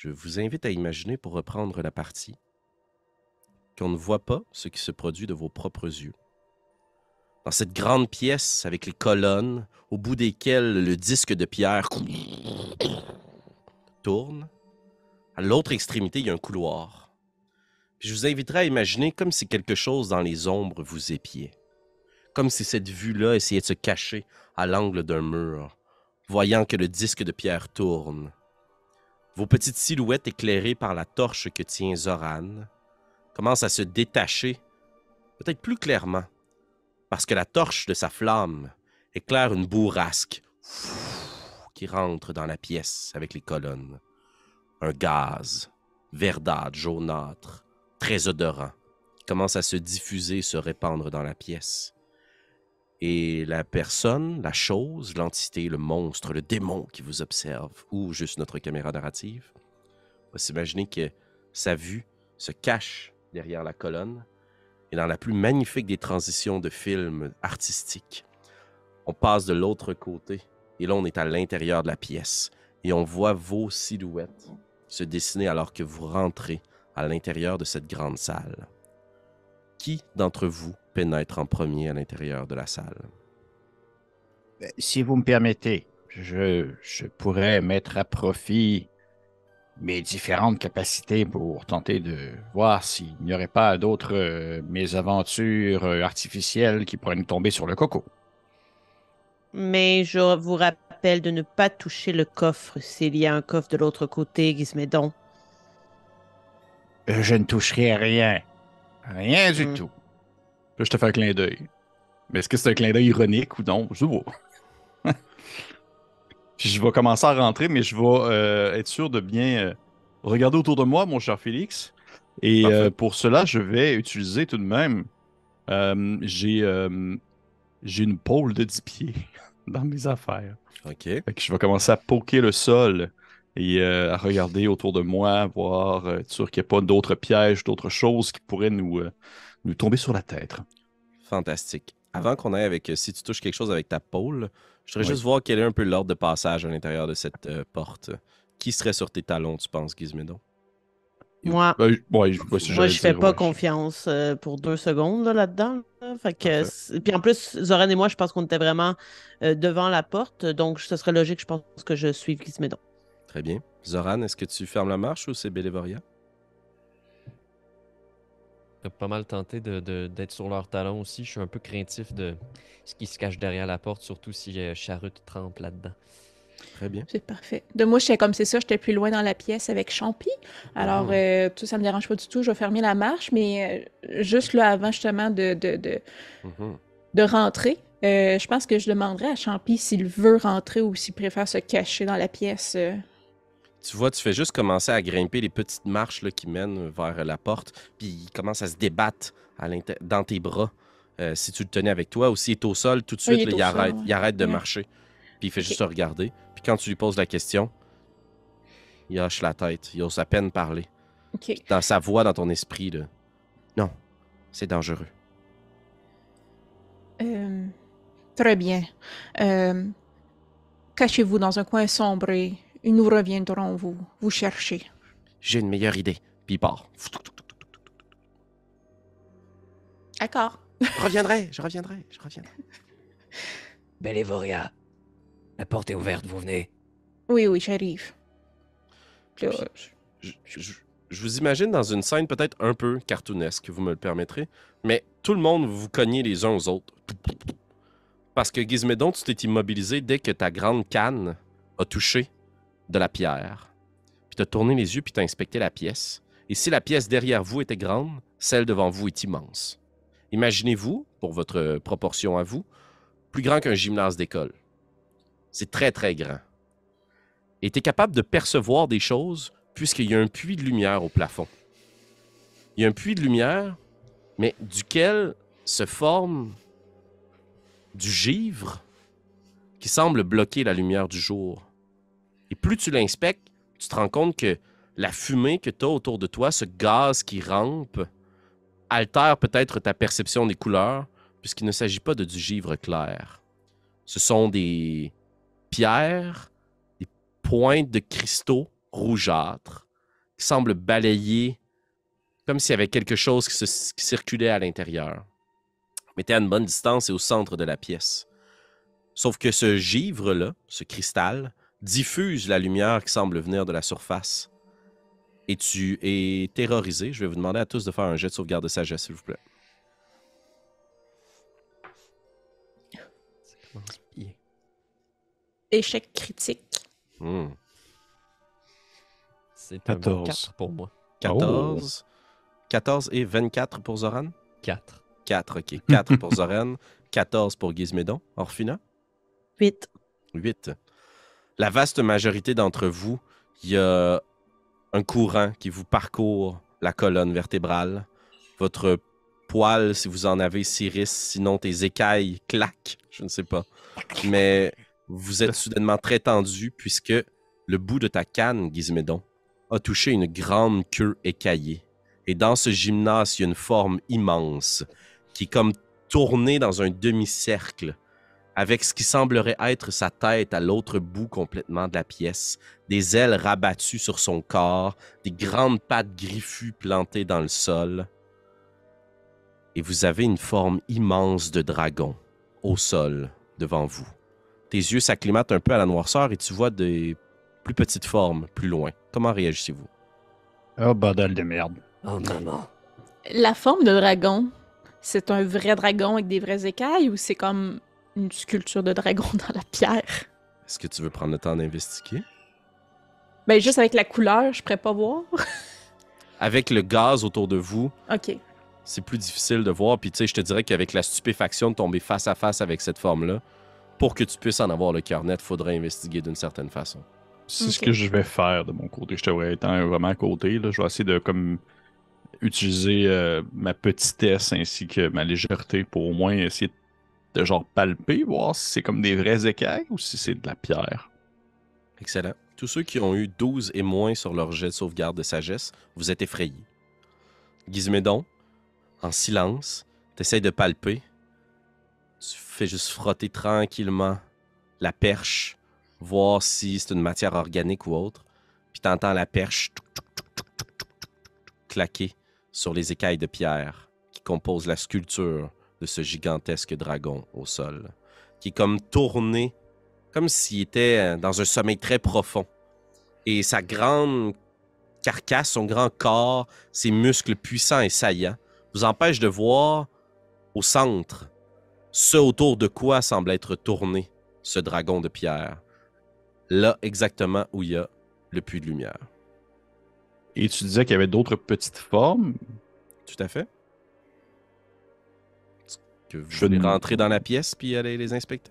je vous invite à imaginer pour reprendre la partie qu'on ne voit pas ce qui se produit de vos propres yeux. Dans cette grande pièce avec les colonnes, au bout desquelles le disque de pierre tourne, à l'autre extrémité, il y a un couloir. je vous inviterai à imaginer comme si quelque chose dans les ombres vous épiait. Comme si cette vue-là essayait de se cacher à l'angle d'un mur, voyant que le disque de pierre tourne. Vos petites silhouettes éclairées par la torche que tient Zoran commencent à se détacher, peut-être plus clairement, parce que la torche de sa flamme éclaire une bourrasque qui rentre dans la pièce avec les colonnes. Un gaz verdâtre, jaunâtre, très odorant, commence à se diffuser, se répandre dans la pièce. Et la personne, la chose, l'entité, le monstre, le démon qui vous observe, ou juste notre caméra narrative, va s'imaginer que sa vue se cache derrière la colonne. Et dans la plus magnifique des transitions de films artistiques, on passe de l'autre côté et là on est à l'intérieur de la pièce et on voit vos silhouettes se dessiner alors que vous rentrez à l'intérieur de cette grande salle. Qui d'entre vous pénètre en premier à l'intérieur de la salle? Ben, si vous me permettez, je, je, pourrais mettre à profit mes différentes capacités pour tenter de voir s'il n'y aurait pas d'autres euh, mésaventures euh, artificielles qui pourraient nous tomber sur le coco. Mais je vous rappelle de ne pas toucher le coffre s'il y a un coffre de l'autre côté, Gizmédon. Euh, je ne toucherai rien. Rien du hmm. tout je te fais un clin d'œil. Mais est-ce que c'est un clin d'œil ironique ou non? Je vois. je vais commencer à rentrer, mais je vais euh, être sûr de bien euh, regarder autour de moi, mon cher Félix. Et euh, pour cela, je vais utiliser tout de même. j'ai, j'ai une pôle de 10 pieds dans mes affaires. OK. je vais commencer à poker le sol et à regarder autour de moi, voir, être sûr qu'il n'y a pas d'autres pièges, d'autres choses qui pourraient nous, nous tomber sur la tête. Fantastique. Avant qu'on aille avec, euh, si tu touches quelque chose avec ta pôle, je voudrais juste voir quel est un peu l'ordre de passage à l'intérieur de cette euh, porte. Qui serait sur tes talons, tu penses, Gizmédon? Moi, ben, moi, je fais pas confiance euh, pour deux secondes là-dedans. Fait que, puis en plus, Zoran et moi, je pense qu'on était vraiment devant la porte, donc ce serait logique, je pense, que je suive Gizmédon. Très bien. Zoran, est-ce que tu fermes la marche ou c'est Bélévoria? pas mal tenté d'être de, sur leur talon aussi. Je suis un peu craintif de ce qui se cache derrière la porte, surtout si euh, Charute trempe là-dedans. Très bien. C'est parfait. De moi, j'étais comme c'est ça, j'étais plus loin dans la pièce avec Champi. Alors, ah. euh, tout ça me dérange pas du tout. Je vais fermer la marche, mais euh, juste là, avant justement de, de, de, mm-hmm. de rentrer, je pense que je demanderai à Champi s'il veut rentrer ou s'il préfère se cacher dans la pièce. Tu vois, tu fais juste commencer à grimper les petites marches là, qui mènent vers la porte, puis il commence à se débattre à dans tes bras. Euh, si tu le tenais avec toi, ou s'il est au sol, tout de suite, il, arrête, il, arrête, de marcher. Puis il fait juste regarder. Puis quand tu lui poses la question, il hoche la tête. Il ose à peine parler. Dans sa voix, dans ton esprit, là. Non, c'est dangereux. Euh, très bien. Euh, cachez-vous dans un coin sombre et et nous reviendrons vous, vous chercher. J'ai une meilleure idée. Puis il part. D'accord. Je reviendrai, je reviendrai, je reviendrai. Belévoria, la porte est ouverte, vous venez. Oui, oui, j'arrive. Je, je, vous imagine dans une scène peut-être un peu cartoonesque, vous me le permettrez, mais tout le monde vous cognez les uns aux autres. Parce que Gizmédon, tu t'es immobilisé dès que ta grande canne a touché de la pierre, puis tu as tourné les yeux, puis tu as inspecté la pièce. Et si la pièce derrière vous était grande, celle devant vous est immense. Imaginez-vous, pour votre proportion à vous, plus grand qu'un gymnase d'école. C'est très, très grand. Et tu es capable de percevoir des choses puisqu'il y a un puits de lumière au plafond. Il y a un puits de lumière, mais duquel se forme du givre qui semble bloquer la lumière du jour. Et plus tu l'inspectes, tu te rends compte que la fumée que tu as autour de toi, ce gaz qui rampe, altère peut-être ta perception des couleurs, puisqu'il ne s'agit pas de du givre clair. Ce sont des pierres, des pointes de cristaux rougeâtres, qui semble balayer comme s'il y avait quelque chose qui, circulait à l'intérieur. Mais tu à une bonne distance et au centre de la pièce. Sauf que ce givre-là, ce cristal, diffuse la lumière qui semble venir de la surface. Et tu es terrorisé. Je vais vous demander à tous de faire un jet de sauvegarde de sagesse, s'il vous plaît. Échec critique. Hmm. C'est 14 pour moi. 14. 14 et 24 pour Zoran? 4. 4, ok. 4 pour Zoran, 14 pour Gizmédon. Orphina? 8. 8. La vaste majorité d'entre vous, il y a un courant qui vous parcourt la colonne vertébrale. Votre poil, si vous en avez, s'irrisse, sinon tes écailles claquent, je ne sais pas. Mais vous êtes soudainement très tendu puisque le bout de ta canne, Gizmédon, a touché une grande queue écaillée. Et dans ce gymnase, il y a une forme immense qui est comme tournée dans un demi-cercle avec ce qui semblerait être sa tête à l'autre bout complètement de la pièce, des ailes rabattues sur son corps, des grandes pattes griffues plantées dans le sol. Et vous avez une forme immense de dragon au sol devant vous. Tes yeux s'acclimatent un peu à la noirceur et tu vois des plus petites formes plus loin. Comment réagissez-vous? Oh, bordel de merde. Oh, maman. La forme de dragon, c'est un vrai dragon avec des vraies écailles ou c'est comme une sculpture de dragon dans la pierre? Est-ce que tu veux prendre le temps d'investiguer? Ben, juste avec la couleur, je pourrais pas voir. avec le gaz autour de vous, OK. c'est plus difficile de voir. Puis, tu sais, je te dirais qu'avec la stupéfaction de tomber face à face avec cette forme-là, pour que tu puisses en avoir le cœur net, il faudrait investiguer d'une certaine façon. C'est ce que je vais faire de mon côté. Je te étant vraiment à côté. Là, je vais essayer de comme utiliser euh, ma petitesse ainsi que ma légèreté pour au moins essayer de genre palper, voir si c'est comme des vrais écailles ou si c'est de la pierre. Excellent. Tous ceux qui ont eu 12 et moins sur leur jet de sauvegarde de sagesse, vous êtes effrayés. Gizmédon, en silence, t'essayes de palper. Tu fais juste frotter tranquillement la perche, voir si c'est une matière organique ou autre. Puis t'entends la perche claquer sur les écailles de pierre qui composent la sculpture de ce gigantesque dragon au sol, qui est comme tourné, comme s'il était dans un sommeil très profond. Et sa grande carcasse, son grand corps, ses muscles puissants et saillants, vous empêchent de voir au centre ce autour de quoi semble être tourné ce dragon de pierre. Là exactement où il y a le puits de lumière. Et tu disais qu'il y avait d'autres petites formes? Tout à fait. Que vous je vais rentrer dans la pièce puis aller les inspecter?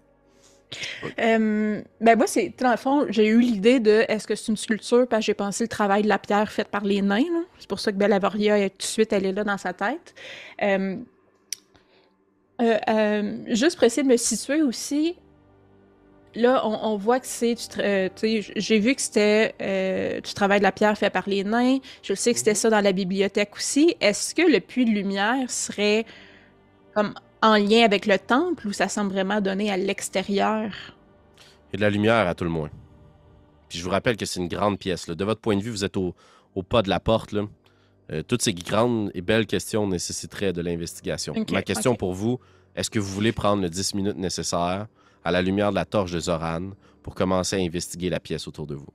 Euh, ben moi, c'est dans le fond, j'ai eu l'idée de est-ce que c'est une sculpture? Parce que j'ai pensé le travail de la pierre faite par les nains. C'est pour ça que Bellavoria, tout de suite, elle est là dans sa tête. Euh, euh, juste pour essayer de me situer aussi, là, on, voit que c'est. Euh, j'ai vu que c'était euh, du travail de la pierre fait par les nains. Je sais que c'était ça dans la bibliothèque aussi. Est-ce que le puits de lumière serait comme en lien avec le temple ou ça semble vraiment donné à l'extérieur? Il y a de la lumière à tout le moins. Puis je vous rappelle que c'est une grande pièce. De votre point de vue, vous êtes au, pas de la porte. Euh, toutes ces grandes et belles questions nécessiteraient de l'investigation. Ma question pour vous, est-ce que vous voulez prendre les 10 minutes nécessaires à la lumière de la torche de Zoran pour commencer à investiguer la pièce autour de vous?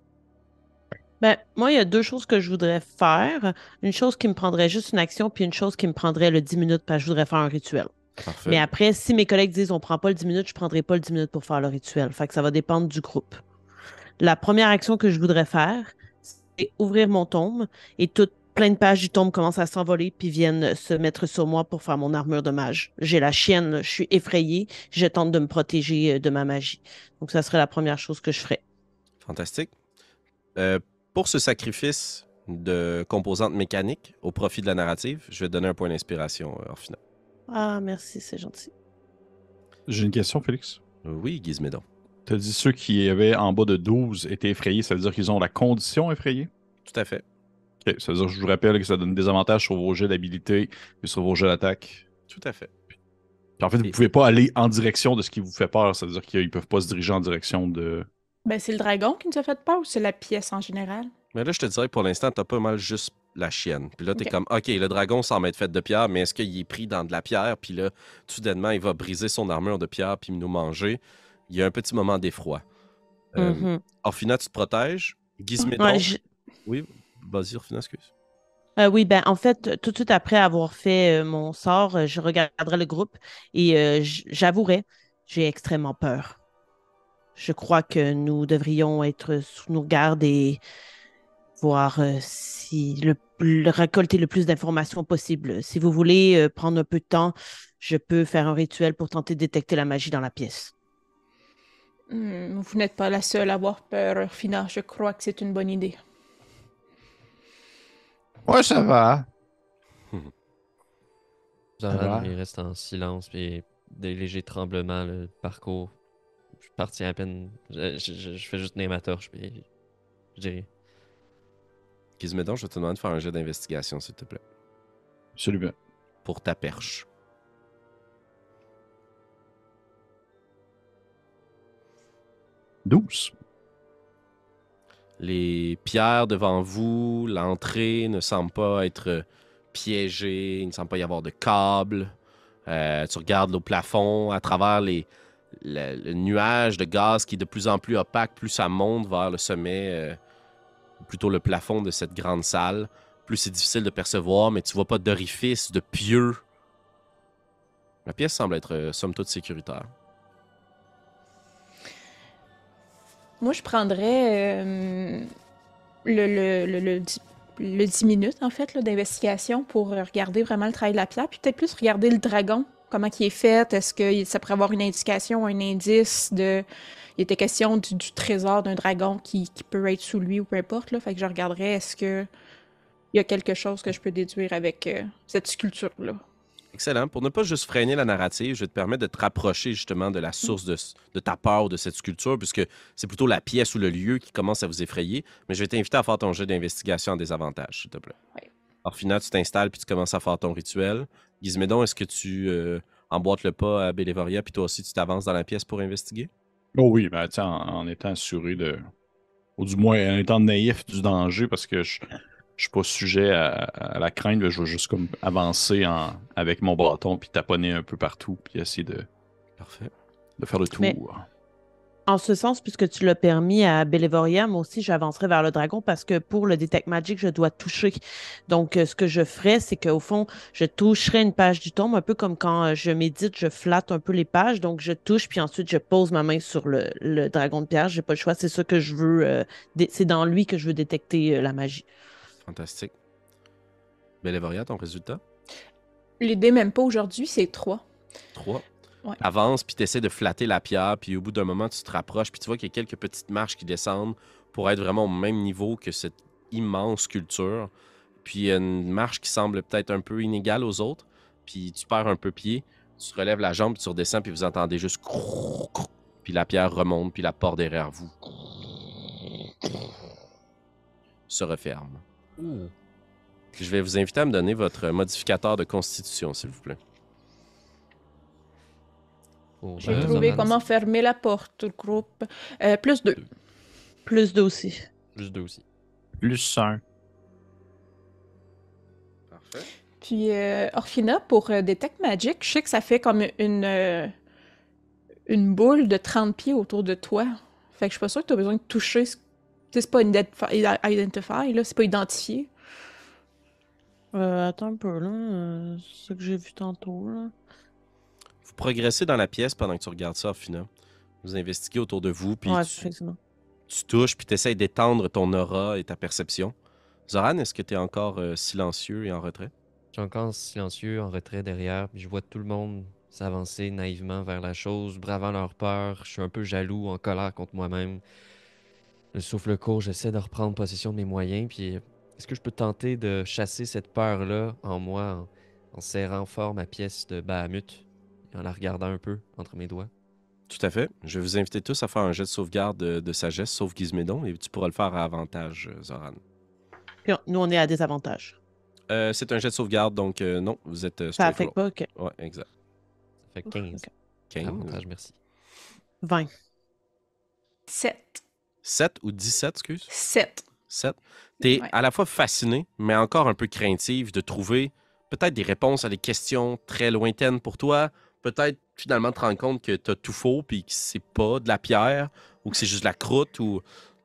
Ben, moi, il y a deux choses que je voudrais faire. Une chose qui me prendrait juste une action, puis une chose qui me prendrait le 10 minutes parce que je voudrais faire un rituel. Mais après, si mes collègues disent on prend pas le 10 minutes, je prendrai pas le 10 minutes pour faire le rituel. Fait que ça va dépendre du groupe. La première action que je voudrais faire, c'est ouvrir mon tombe et toute plein de pages du tombe commencent à s'envoler puis viennent se mettre sur moi pour faire mon armure de mage. J'ai la chienne, je suis effrayée, je tente de me protéger euh, de ma magie. Donc ça serait la première chose que je ferais. Fantastique. Euh, pour ce sacrifice de composante mécanique au profit de la narrative, je vais te donner un point d'inspiration, euh, Orphina. Ah, merci, c'est gentil. J'ai une question, Félix. Oui, Gizmédon. Tu as dit ceux qui avaient en bas de 12 étaient effrayés, ça veut dire qu'ils ont la condition effrayée? Tout à fait. OK, ça veut dire, je vous rappelle que ça donne des avantages sur vos jets d'habilité et sur vos jets d'attaque. Tout à fait. Puis, en fait, vous ne pouvez pas aller en direction de ce qui vous fait peur, c'est-à-dire qu'ils ne peuvent pas se diriger en direction de. Ben, c'est le dragon qui nous a fait peur ou c'est la pièce en général? Mais là, je te dirais que pour l'instant, t'as pas mal juste la chienne. Puis là, t'es comme, OK, le dragon semble être fait de pierre, mais est-ce qu'il est pris dans de la pierre? Puis là, soudainement, il va briser son armure de pierre puis nous manger. Il y a un petit moment d'effroi. Euh, mm-hmm. Orphina, tu te protèges? Gizmédon. Oui, vas-y, Orphina, excuse. Euh, oui, ben en fait, tout de suite après avoir fait euh, mon sort, euh, je regarderai le groupe et j'avouerai, j'ai extrêmement peur. Je crois que nous devrions être sous nos gardes et voir si le, récolter le plus d'informations possible. Si vous voulez prendre un peu de temps, je peux faire un rituel pour tenter de détecter la magie dans la pièce. Hmm, vous n'êtes pas la seule à avoir peur, Fina. Je crois que c'est une bonne idée. Ouais, ça va. Zoran, il reste en silence, puis des légers tremblements, le parcours. Je suis parti à peine. Je, fais juste tenir ma torche, puis je dirais. Gizmédon, je vais te demander de faire un jet d'investigation, s'il te plaît. Absolument. Pour ta perche. Douze les pierres devant vous, l'entrée ne semble pas être piégée, il ne semble pas y avoir de câbles. Euh, tu regardes au plafond à travers les, le, nuage de gaz qui est de plus en plus opaque, plus ça monte vers le sommet, euh, plutôt le plafond de cette grande salle, plus c'est difficile de percevoir, mais tu vois pas d'orifice, de pieux. La pièce semble être, euh, somme toute, sécuritaire. Moi, je prendrais euh, le, le, le, 10, minutes, en fait, d'investigation pour regarder vraiment le travail de la pierre, puis peut-être plus regarder le dragon, comment il est fait, est-ce que ça pourrait avoir une indication, un indice de... Il était question du, trésor d'un dragon qui, peut être sous lui ou peu importe, là. Fait que je regarderais, est-ce que il y a quelque chose que je peux déduire avec euh, cette sculpture-là? Excellent. Pour ne pas juste freiner la narrative, je vais te permettre de te rapprocher justement de la source de, ta peur de cette sculpture, puisque c'est plutôt la pièce ou le lieu qui commence à vous effrayer. Mais je vais t'inviter à faire ton jeu d'investigation en désavantage, s'il te plaît. Oui. Alors, tu t'installes puis tu commences à faire ton rituel. Gizmédon, est-ce que tu euh, emboîtes le pas à Bélévoria puis toi aussi tu t'avances dans la pièce pour investiguer? Oh oui, ben, en, en étant assuré de. Ou du moins en étant naïf du danger, parce que je, je suis pas sujet à, la crainte. Je veux juste comme avancer en, avec mon bâton puis taponner un peu partout puis essayer de, Parfait. de faire le tour. En ce sens, puisque tu l'as permis à Bellevoria, moi aussi, j'avancerai vers le dragon parce que pour le Detect Magic, je dois toucher. Donc, euh, ce que je ferais, c'est qu'au fond, je toucherai une page du tombe, un peu comme quand euh, je médite, je flatte un peu les pages. Donc, je touche, puis ensuite, je pose ma main sur le, dragon de pierre. J'ai pas le choix. C'est ça que je veux. Euh, c'est dans lui que je veux détecter la magie. Fantastique. Bélévoria, ton résultat? Les dés, même pas aujourd'hui, c'est 3. 3. Avance, puis tu essaies de flatter la pierre, puis au bout d'un moment, tu te rapproches, puis tu vois qu'il y a quelques petites marches qui descendent pour être vraiment au même niveau que cette immense sculpture. Puis il y a une marche qui semble peut-être un peu inégale aux autres, puis tu perds un peu pied, tu relèves la jambe, puis tu redescends, puis vous entendez juste puis la pierre remonte, puis la porte derrière vous se referme. Je vais vous inviter à me donner votre modificateur de constitution, s'il vous plaît. J'ai trouvé comment fermer la porte, groupe. Euh, plus 2. Plus 2 aussi. Plus 2 aussi. Plus 1. Parfait. Puis, euh, Orphina, pour euh, Detect Magic, je sais que ça fait comme une, euh, une boule de 30 pieds autour de toi. Fait que je suis pas sûre que tu as besoin de toucher ce c'est pas identify, là, c'est pas identifié. Euh, attends un peu, là. C'est ce que j'ai vu tantôt, là. Vous progressez dans la pièce pendant que tu regardes ça, final. Vous investiguez autour de vous, puis tu, tu, touches, puis tu essaies d'étendre ton aura et ta perception. Zoran, est-ce que tu es encore euh, silencieux et en retrait? Je suis encore silencieux, en retrait derrière, puis je vois tout le monde s'avancer naïvement vers la chose, bravant leur peur. Je suis un peu jaloux, en colère contre moi-même le souffle court, j'essaie de reprendre possession de mes moyens. Puis, est-ce que je peux tenter de chasser cette peur-là en moi en, serrant fort ma pièce de Bahamut? Et en la regardant un peu entre mes doigts? Tout à fait. Je vais vous inviter tous à faire un jet de sauvegarde de, sagesse, sauf Gizmédon, et tu pourras le faire à avantage, euh, Zoran. nous, on est à désavantage. Euh, c'est un jet de sauvegarde, donc euh, non, vous êtes. ça affecte pas, ok. Ouais, exact. Ça fait 15. 15. Avantage, merci. 20. 7. 7 ou 17, excuse? 7. 7. Tu es à la fois fasciné, mais encore un peu craintive de trouver peut-être des réponses à des questions très lointaines pour toi. Peut-être finalement te rendre compte que tu as tout faux, puis que c'est pas de la pierre, ou que c'est juste de la croûte, ou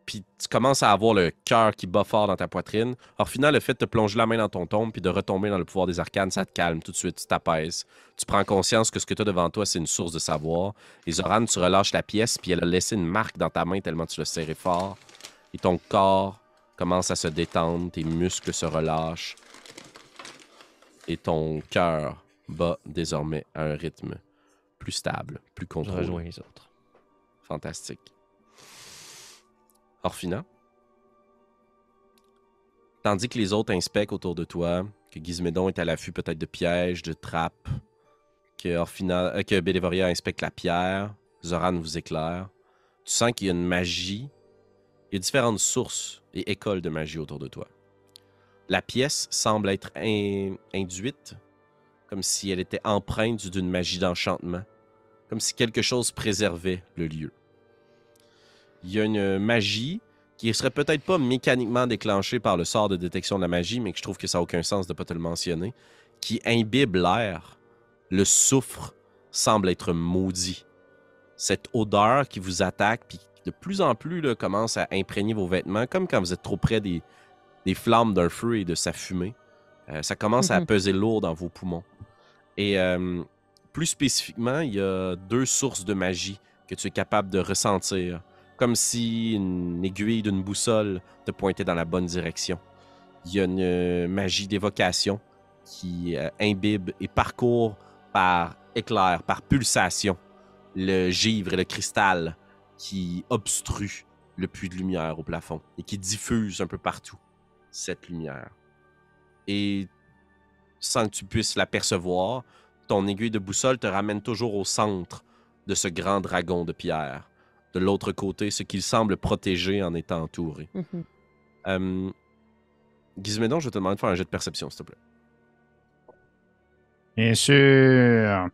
puis tu commences à avoir le cœur qui bat fort dans ta poitrine. Alors, final, le fait de plonger la main dans ton tombe puis de retomber dans le pouvoir des arcanes, ça te calme tout de suite, tu t'apaises. Tu prends conscience que ce que tu as devant toi, c'est une source de savoir. Et Zoran, tu relâches la pièce, puis elle a laissé une marque dans ta main tellement tu l'as serré fort. Et ton corps commence à se détendre, tes muscles se relâchent. Et ton cœur bat désormais à un rythme plus stable, plus contrôlé. Je les autres. Fantastique. Orphina? Tandis que les autres inspectent autour de toi, que Gizmédon est à l'affût peut-être de pièges, de trappes, que, Orphina, euh, que Bélévoria inspecte la pierre, Zoran vous éclaire. Tu sens qu'il y a une magie. Il y a différentes sources et écoles de magie autour de toi. La pièce semble être induite, comme si elle était empreinte d'une magie d'enchantement, comme si quelque chose préservait le lieu il y a une magie qui serait peut-être pas mécaniquement déclenchée par le sort de détection de la magie, mais que je trouve que ça n'a aucun sens de ne pas te le mentionner, qui imbibe l'air. Le soufre semble être maudit. Cette odeur qui vous attaque, puis de plus en plus commence à imprégner vos vêtements, comme quand vous êtes trop près des, flammes d'un feu et de sa fumée. Euh, ça commence à mhm. peser lourd dans vos poumons. Et euh, plus spécifiquement, il y a deux sources de magie que tu es capable de ressentir comme si une aiguille d'une boussole te pointait dans la bonne direction. Il y a une euh, magie d'évocation qui euh, imbibe et parcourt par éclair, par pulsation, le givre et le cristal qui obstrue le puits de lumière au plafond et qui diffuse un peu partout cette lumière. Et sans que tu puisses l'apercevoir, ton aiguille de boussole te ramène toujours au centre de ce grand dragon de pierre de l'autre côté, ce qu'il semble protéger en étant entouré. Mm Gizmédon, je vais te demander de faire un jet de perception, s'il te plaît. Bien sûr.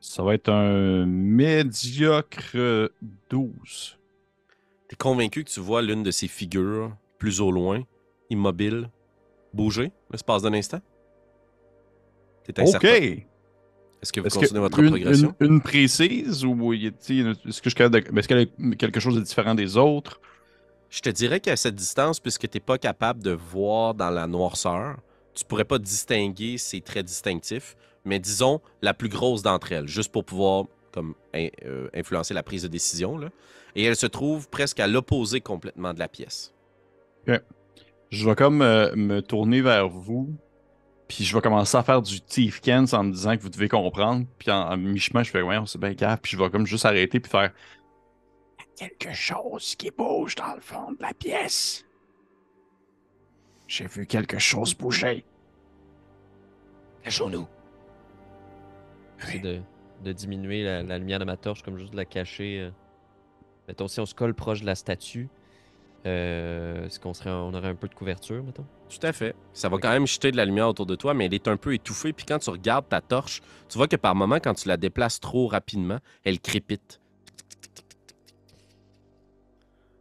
Ça va être un médiocre 12. T'es convaincu que tu vois l'une de ces figures plus au loin, immobile, bouger l'espace d'un instant? T'es OK. Est-ce que vous continuez votre progression? Une, précise ou est-ce que je est-ce qu'elle a quelque chose de différent des autres? Je te dirais qu'à cette distance, puisque tu n'es pas capable de voir dans la noirceur, tu pourrais pas distinguer ces traits distinctifs, mais disons la plus grosse d'entre elles, juste pour pouvoir comme euh, influencer la prise de décision. Là. Et elle se trouve presque à l'opposé complètement de la pièce. Je vais comme euh, me tourner vers vous, puis je vais commencer à faire du Thief Kens en me disant que vous devez comprendre. Puis en, mi-chemin, je fais, ouais, on s'est bien grave. Puis je vais comme juste arrêter puis faire. Il y a quelque chose qui bouge dans le fond de la pièce. J'ai vu quelque chose bouger. Cachons-nous. De, de, diminuer la, lumière de ma torche, comme juste de la cacher. Euh. Mettons, si on se colle proche de la statue, euh, est-ce qu'on serait, on aurait un peu de couverture, mettons? Tout à fait. Ça va quand même jeter de la lumière autour de toi, mais elle est un peu étouffée. Puis quand tu regardes ta torche, tu vois que par moment, quand tu la déplaces trop rapidement, elle crépite.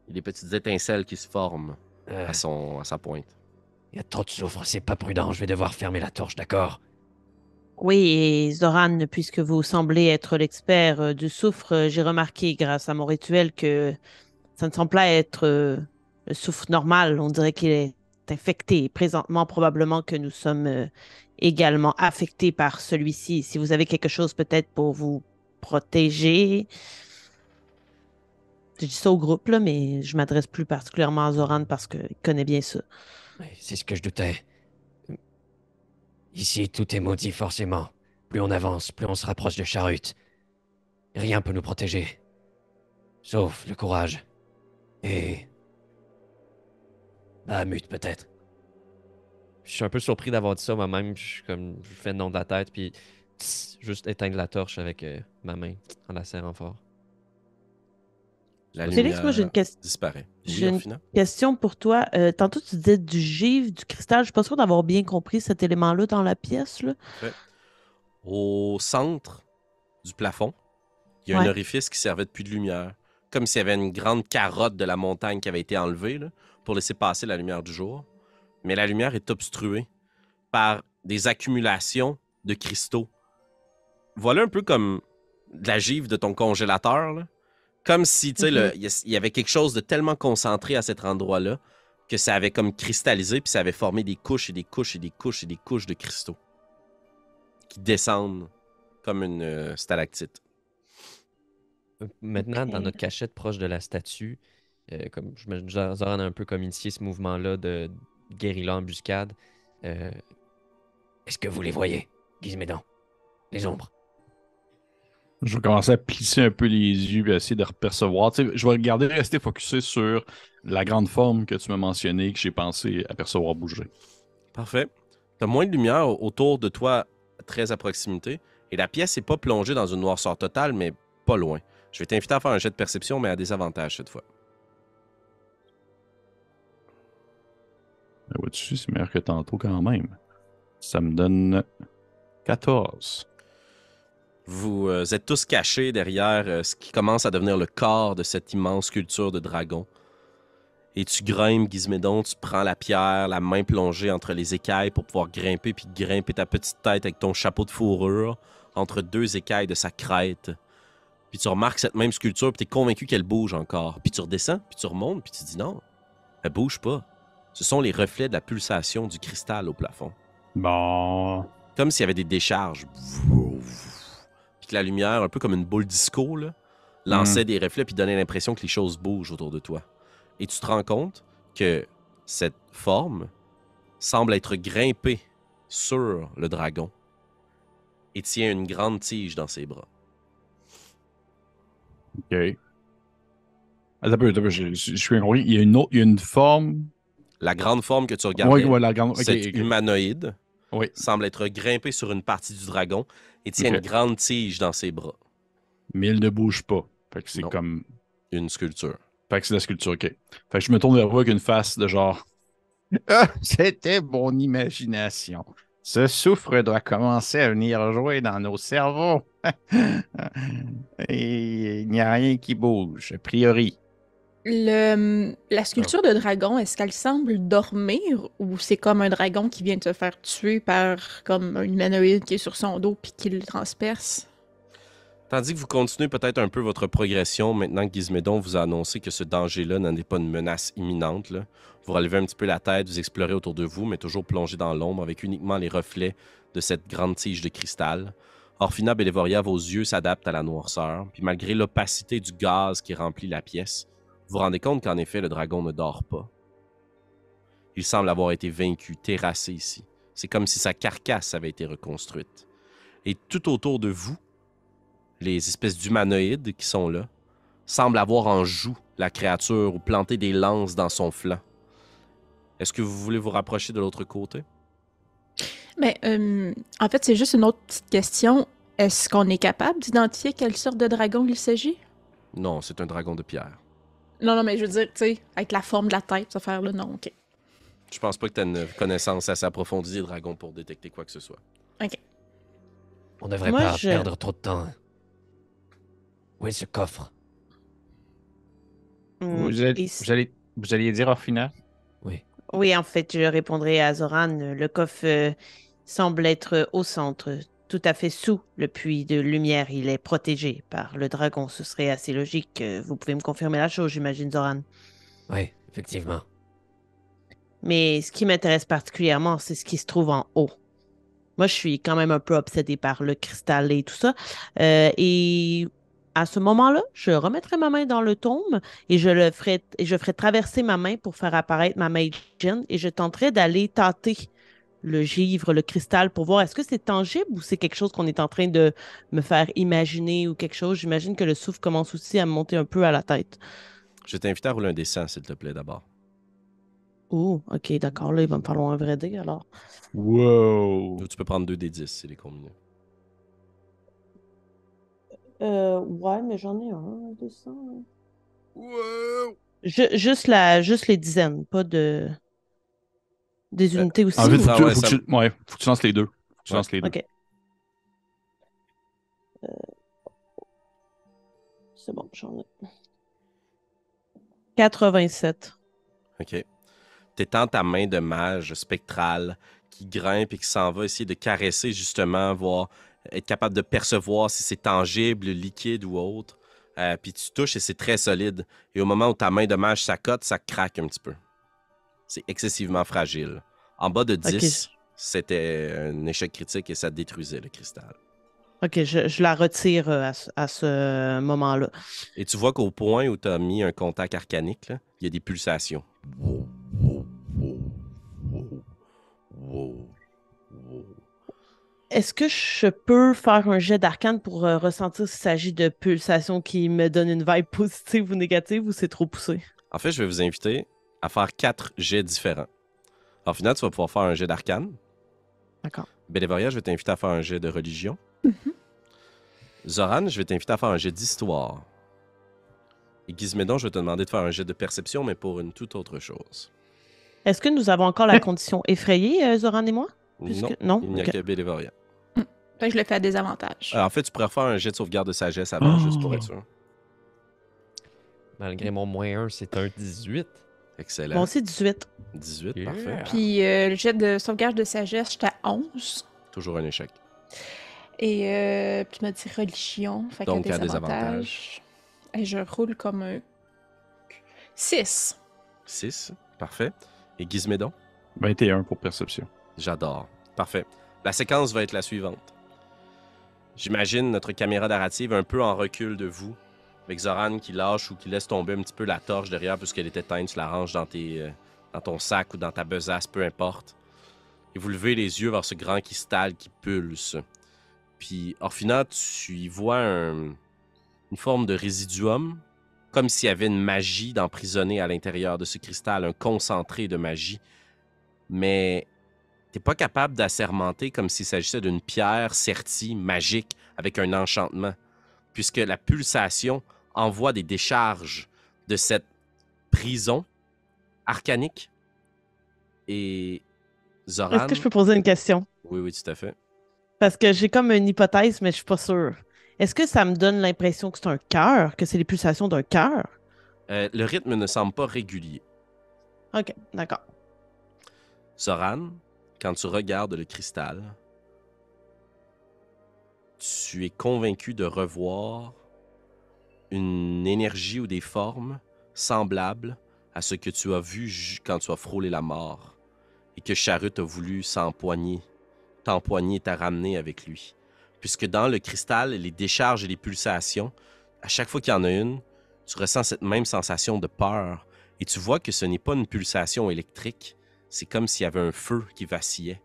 Il y a des petites étincelles qui se forment à, euh. son, à sa pointe. Il y a trop de soufre, c'est pas prudent. Je vais devoir fermer la torche, d'accord? Oui, et Zoran, puisque vous semblez être l'expert euh, du soufre, j'ai remarqué grâce à mon rituel que ça ne semble pas être le souffle normal. On dirait qu'il est infecté. Présentement, probablement que nous sommes euh, également affectés par celui-ci. Si vous avez quelque chose peut-être pour vous protéger. Je dis ça au groupe, là, mais je m'adresse plus particulièrement à Zoran parce qu'il connaît bien ça. C'est ce que je doutais. Ici, tout est maudit forcément. Plus on avance, plus on se rapproche de Charut. Rien peut nous protéger. Sauf le courage. Et Bahamut, peut-être. Je suis un peu surpris d'avoir dit ça moi-même. Je suis comme, je fais le nom de la tête, puis juste éteindre la torche avec euh, ma main en la serrant fort. La Félix, moi j'ai une question. Disparaît. J'ai une question pour toi. Euh, tantôt tu disais du givre, du cristal. Je suis pas sûr d'avoir bien compris cet élément-là dans la pièce. Là. Au centre du plafond, il y a un orifice qui servait de puits de lumière comme s'il y avait une grande carotte de la montagne qui avait été enlevée pour laisser passer la lumière du jour. Mais la lumière est obstruée par des accumulations de cristaux. Voilà un peu comme de la givre de ton congélateur. Comme si, tu sais, mm-hmm. il y avait quelque chose de tellement concentré à cet endroit-là que ça avait comme cristallisé, puis ça avait formé des couches et des couches et des couches et des couches de cristaux qui descendent comme une euh, stalactite. Euh, maintenant, dans notre cachette proche de la statue, euh, comme je me Zoran a un peu comme initié ce mouvement-là de guérilla embuscade. Est-ce que vous les voyez, Gizmédan Les ombres? Je vais commencer à plisser un peu les yeux et essayer de percevoir. je vais regarder, rester focusé sur la grande forme que tu m'as mentionné, que j'ai pensé apercevoir bouger. Parfait. Tu as moins de lumière autour de toi, très à proximité, et la pièce n'est pas plongée dans une noirceur totale, mais pas loin. Je vais t'inviter à faire un jet de perception, mais à des avantages cette fois. Vois-tu, c'est meilleur que tantôt quand même. Ça me donne 14. Vous euh, êtes tous cachés derrière euh, ce qui commence à devenir le corps de cette immense sculpture de dragon. Et tu grimpes, Gizmédon, tu prends la pierre, la main plongée entre les écailles pour pouvoir grimper, puis grimper ta petite tête avec ton chapeau de fourrure entre deux écailles de sa crête. Puis tu remarques cette même sculpture, puis tu es convaincu qu'elle bouge encore. Puis tu redescends, puis tu remontes, puis tu dis non, elle bouge pas. Ce sont les reflets de la pulsation du cristal au plafond. Bon. Comme s'il y avait des décharges que la lumière, un peu comme une boule disco, lançait mm. des reflets puis donnait l'impression que les choses bougent autour de toi. Et tu te rends compte que cette forme semble être grimpée sur le dragon et tient une grande tige dans ses bras. OK. Attends je, suis Il y a une, il y a une forme. La grande forme que tu regardes, oui, grande... humanoïde, semble être grimpée sur une partie du dragon et tient une grande tige dans ses bras. Mais il ne bouge pas. Fait que c'est comme. Une sculpture. Fait que c'est la sculpture, ok. Fait que je me tourne vers vous avec une face de genre. Ah, c'était mon imagination. Ce souffre doit commencer à venir jouer dans nos cerveaux. Et il n'y a rien qui bouge, a priori. La sculpture de dragon, est-ce qu'elle semble dormir ou c'est comme un dragon qui vient de se faire tuer par comme un humanoïde qui est sur son dos puis qui le transperce? Tandis que vous continuez peut-être un peu votre progression, maintenant que Gizmédon vous a annoncé que ce danger-là n'en est pas une menace imminente, vous relevez un petit peu la tête, vous explorez autour de vous, mais toujours plongé dans l'ombre avec uniquement les reflets de cette grande tige de cristal. Orphina Bellevoria, vos yeux s'adaptent à la noirceur, puis malgré l'opacité du gaz qui remplit la pièce, vous vous rendez compte qu'en effet, le dragon ne dort pas. Il semble avoir été vaincu, terrassé ici. C'est comme si sa carcasse avait été reconstruite. Et tout autour de vous, les espèces d'humanoïdes qui sont là, semblent avoir en joue la créature ou planter des lances dans son flanc. Est-ce que vous voulez vous rapprocher de l'autre côté? Mais euh, en fait, c'est juste une autre petite question. Est-ce qu'on est capable d'identifier quelle sorte de dragon il s'agit? Non, c'est un dragon de pierre. Non, non, mais je veux dire, tu sais, avec la forme de la tête, ça faire là, non, ok. Je pense pas que tu as une connaissance assez approfondie des dragons pour détecter quoi que ce soit. Ok. On devrait pas perdre trop de temps. Où est ce coffre? Hmm, vous, allez, vous, allez, vous alliez dire au final Oui. Oui, en fait, je répondrai à Zoran. Le coffre euh, semble être au centre tout à fait sous le puits de lumière. Il est protégé par le dragon. Ce serait assez logique. Vous pouvez me confirmer la chose, j'imagine, Zoran. Oui, effectivement. Mais ce qui m'intéresse particulièrement, c'est ce qui se trouve en haut. Moi, je suis quand même un peu obsédé par le cristal et tout ça. Euh, et à ce moment-là, je remettrai ma main dans le tombe et je le ferai, et je ferai traverser ma main pour faire apparaître ma Mage et je tenterai d'aller tâter le givre, le cristal, pour voir est-ce que c'est tangible ou c'est quelque chose qu'on est en train de me faire imaginer ou quelque chose? J'imagine que le souffle commence aussi à me monter un peu à la tête. Je t'invite à rouler un dessin, s'il te plaît, d'abord. Oh, ok, d'accord. Là, il va me falloir un vrai dé, alors. Wow! tu peux prendre deux des 10, c'est les combinés. Euh, ouais, mais j'en ai un, un dessin. Wow! juste, la, juste les dizaines, pas de. Des euh, unités aussi. En fait, faut, que, tu, ouais, faut que tu lances les deux. Faut que tu lances les deux. Ok. Euh... C'est bon, j'en ai. 87. OK. T'étends ta main de mage spectrale qui grimpe et qui s'en va essayer de caresser justement, voir, être capable de percevoir si c'est tangible, liquide ou autre. Euh, puis tu touches et c'est très solide. Et au moment où ta main de mage s'accote, ça craque un petit peu. C'est excessivement fragile. En bas de 10, c'était un échec critique et ça détruisait le cristal. OK, je, la retire euh, à, ce moment-là. Et tu vois qu'au point où tu as mis un contact arcanique, il y a des pulsations. Est-ce que je peux faire un jet d'arcane pour euh, ressentir s'il s'agit de pulsations qui me donnent une vibe positive ou négative ou c'est trop poussé? En fait, je vais vous inviter à faire quatre jets différents. En final, tu vas pouvoir faire un jet d'arcane. D'accord. Bélévoria, je vais t'inviter à faire un jet de religion. Mm-hmm. Zoran, je vais t'inviter à faire un jet d'histoire. Et Gizmédon, je vais te demander de faire un jet de perception, mais pour une toute autre chose. Est-ce que nous avons encore la condition effrayée, euh, Zoran et moi? Non, il n'y a que Bélévoria. Mm. je le fais à désavantage. Alors, en fait, tu pourrais faire un jet de sauvegarde de sagesse avant, juste pour être sûr. Malgré mon moins 1, c'est un 18. Excellent. Bon, c'est 18. 18, parfait. Puis euh, le jet de sauvegarde de sagesse, j'étais à 11. Toujours un échec. Et euh, puis tu m'as dit religion, fait Donc, à des avantages. Et je roule comme un 6. 6, parfait. Et Gizmédon? 21 pour perception. J'adore. Parfait. La séquence va être la suivante. J'imagine notre caméra narrative un peu en recul de vous, avec Zoran qui lâche ou qui laisse tomber un petit peu la torche derrière puisqu'elle est éteinte, tu la ranges dans, tes, euh, dans ton sac ou dans ta besace, peu importe. Et vous levez les yeux vers ce grand cristal qui pulse. Puis, Orphina, tu y vois une forme de résiduum, comme s'il y avait une magie d'emprisonner à l'intérieur de ce cristal, un concentré de magie. Mais t'es pas capable d'assermenter comme s'il s'agissait d'une pierre sertie, magique, avec un enchantement, puisque la pulsation envoie des décharges de cette prison arcanique. Et Zoran... Est-ce que je peux poser une question? Oui, oui, tout à fait. Parce que j'ai comme une hypothèse, mais je suis pas sûr. Est-ce que ça me donne l'impression que c'est un cœur, que c'est les pulsations d'un cœur? Euh, le rythme ne semble pas régulier. OK, d'accord. Zoran, quand tu regardes le cristal, tu es convaincu de revoir une énergie ou des formes semblables à ce que tu as vu quand tu as frôlé la mort et que Charut a voulu s'empoigner t'empoigner et t'a ramené avec lui. Puisque dans le cristal, les décharges et les pulsations, à chaque fois qu'il y en a une, tu ressens cette même sensation de peur. Et tu vois que ce n'est pas une pulsation électrique, c'est comme s'il y avait un feu qui vacillait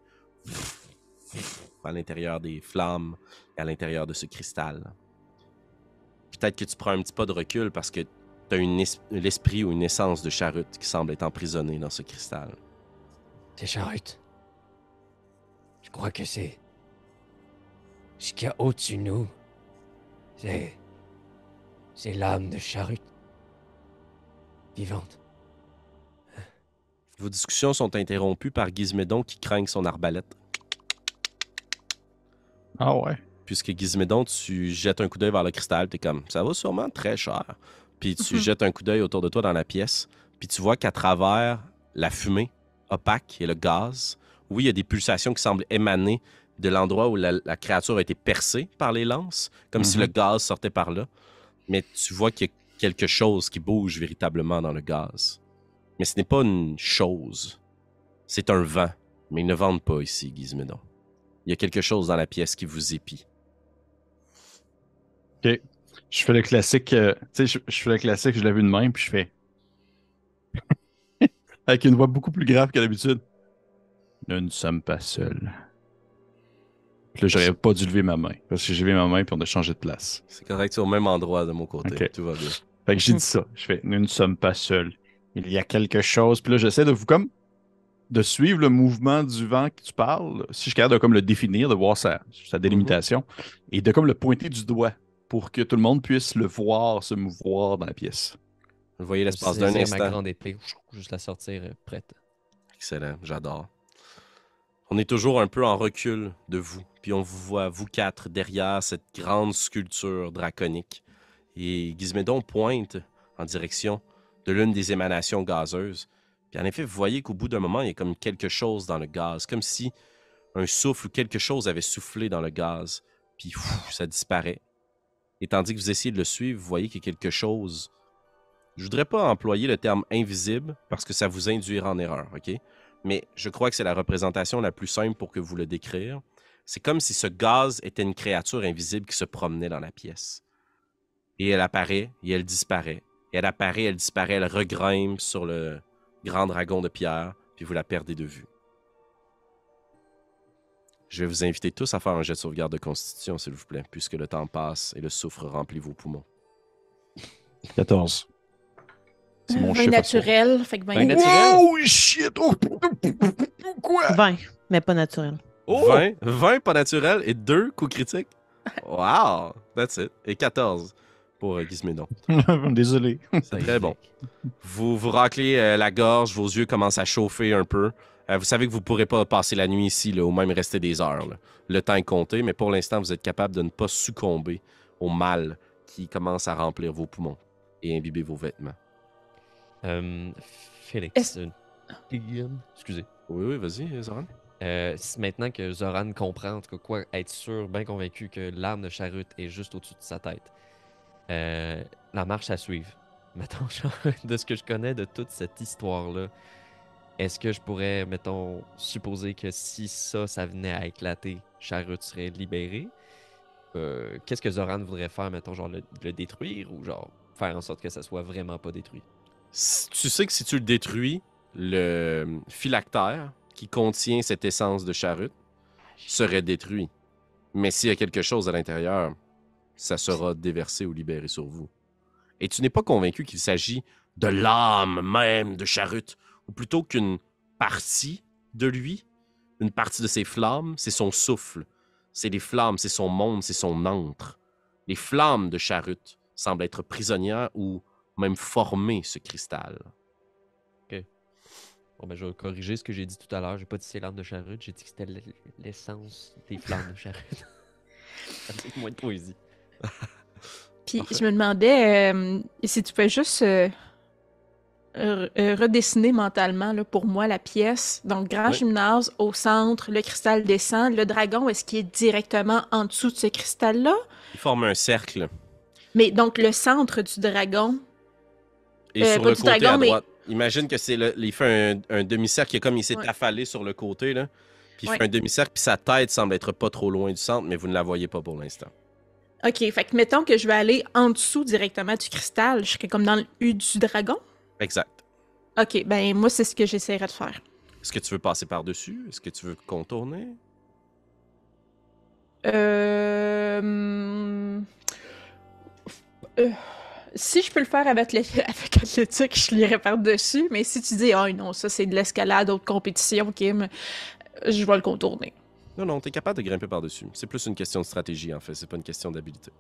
à l'intérieur des flammes et à l'intérieur de ce cristal. Peut-être que tu prends un petit pas de recul parce que tu as l'esprit ou une essence de charute qui semble être emprisonnée dans ce cristal. C'est charute. Je crois que c'est. Ce qu'il y a au-dessus de nous, c'est. C'est l'âme de Charute. Vivante. Vos discussions sont interrompues par Gizmédon qui craint son arbalète. Ah ouais. Puisque Gizmédon, tu jettes un coup d'œil vers le cristal, t'es comme, ça va sûrement très cher. Puis tu mhm. jettes un coup d'œil autour de toi dans la pièce, puis tu vois qu'à travers la fumée opaque et le gaz, oui, il y a des pulsations qui semblent émaner de l'endroit où la, créature a été percée par les lances, comme si le mhm. gaz sortait par là. Mais tu vois qu'il y a quelque chose qui bouge véritablement dans le gaz. Mais ce n'est pas une chose. C'est un vent. Mais ils ne vendent pas ici, Gizmédon. Il y a quelque chose dans la pièce qui vous épie. OK. Je fais le classique. Euh, tu sais, je, fais le classique, je l'ai vu de même, puis je fais. Avec une voix beaucoup plus grave qu'à l'habitude. Nous ne sommes pas seuls. Puis là, j'aurais pas dû lever ma main. Parce que j'ai levé ma main puis on a changé de place. C'est correct, c'est au même endroit de mon côté. Tout va bien. Fait que j'ai dit ça. Je fais Nous ne sommes pas seuls. Il y a quelque chose. Puis là, j'essaie de vous comme de suivre le mouvement du vent que tu parles, si je suis capable de comme le définir, de voir sa, sa délimitation, et de comme le pointer du doigt pour que tout le monde puisse le voir se mouvoir dans la pièce. Vous voyez l'espace d'un instant. ma grande épée, juste la sortir prête. Excellent, j'adore. On est toujours un peu en recul de vous, puis on vous voit, vous quatre, derrière cette grande sculpture draconique. Et Gizmédon pointe en direction de l'une des émanations gazeuses. Puis en effet, vous voyez qu'au bout d'un moment, il y a comme quelque chose dans le gaz, comme si un souffle ou quelque chose avait soufflé dans le gaz, puis ça disparaît. Et tandis que vous essayez de le suivre, vous voyez qu'il y a quelque chose. Je voudrais pas employer le terme invisible parce que ça vous induira en erreur, OK? Mais je crois que c'est la représentation la plus simple pour que vous le décrire. C'est comme si ce gaz était une créature invisible qui se promenait dans la pièce. Et elle apparaît et elle disparaît. Et elle apparaît, elle disparaît, elle regrimpe sur le grand dragon de pierre, puis vous la perdez de vue. Je vais vous inviter tous à faire un jet de sauvegarde de constitution, s'il vous plaît, puisque le temps passe et le soufre remplit vos poumons. 14. C'est mon chiffre. naturel, fait que 20. naturel? Oh shit! Oh, quoi? 20, mais pas naturel. 20, 20 pas naturel et 2 coups critiques. Wow! That's it. Et 14 pour euh, Gizmédon. Désolé. C'est très bon. Vous vous raclez euh, la gorge, vos yeux commencent à chauffer un peu. Euh, vous savez que vous ne pourrez pas passer la nuit ici, là, ou même rester des heures. Le temps est compté, mais pour l'instant, vous êtes capable de ne pas succomber au mal qui commence à remplir vos poumons et imbiber vos vêtements. Euh, Félix. Excusez. Oui, oui, vas-y, Zoran. Euh, maintenant que Zoran comprend, en tout cas, quoi, être sûr, bien convaincu que l'arme de Charute est juste au-dessus de sa tête, euh, la marche à suivre. Mettons, de ce que je connais de toute cette histoire-là, est-ce que je pourrais, mettons, supposer que si ça, ça venait à éclater, Charut serait libéré? Euh, qu'est-ce que Zoran voudrait faire, mettons, genre le, détruire ou genre faire en sorte que ça soit vraiment pas détruit? tu sais que si tu le détruis, le phylactère qui contient cette essence de charut serait détruit. Mais s'il y a quelque chose à l'intérieur, ça sera déversé ou libéré sur vous. Et tu n'es pas convaincu qu'il s'agit de l'âme même de Charut ou plutôt qu'une partie de lui, une partie de ses flammes, c'est son souffle. C'est les flammes, c'est son monde, c'est son antre. Les flammes de Charut semblent être prisonnières ou même former ce cristal. Ok. Bon, ben, je vais corriger ce que j'ai dit tout à l'heure. J'ai pas dit c'est l'arme de Charut, j'ai dit que c'était l'essence des flammes de Charut. Avec moins de poésie. Puis je me demandais euh, si tu pouvais juste euh, redessiner mentalement là, pour moi la pièce. Donc, grand gymnase au centre, le cristal descend. Le dragon, est-ce qu'il est directement en dessous de ce cristal-là? Il forme un cercle. Mais donc, le centre du dragon. Et sur le côté à droite. Imagine que c'est le, il fait un, demi-cercle, comme il s'est affalé sur le côté, là. Puis il fait un demi-cercle, puis sa tête semble être pas trop loin du centre, mais vous ne la voyez pas pour l'instant. OK, fait que mettons que je vais aller en dessous directement du cristal, je serais comme dans le U du dragon? Exact. OK, ben moi, c'est ce que j'essaierai de faire. Est-ce que tu veux passer par-dessus? Est-ce que tu veux contourner? Euh... euh si je peux le faire avec, avec Athlétique, je l'irai par-dessus. Mais si tu dis, oh non, ça c'est de l'escalade, d'autres compétitions, Kim, je vais le contourner. Non, non, t'es capable de grimper par-dessus. C'est plus une question de stratégie, en fait. C'est pas une question d'habilité.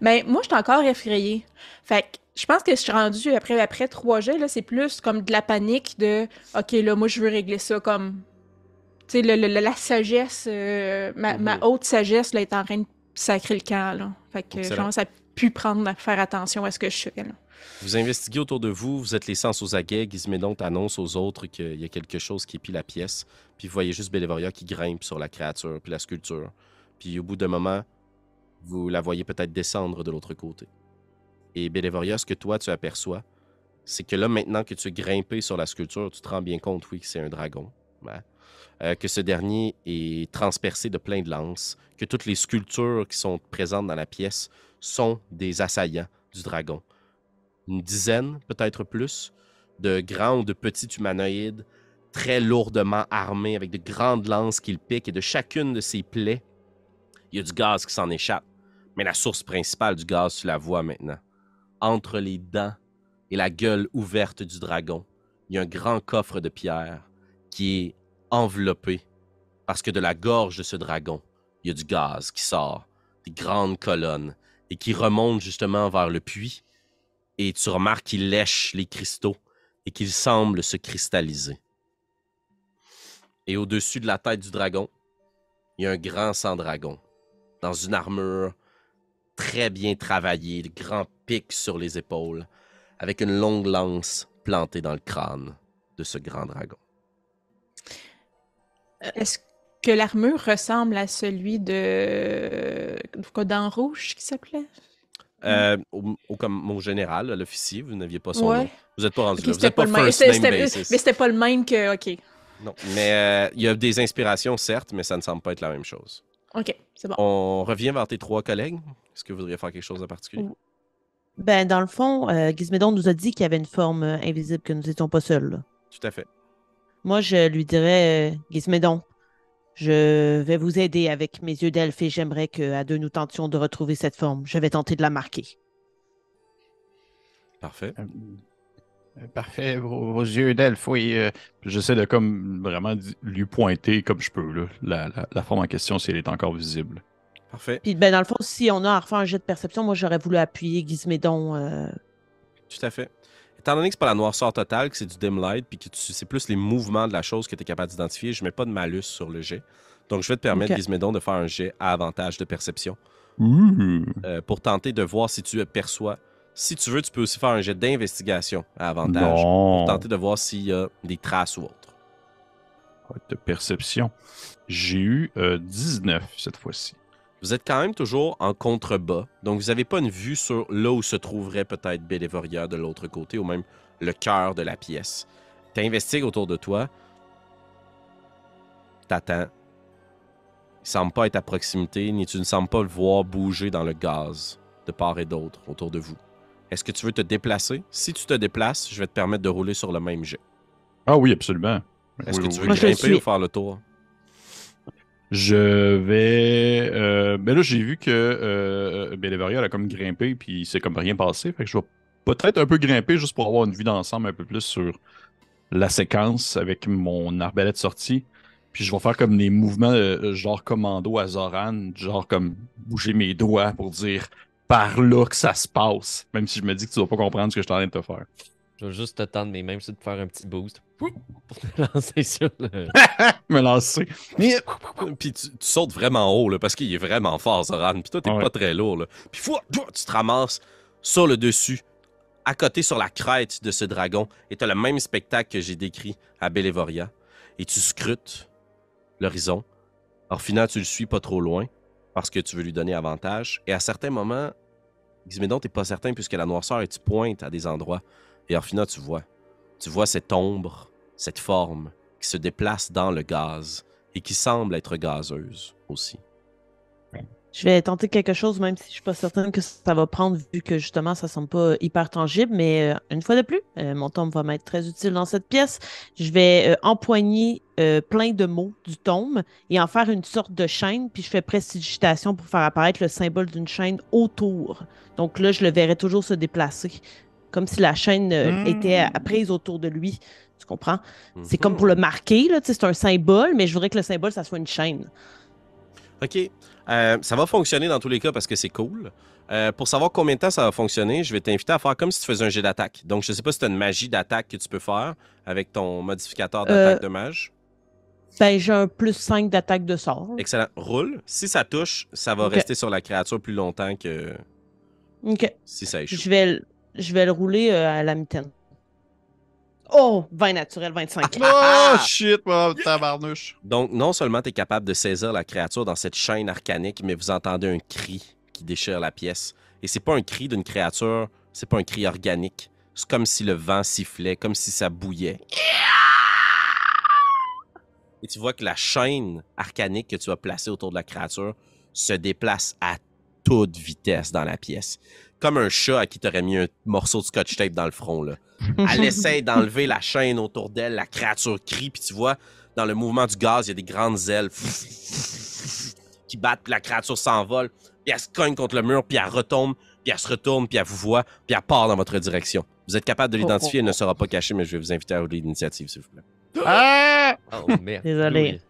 Mais ben, moi, je suis encore effrayée. Fait que je pense que je suis rendue après, après 3 G, là, c'est plus comme de la panique de OK, là, moi, je veux régler ça comme. Tu sais, la sagesse, euh, ma, ma, mhm. haute sagesse, là, est en train de sacrer le camp, là. Fait que je commence à plus prendre, à faire attention à ce que je fais, là. Vous investiguez autour de vous, vous êtes les sens aux aguets. Gizmédon annonce aux autres qu'il y a quelque chose qui épie la pièce. Puis vous voyez juste Bélévoria qui grimpe sur la créature, puis la sculpture. Puis au bout d'un moment, vous la voyez peut-être descendre de l'autre côté. Et Bélévoria, ce que toi tu aperçois, c'est que là, maintenant que tu es grimpé sur la sculpture, tu te rends bien compte, oui, que c'est un dragon. Hein. Euh, que ce dernier est transpercé de plein de lances, que toutes les sculptures qui sont présentes dans la pièce sont des assaillants du dragon une dizaine, peut-être plus, de grands ou de petits humanoïdes très lourdement armés avec de grandes lances qu'ils piquent et de chacune de ces plaies, il y a du gaz qui s'en échappe. Mais la source principale du gaz, tu la vois maintenant. Entre les dents et la gueule ouverte du dragon, il y a un grand coffre de pierre qui est enveloppé parce que de la gorge de ce dragon, il y a du gaz qui sort, des grandes colonnes, et qui remonte justement vers le puits et tu remarques qu'il lèche les cristaux et qu'il semble se cristalliser. Et au-dessus de la tête du dragon, il y a un grand sang-dragon, dans une armure très bien travaillée, de grands pics sur les épaules, avec une longue lance plantée dans le crâne de ce grand dragon. Est-ce que l'armure ressemble à celui de Codan Rouge qui s'appelait? Euh, au, comme au général, l'officier, vous n'aviez pas son nom. Vous n'êtes pas rendu là. Vous n'êtes pas, first name basis. Mais c'était pas le même que. OK. Non, mais euh, il y a des inspirations, certes, mais ça ne semble pas être la même chose. OK, c'est bon. On revient vers tes trois collègues. Est-ce que vous voudriez faire quelque chose de particulier? Ben, dans le fond, euh, Gizmédon nous a dit qu'il y avait une forme euh, invisible, que nous n'étions pas seuls. Tout à fait. Moi, je lui dirais, euh, Gizmédon, je vais vous aider avec mes yeux d'elfe et j'aimerais qu'à deux nous tentions de retrouver cette forme. Je vais tenter de la marquer. Parfait. Parfait, vos, yeux d'elfe, oui. J'essaie de comme vraiment lui pointer comme je peux la, la, forme en question si elle est encore visible. Parfait. Puis ben, dans le fond, si on a à refaire un jet de perception, moi j'aurais voulu appuyer Gizmédon. Euh... Tout à fait. Étant donné que c'est pas la noirceur totale, que c'est du dim light, puis que c'est plus les mouvements de la chose que tu es capable d'identifier, je mets pas de malus sur le jet. Donc je vais te permettre, Gizmédon, de faire un jet à avantage de perception. Euh, pour tenter de voir si tu perçois. Si tu veux, tu peux aussi faire un jet d'investigation à avantage. Pour tenter de voir s'il y a des traces ou autre. De perception. J'ai eu 19 euh, cette fois-ci. Vous êtes quand même toujours en contrebas, donc vous n'avez pas une vue sur là où se trouverait peut-être Bellevoria de l'autre côté, ou même le cœur de la pièce. Tu investigues autour de toi, t'attends. Il semble pas être à proximité, ni tu ne sembles pas le voir bouger dans le gaz de part et d'autre autour de vous. Est-ce que tu veux te déplacer? Si tu te déplaces, je vais te permettre de rouler sur le même jet. Ah oui, absolument. Est-ce que tu veux grimper ou faire le tour? Je vais. Euh, ben là, j'ai vu que euh, Bellevaria a comme grimpé, puis c'est comme rien passé. Fait que je vais peut-être un peu grimper juste pour avoir une vue d'ensemble un peu plus sur la séquence avec mon arbalète sortie. Puis je vais faire comme des mouvements euh, genre commando à Zoran, genre comme bouger mes doigts pour dire par là que ça se passe. Même si je me dis que tu vas pas comprendre ce que je suis en train de te faire. Je vais juste te tendre mes mains, c'est de faire un petit boost pour te lancer sur le. me lancer. Puis tu, sautes vraiment haut, là, parce qu'il est vraiment fort, Zoran. Puis toi, t'es pas très lourd. Là. Puis tu te ramasses sur le dessus, à côté sur la crête de ce dragon. Et t'as le même spectacle que j'ai décrit à Bellevoria. Et tu scrutes l'horizon. Alors, finalement, tu le suis pas trop loin, parce que tu veux lui donner avantage. Et à certains moments, Gizmédon, t'es pas certain, puisque la noirceur, et tu pointes à des endroits? Et Orphina, tu vois. Tu vois cette ombre, cette forme qui se déplace dans le gaz et qui semble être gazeuse aussi. Je vais tenter quelque chose, même si je suis pas certaine que ça va prendre, vu que justement, ça semble pas hyper tangible. Mais euh, une fois de plus, euh, mon tome va m'être très utile dans cette pièce. Je vais euh, empoigner plein de mots du tome et en faire une sorte de chaîne. Puis je fais prestidigitation pour faire apparaître le symbole d'une chaîne autour. Donc là, je le verrai toujours se déplacer comme si la chaîne euh, était hmm. prise autour de lui. Tu comprends? C'est comme pour le marquer, c'est un symbole, mais je voudrais que le symbole, ça soit une chaîne. OK. Euh, ça va fonctionner dans tous les cas parce que c'est cool. Euh, pour savoir combien de temps ça va fonctionner, je vais t'inviter à faire comme si tu faisais un jet d'attaque. Donc, je ne sais pas si tu as une magie d'attaque que tu peux faire avec ton modificateur d'attaque de mage. Ben, j'ai un plus 5 d'attaque de sort. Excellent. Roule. Si ça touche, ça va rester sur la créature plus longtemps que. OK. Si ça échoue. Je vais, je vais le rouler euh, à la mitaine. Oh, 20 naturel, 25. oh shit, tabarnouche. Donc, non seulement tu es capable de saisir la créature dans cette chaîne arcanique, mais vous entendez un cri qui déchire la pièce. Et c'est pas un cri d'une créature, c'est pas un cri organique. C'est comme si le vent sifflait, comme si ça bouillait. Et tu vois que la chaîne arcanique que tu as placée autour de la créature se déplace à toute vitesse dans la pièce comme un chat à qui t'aurait mis un morceau de scotch tape dans le front. Là. Elle essaie d'enlever la chaîne autour d'elle, la créature crie, puis tu vois, dans le mouvement du gaz, il y a des grandes ailes qui battent, puis la créature s'envole, puis elle se cogne contre le mur, puis elle retombe, puis elle se retourne, puis elle vous voit, puis elle part dans votre direction. Vous êtes capable de l'identifier, elle ne sera pas cachée, mais je vais vous inviter à rouler l'initiative, s'il vous plaît. Ah! Oh merde. Désolé.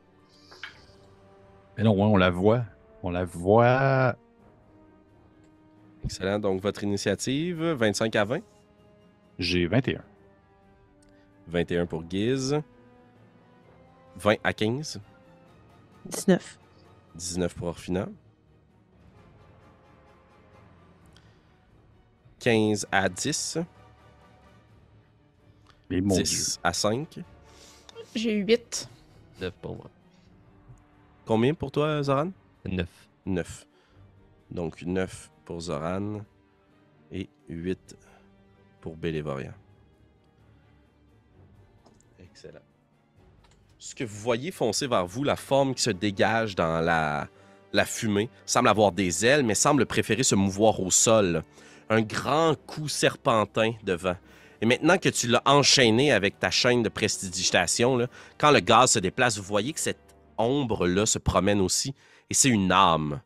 Mais non, on la voit. On la voit Excellent. Donc, votre initiative, 25 à 20. J'ai 21. 21 pour Giz. 20 à 15. 19. 19 pour Orfina. 15 à 10. Mais mon 10 à 5. J'ai 8. 9 pour moi. Combien pour toi, Zoran? 9. 9. Donc 9 pour Zoran et 8 pour Bélévorian. Excellent. Ce que vous voyez foncer vers vous, la forme qui se dégage dans la, fumée, semble avoir des ailes, mais semble préférer se mouvoir au sol. Un grand coup serpentin devant. Et maintenant que tu l'as enchaîné avec ta chaîne de prestidigitation, quand le gaz se déplace, vous voyez que cette ombre-là se promène aussi. Et c'est une âme.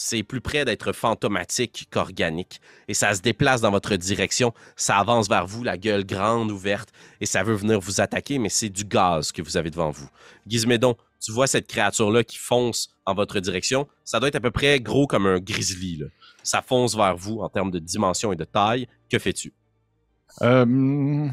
C'est plus près d'être fantomatique qu'organique. Et ça se déplace dans votre direction. Ça avance vers vous, la gueule grande, ouverte. Et ça veut venir vous attaquer, mais c'est du gaz que vous avez devant vous. Gizmédon, tu vois cette créature-là qui fonce en votre direction. Ça doit être à peu près gros comme un grizzly. Ça fonce vers vous en termes de dimension et de taille. Que fais-tu? Euh,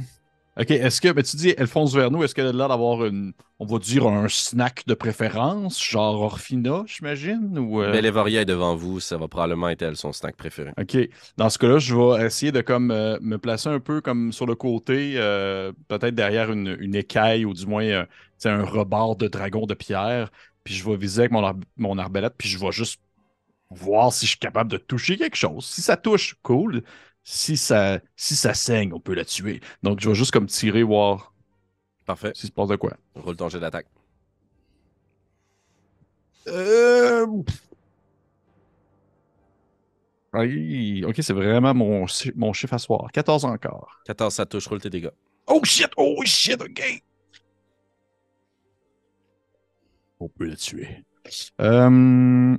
ok, est-ce que, ben, tu dis, elle fonce vers nous, est-ce qu'elle a l'air d'avoir une, on va dire, un snack de préférence, genre Orfina, j'imagine? Ou, euh? est devant vous, ça va probablement être elle, son snack préféré. Ok, dans ce cas-là, je vais essayer de comme euh, me placer un peu comme sur le côté, euh, peut-être derrière une, écaille ou du moins un rebord de dragon de pierre, puis je vais viser avec mon, mon arbalète, puis je vais juste voir si je suis capable de toucher quelque chose. Si ça touche, cool si ça, si ça saigne, on peut la tuer. Donc, je vais juste comme tirer, voir. Parfait. S'il se passe de quoi. Roule ton jet d'attaque. Euh... Ok, c'est vraiment mon, mon chiffre à soir. 14 encore. 14, ça touche. Roule tes dégâts. Oh shit! Oh shit! Ok! On peut la tuer. Euh...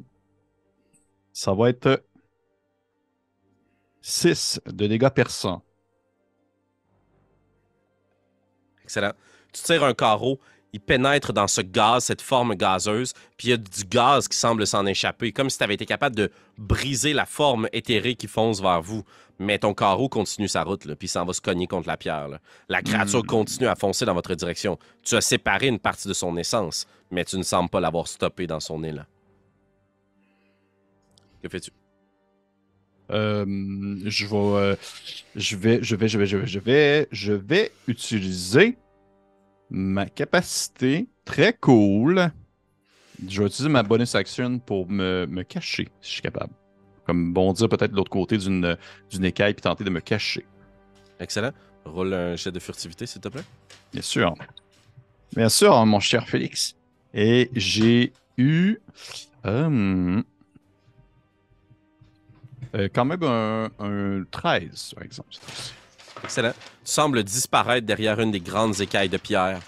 Ça va être 6 de dégâts perçants. Excellent. Tu tires un carreau, il pénètre dans ce gaz, cette forme gazeuse, puis il y a du gaz qui semble s'en échapper, comme si tu avais été capable de briser la forme éthérée qui fonce vers vous. Mais ton carreau continue sa route, là, puis s'en va se cogner contre la pierre. La créature hmm. continue à foncer dans votre direction. Tu as séparé une partie de son essence, mais tu ne sembles pas l'avoir stoppé dans son élan. Que fais-tu? Euh, je, vais, euh, je vais, je vais, je vais, je vais, je vais, je vais utiliser ma capacité très cool. Je vais utiliser ma bonus action pour me, me cacher, si je suis capable. Comme bondir peut-être de l'autre côté d'une, d'une écaille puis tenter de me cacher. Excellent. Roule un jet de furtivité, s'il te plaît. Bien sûr. Bien sûr, mon cher Félix. Et j'ai eu. Euh, euh, quand même un, 13, par exemple. Excellent. Tu sembles disparaître derrière une des grandes écailles de pierre.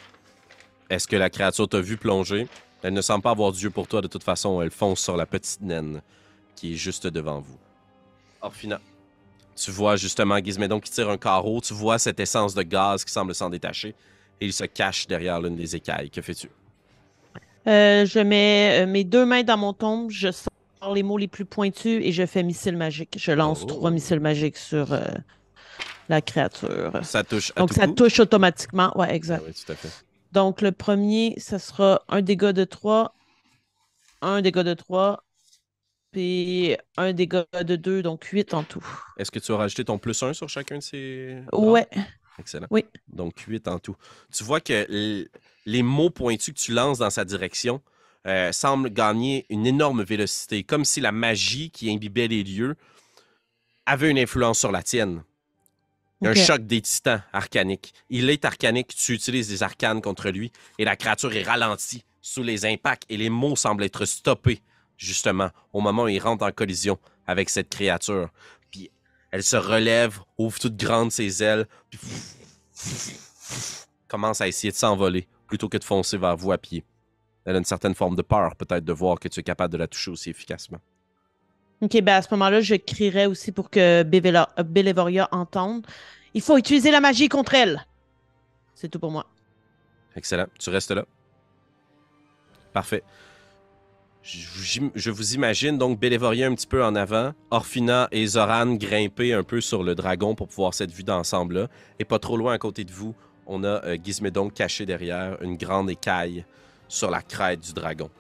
Est-ce que la créature t'a vu plonger? Elle ne semble pas avoir Dieu pour toi de toute façon. Elle fonce sur la petite naine qui est juste devant vous. Orphina, tu vois justement Gizmédon qui tire un carreau. Tu vois cette essence de gaz qui semble s'en détacher et il se cache derrière l'une des écailles. Que fais-tu? Euh, je mets euh, mes deux mains dans mon tombe. Je sens les mots les plus pointus et je fais missile magique. Je lance trois oh. missiles magiques sur euh, la créature. Ça touche. Donc ça touche automatiquement. Ouais, exact. Ah oui, tout à fait. Donc le premier, ça sera un dégât de 3, un dégât de 3, puis un dégât de 2, donc 8 en tout. Est-ce que tu as rajouté ton plus 1 sur chacun de ces. Ouais. Excellent. Oui. Donc 8 en tout. Tu vois que les mots pointus que tu lances dans sa direction euh, semble gagner une énorme vélocité, comme si la magie qui imbibait les lieux avait une influence sur la tienne. Un choc des titans arcaniques. Il est arcanique, tu utilises des arcanes contre lui et la créature est ralentie sous les impacts et les mots semblent être stoppés, justement, au moment où il rentre en collision avec cette créature. Puis elle se relève, ouvre toute grande ses ailes, puis commence à essayer de s'envoler plutôt que de foncer vers vous à pied elle a une certaine forme de peur, peut-être, de voir que tu es capable de la toucher aussi efficacement. OK, ben à ce moment-là, je crierais aussi pour que Bélévoria entende. Il faut utiliser la magie contre elle. C'est tout pour moi. Excellent. Tu restes là. Parfait. Je, vous imagine donc Bélévoria un petit peu en avant, Orphina et Zoran grimper un peu sur le dragon pour pouvoir cette vue d'ensemble-là. Et pas trop loin à côté de vous, on a euh, Gizmédon caché derrière une grande écaille sur la crête du dragon.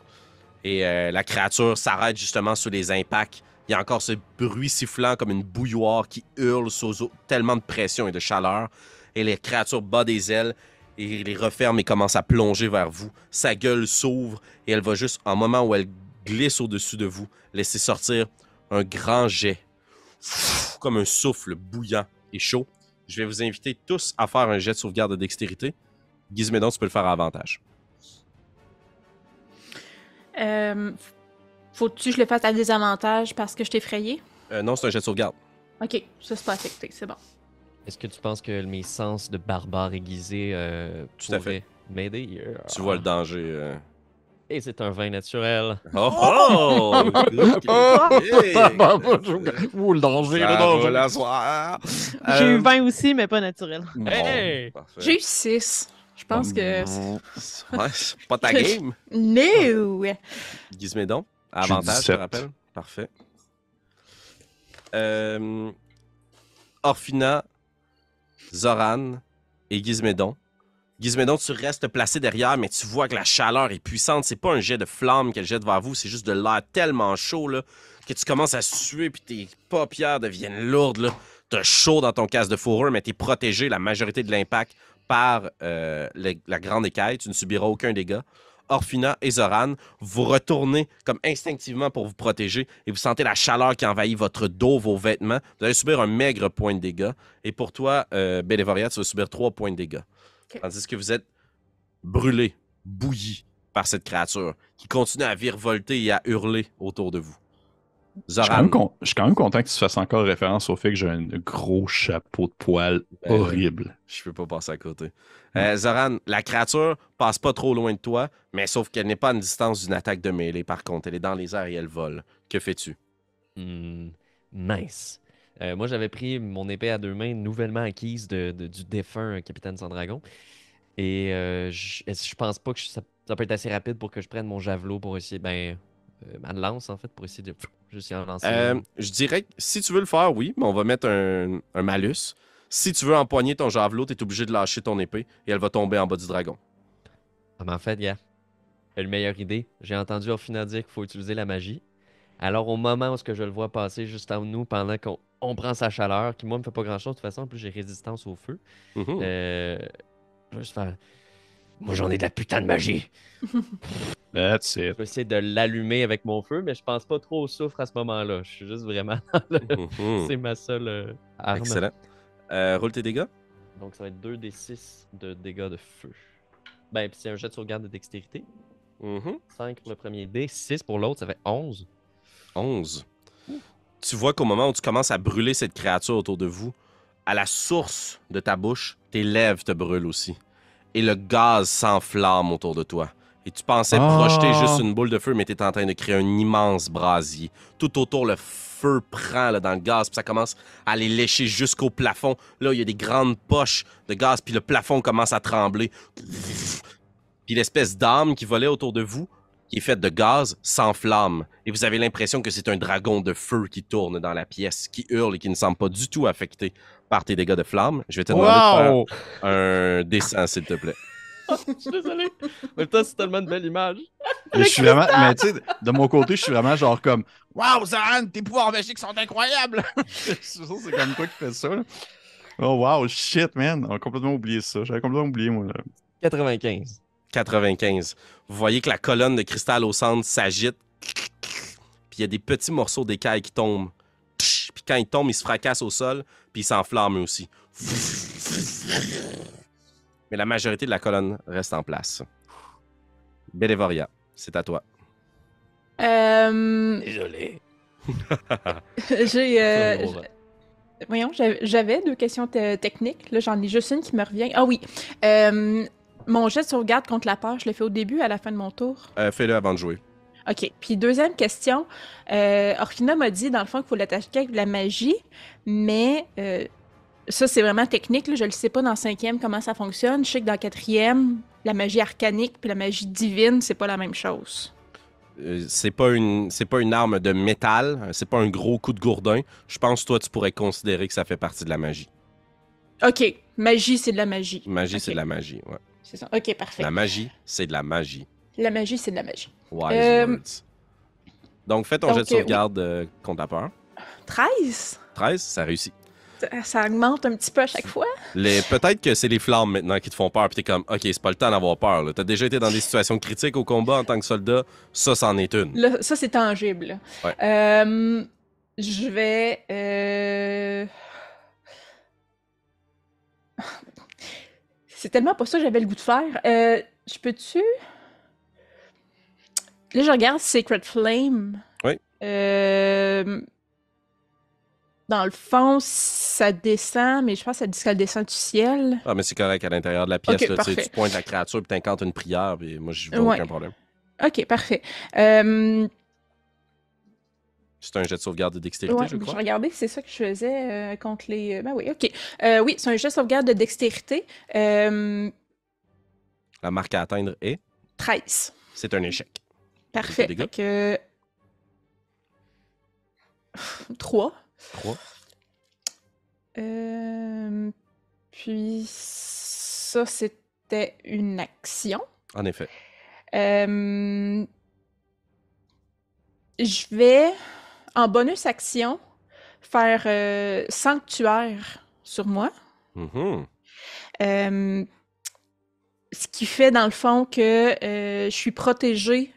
Et euh, la créature s'arrête justement sous les impacts. Il y a encore ce bruit sifflant comme une bouilloire qui hurle sous tellement de pression et de chaleur. et les créatures battent des ailes et les referme et commence à plonger vers vous. Sa gueule s'ouvre et elle va juste, en moment où elle glisse au-dessus de vous, laisser sortir un grand jet, comme un souffle bouillant et chaud. Je vais vous inviter tous à faire un jet de sauvegarde de dextérité. Gizmédon, tu peux le faire à avantage. Euh, Faut-tu que je le fasse à désavantage parce que je t'ai effrayé? Euh, non, c'est un jet de sauvegarde. Ok, ça c'est pas affecté, c'est bon. Est-ce que tu penses que mes sens de barbare aiguisé euh, Tout à fait. m'aider? Yeah. Tu vois le danger. euh. Et c'est un vin naturel. Oh! oh! Good critique. Ouh, le danger, le Ça danger. va la soirée. J'ai eu Euh, 20 aussi, mais pas naturel. bon, Hey! parfait. J'ai eu 6. Je pense que. Ouais, c'est pas ta game. No! Gizmédon, avantage, je te 17. rappelle. Parfait. Euh, Orphina, Zoran et Gizmédon. Gizmédon, tu restes placé derrière, mais tu vois que la chaleur est puissante. C'est pas un jet de flamme qu'elle jette vers vous, c'est juste de l'air tellement chaud là, que tu commences à suer puis tes paupières deviennent lourdes. Là. T'as chaud dans ton casque de fourrure, mais t'es protégé la majorité de l'impact par euh, le- la grande écaille. Tu ne subiras aucun dégât. Orphina et Zoran, vous retournez comme instinctivement pour vous protéger et vous sentez la chaleur qui envahit votre dos, vos vêtements. Vous allez subir un maigre point de dégâts. Et pour toi, euh, Bélévoria, tu vas subir trois points de dégâts. Tandis que vous êtes brûlé, bouilli par cette créature qui continue à virevolter et à hurler autour de vous. Je suis, quand Zoran, même con- je suis quand même content que tu fasses encore référence au fait que j'ai un gros chapeau de poils Ben horrible. je peux pas passer à côté. Euh, Zoran, la créature passe pas trop loin de toi, mais sauf qu'elle n'est pas à une distance d'une attaque de mêlée. Par contre, elle est dans les airs et elle vole. Que fais-tu? Hmm, mince. Euh, moi, j'avais pris mon épée à deux mains nouvellement acquise de, de- du défunt capitaine Sandragon. Et euh, je pense pas que je- ça, ça peut être assez rapide pour que je prenne mon javelot pour essayer. Ben, ma lance, en fait, pour essayer de. Juste y en lancer. Euh, je dirais que si tu veux le faire, oui, mais on va mettre un, un malus. Si tu veux empoigner ton javelot, tu es obligé de lâcher ton épée et elle va tomber en bas du dragon. Ah, mais en fait, gars, j'ai une meilleure idée. J'ai entendu Orphina dire qu'il faut utiliser la magie. Alors, au moment où ce que je le vois passer juste en nous, pendant qu'on on prend sa chaleur, qui moi me fait pas grand chose de toute façon, en plus j'ai résistance au feu, Mhm. euh, je vais juste faire. Moi, j'en ai de la putain de magie. That's it. Je vais essayer de l'allumer avec mon feu, mais je pense pas trop au soufre à ce moment-là. Je suis juste vraiment. dans le- Mhm. C'est ma seule euh, arme. Excellent. Euh, roule tes dégâts. Donc ça va être 2 des 6 de dégâts de feu. Ben, puis c'est un jet de sauvegarde de dextérité. Mhm. 5 pour le premier dé, 6 pour l'autre, ça fait 11. 11. Tu vois qu'au moment où tu commences à brûler cette créature autour de vous, à la source de ta bouche, tes lèvres te brûlent aussi. Et le gaz s'enflamme autour de toi. Et tu pensais Ah. projeter juste une boule de feu, mais tu es en train de créer un immense brasier. Tout autour, le feu prend là, dans le gaz, puis ça commence à aller lécher jusqu'au plafond. Là, il y a des grandes poches de gaz, puis le plafond commence à trembler. Puis l'espèce d'âme qui volait autour de vous, qui est faite de gaz, s'enflamme. Et vous avez l'impression que c'est un dragon de feu qui tourne dans la pièce, qui hurle et qui ne semble pas du tout affecté par tes dégâts de flamme. Je vais te demander Wow! de faire un dessin, s'il te plaît. Je suis désolé. En même temps, c'est tellement une belle image. Mais je suis vraiment, mais tu sais, de mon côté, je suis vraiment genre comme Waouh, Zoran, tes pouvoirs magiques sont incroyables! c'est sûr, c'est comme toi qui fais ça. là. Oh wow, shit, man! On a complètement oublié ça. J'avais complètement oublié, moi. Là. 95. 95. Vous voyez que la colonne de cristal au centre s'agite. Puis il y a des petits morceaux d'écailles qui tombent. Puis quand ils tombent, ils se fracassent au sol, puis ils s'enflamment eux aussi. Mais la majorité de la colonne reste en place. Bélévoria, c'est à toi. Euh, Désolé. j'ai. euh, voyons, j'avais- deux questions te- techniques. Là, j'en ai juste une qui me revient. Ah oui. Euh, mon jet de sauvegarde contre la peur, je l'ai fait au début, à la fin de mon tour. Euh, Fais-le avant de jouer. OK. Puis deuxième question. Euh, Orphina m'a dit, dans le fond, qu'il faut l'attaquer avec de la magie, mais euh, ça, c'est vraiment technique. là. Je ne sais pas dans cinquième comment ça fonctionne. Je sais que dans quatrième, la magie arcanique puis la magie divine, c'est pas la même chose. Euh, c'est pas une c'est pas une arme de métal, euh, c'est pas un gros coup de gourdin. Je pense toi tu pourrais considérer que ça fait partie de la magie. OK. Magie, c'est de la magie. Magie c'est de la magie, ouais. C'est ça. OK, parfait. La magie, c'est de la magie. La magie, c'est de la magie. Wise Euh, words. Donc fais ton jet de euh, sauvegarde euh, contre la peur. 13? 13, ça réussit. ça augmente un petit peu à chaque fois? Peut-être que c'est les flammes maintenant qui te font peur, puis t'es comme, OK, c'est pas le temps d'avoir peur. T'as déjà été dans des situations critiques au combat en tant que soldat, ça, c'en est une. ça, c'est tangible. Ouais. Euh, je vais. Euh... C'est tellement pas ça que j'avais le goût de faire. Euh, je peux-tu. Là, je regarde Secret Flame. Oui. Euh, dans le fond, ça descend, mais je pense que ça dit qu'elle descend du ciel. Ah, mais c'est correct à l'intérieur de la pièce. là, tu pointes la créature puis t'incantes une prière, puis moi, je vois aucun problème. Ok, parfait. Euh, c'est un jet de sauvegarde de dextérité, je crois. Je regardais, c'est ça que je faisais euh, contre les. Ben oui, ok. Euh, oui, c'est un jet de sauvegarde de dextérité. La marque à atteindre est? 13. C'est un échec. Parfait. Donc, 3. 3. puis, ça, c'était une action. En effet. je vais en bonus action, faire euh, sanctuaire sur moi. Mm-hmm. Euh, ce qui fait dans le fond que euh, je suis protégée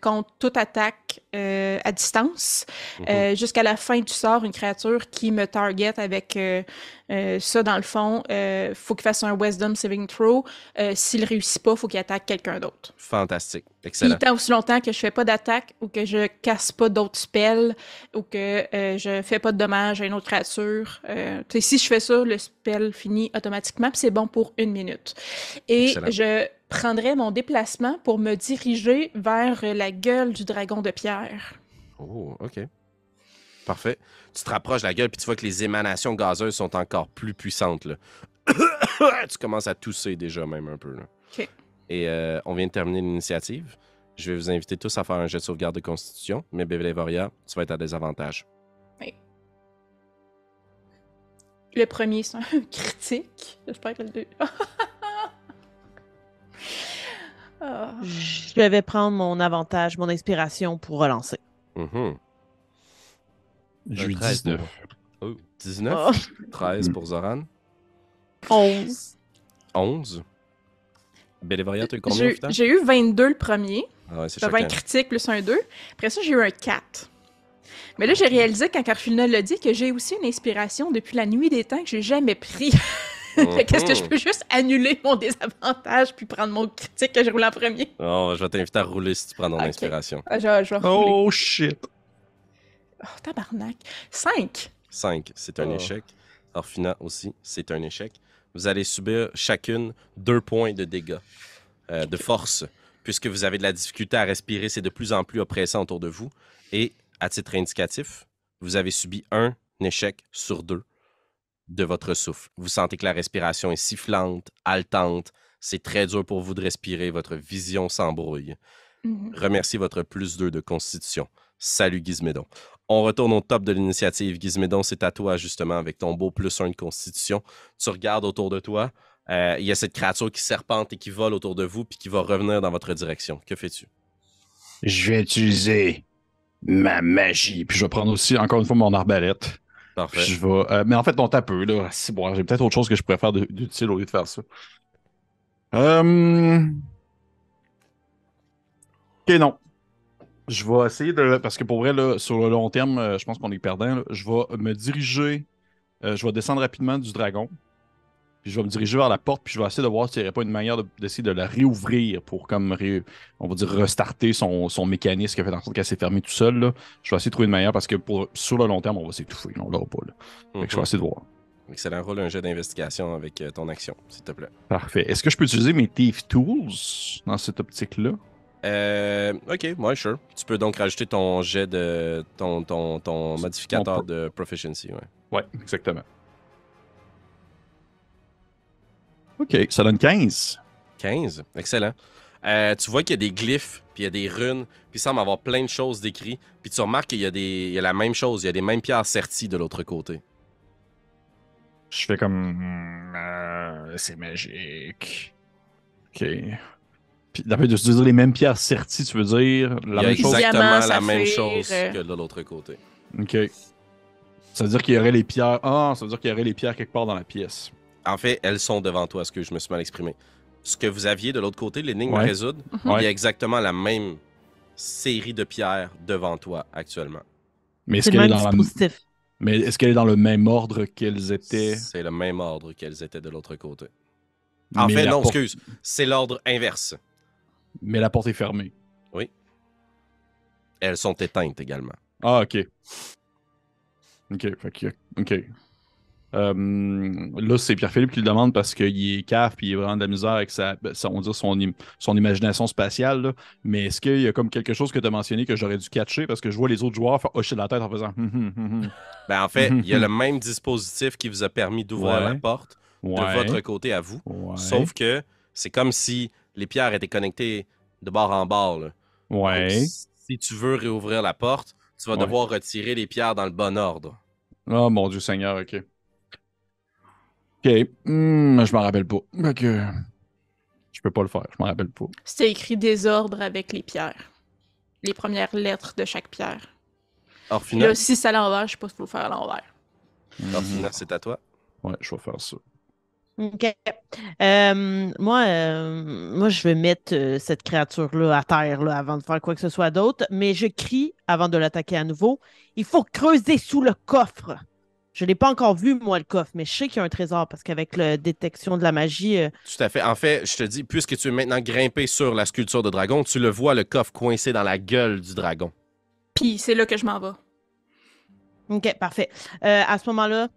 contre toute attaque à distance. Mm-hmm. Jusqu'à la fin du sort, une créature qui me target avec euh, ça, dans le fond, euh, faut qu'il fasse un Wisdom Saving Throw. Euh, S'il réussit pas, faut qu'il attaque quelqu'un d'autre. Fantastique. Excellent. tant aussi longtemps que je fais pas d'attaque ou que je casse pas d'autres spells ou que euh, je fais pas de dommages à une autre créature. si je fais ça, le spell finit automatiquement, c'est bon pour une minute. Et je prendrai mon déplacement pour me diriger vers la gueule du dragon de pierre. Oh, OK. Parfait. Tu te rapproches de la gueule, puis tu vois que les émanations gazeuses sont encore plus puissantes. Là. tu commences à tousser déjà, même un peu. Là. OK. Et euh, on vient de terminer l'initiative. Je vais vous inviter tous à faire un jet de sauvegarde de constitution, mais Bevelévoria, tu vas être à désavantage. Oui. Le premier, c'est un critique. J'espère que le deux. Je vais prendre mon avantage, mon inspiration pour relancer. Mm-hmm. J'ai eu 19. Oh, 19? 13 pour Zoran. 11. 11. Bélévoria, tu combien J'ai eu 22 le premier. Ah ouais, c'est un critique plus un 2. Après ça, j'ai eu un 4. Mais là, j'ai réalisé quand Carfulna l'a dit que j'ai aussi une inspiration depuis la nuit des temps que j'ai jamais pris. Qu'est-ce que je mhm. peux juste annuler mon désavantage puis prendre mon critique que j'ai roulé en premier? Oh, je vais t'inviter à rouler si tu prends ton inspiration. Ah, je, je vais oh shit! Oh, tabarnak. 5. 5, c'est un oh. échec. Orfina aussi, c'est un échec. Vous allez subir chacune deux points de dégâts, euh, de force, puisque vous avez de la difficulté à respirer, c'est de plus en plus oppressant autour de vous. Et à titre indicatif, vous avez subi un échec sur deux de votre souffle. Vous sentez que la respiration est sifflante, haletante. C'est très dur pour vous de respirer. Votre vision s'embrouille. Mm-hmm. Remerciez votre plus 2 de constitution. Salut Gizmédon. On retourne au top de l'initiative. Gizmédon, c'est à toi, justement, avec ton beau plus 1 de constitution. Tu regardes autour de toi. Euh, il y a cette créature qui serpente et qui vole autour de vous, puis qui va revenir dans votre direction. Que fais-tu? Je vais utiliser ma magie. Puis je vais prendre aussi, encore une fois, mon arbalète. Parfait. je euh, mais en fait, on tape peu, là. bon, j'ai peut-être autre chose que je pourrais faire d'utile au lieu de faire ça. Euh... Ok, non je vais essayer de. Parce que pour vrai, là, sur le long terme, euh, je pense qu'on est perdant. Je vais me diriger. Je vais descendre rapidement du dragon. Puis je vais me diriger vers la porte. Puis je vais essayer de voir s'il n'y aurait pas une manière d'essayer de, la réouvrir pour, comme, on va dire, restarter son, son mécanisme qui a fait en sorte qu'elle s'est fermée tout seul. Là. Je vais essayer de trouver une manière parce que pour, sur le long terme, on va s'étouffer. On l'aura pas. Là. je vais mhm. essayer de voir. Excellent. Rôle un jet d'investigation avec euh, ton action, s'il te plaît. Parfait. Est-ce que je peux utiliser mes Thief Tools dans cette optique-là? Euh, ok, moi, sure. Tu peux donc rajouter ton jet de. ton, ton, ton modificateur de proficiency, ouais. Ouais, exactement. Ok, ça donne 15. 15, excellent. Euh, tu vois qu'il y a des glyphes, puis il y a des runes, puis il semble avoir plein de choses décrites. Puis tu remarques qu'il y, a des... il y a la même chose, il y a des mêmes pierres serties de l'autre côté. Je fais comme. Hmm, euh, c'est magique. Ok. Puis, d'après de dire les mêmes pierres serties, tu veux dire la même chose? Exactement la même chose que de l'autre côté. OK. Ça veut dire qu'il y aurait les pierres. Ah, ça veut dire qu'il y aurait les pierres quelque part dans la pièce. En fait, elles sont devant toi, ce que je me suis mal exprimé. Ce que vous aviez de l'autre côté, l'énigme à résoudre, il y a exactement la même série de pierres devant toi actuellement. Mais est-ce qu'elle est, dans la... Mais est-ce qu'elle est dans le même ordre qu'elles étaient? C'est le même ordre qu'elles étaient de l'autre côté. En fait, non, excuse. C'est l'ordre inverse. Mais la porte est fermée. Oui. Elles sont éteintes également. Ah, ok. Ok, ok. Euh, là, c'est Pierre-Philippe qui le demande parce qu'il est caf puis il est vraiment de la misère avec sa, ben, on dit son, son imagination spatiale. Mais est-ce qu'il y a comme quelque chose que tu as mentionné que j'aurais dû catcher? Parce que je vois les autres joueurs faire hocher la tête en faisant. Hum, hum, hum, ben, en fait, il y a le même dispositif qui vous a permis d'ouvrir la porte de votre côté à vous. Sauf que c'est comme si les pierres étaient connectées de bord en bord. Ouais. si tu veux réouvrir la porte, tu vas devoir retirer les pierres dans le bon ordre. Oh mon Dieu Seigneur, ok. Ok, hmm, je m'en rappelle pas. Ok. Je peux pas le faire, je m'en rappelle pas. C'était écrit désordre avec les pierres. Les premières lettres de chaque pierre. Orphina. Là, si c'est à l'envers, je sais pas s'il faut le faire à l'envers. Orphina, c'est à toi. Ouais, je vais faire ça. OK. Euh, moi, euh, moi, je vais mettre euh, cette créature-là à terre là, avant de faire quoi que ce soit d'autre, mais je crie avant de l'attaquer à nouveau. Il faut creuser sous le coffre. Je ne l'ai pas encore vu, moi, le coffre, mais je sais qu'il y a un trésor parce qu'avec la détection de la magie. Tout à fait. En fait, je te dis, puisque tu es maintenant grimpé sur la sculpture de dragon, tu le vois, le coffre coincé dans la gueule du dragon. Puis c'est là que je m'en vais. OK, parfait. à ce moment-là,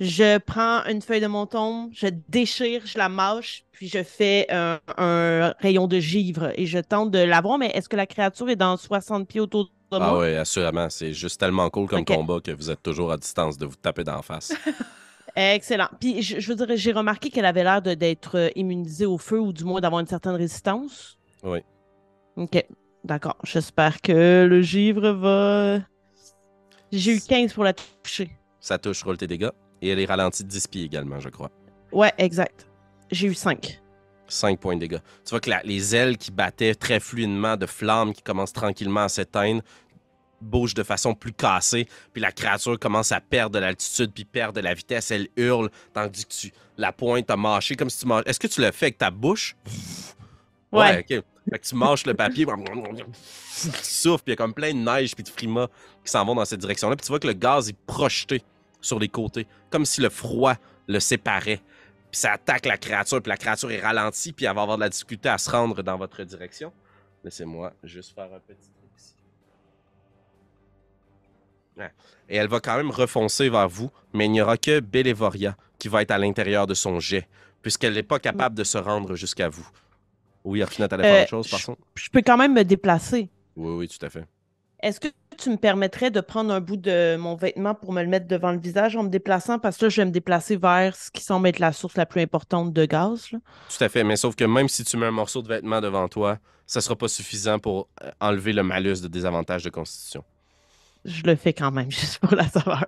je prends une feuille de mon tombe, je déchire, je la mâche, puis je fais un, rayon de givre et je tente de l'avoir. Mais est-ce que la créature est dans 60 pieds autour de ah moi? Ah oui, assurément. C'est juste tellement cool comme combat que vous êtes toujours à distance de vous taper d'en face. Excellent. Puis je, je veux dire, j'ai remarqué qu'elle avait l'air d'être euh, immunisée au feu ou du moins d'avoir une certaine résistance. Oui. OK. D'accord. J'espère que le givre va. J'ai eu 15 pour la toucher. Ça touche, roule tes dégâts. Et elle est ralentie de 10 pieds également, je crois. Ouais, exact. J'ai eu 5. 5 points de dégâts. Tu vois que les ailes qui battaient très fluidement de flammes qui commencent tranquillement à s'éteindre bougent de façon plus cassée, puis la créature commence à perdre de l'altitude puis perdre de la vitesse. Elle hurle, tandis que tu la pointe à mâcher comme si tu manges. Est-ce que tu le fais avec ta bouche? Ouais. ok. Fait que tu mâches le papier, tu souffles, puis il y a comme plein de neige puis de frimas qui s'en vont dans cette direction-là. Puis tu vois que le gaz est projeté sur les côtés, comme si le froid le séparait. Puis ça attaque la créature, puis la créature est ralentie, puis elle va avoir de la difficulté à se rendre dans votre direction. Laissez-moi juste faire un petit Et elle va quand même refoncer vers vous, mais il n'y aura que Belévoria qui va être à l'intérieur de son jet, puisqu'elle n'est pas capable de se rendre jusqu'à vous. Oui, Arfina, t'allais faire euh, autre chose, par contre? Je peux quand même me déplacer. Oui, oui, tout à fait. Est-ce que tu me permettrais de prendre un bout de mon vêtement pour me le mettre devant le visage en me déplaçant? Parce que là, je vais me déplacer vers ce qui semble être la source la plus importante de gaz. Tout à fait, mais sauf que même si tu mets un morceau de vêtement devant toi, ça sera pas suffisant pour euh, enlever le malus de désavantage de constitution. Je le fais quand même, juste pour la saveur.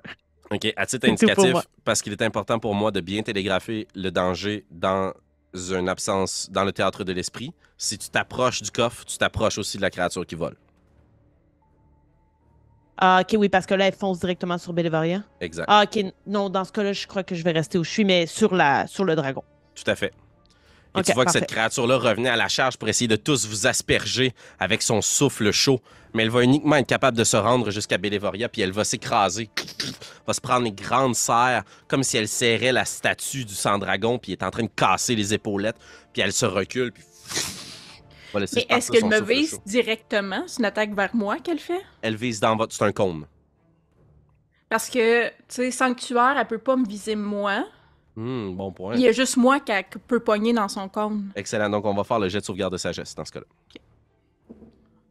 OK, à titre indicatif, parce qu'il est important pour moi de bien télégrapher le danger dans une absence, dans le théâtre de l'esprit. Si tu t'approches du coffre, tu t'approches aussi de la créature qui vole. Ah, ok, oui, parce que là, elle fonce directement sur Bellevaria. Exact. Ah, ok. Non, dans ce cas-là, je crois que je vais rester où je suis, mais sur, la, sur le dragon. Tout à fait. Et tu vois que cette créature-là revenait à la charge pour essayer de tous vous asperger avec son souffle chaud. Mais elle va uniquement être capable de se rendre jusqu'à Bellevaria, puis elle va s'écraser. va se prendre les grandes serres, comme si elle serrait la statue du sang-dragon, puis est en train de casser les épaulettes. Puis elle se recule, puis mais est-ce qu'elle me vise directement? C'est une attaque vers moi qu'elle fait? Elle vise dans votre. C'est un cône. Parce que, tu sais, Sanctuaire, elle peut pas me viser moi. Hmm, bon point. Il y a juste moi qu'elle peut pogner dans son cône. Excellent. Donc, on va faire le jet de sauvegarde de sagesse dans ce cas-là.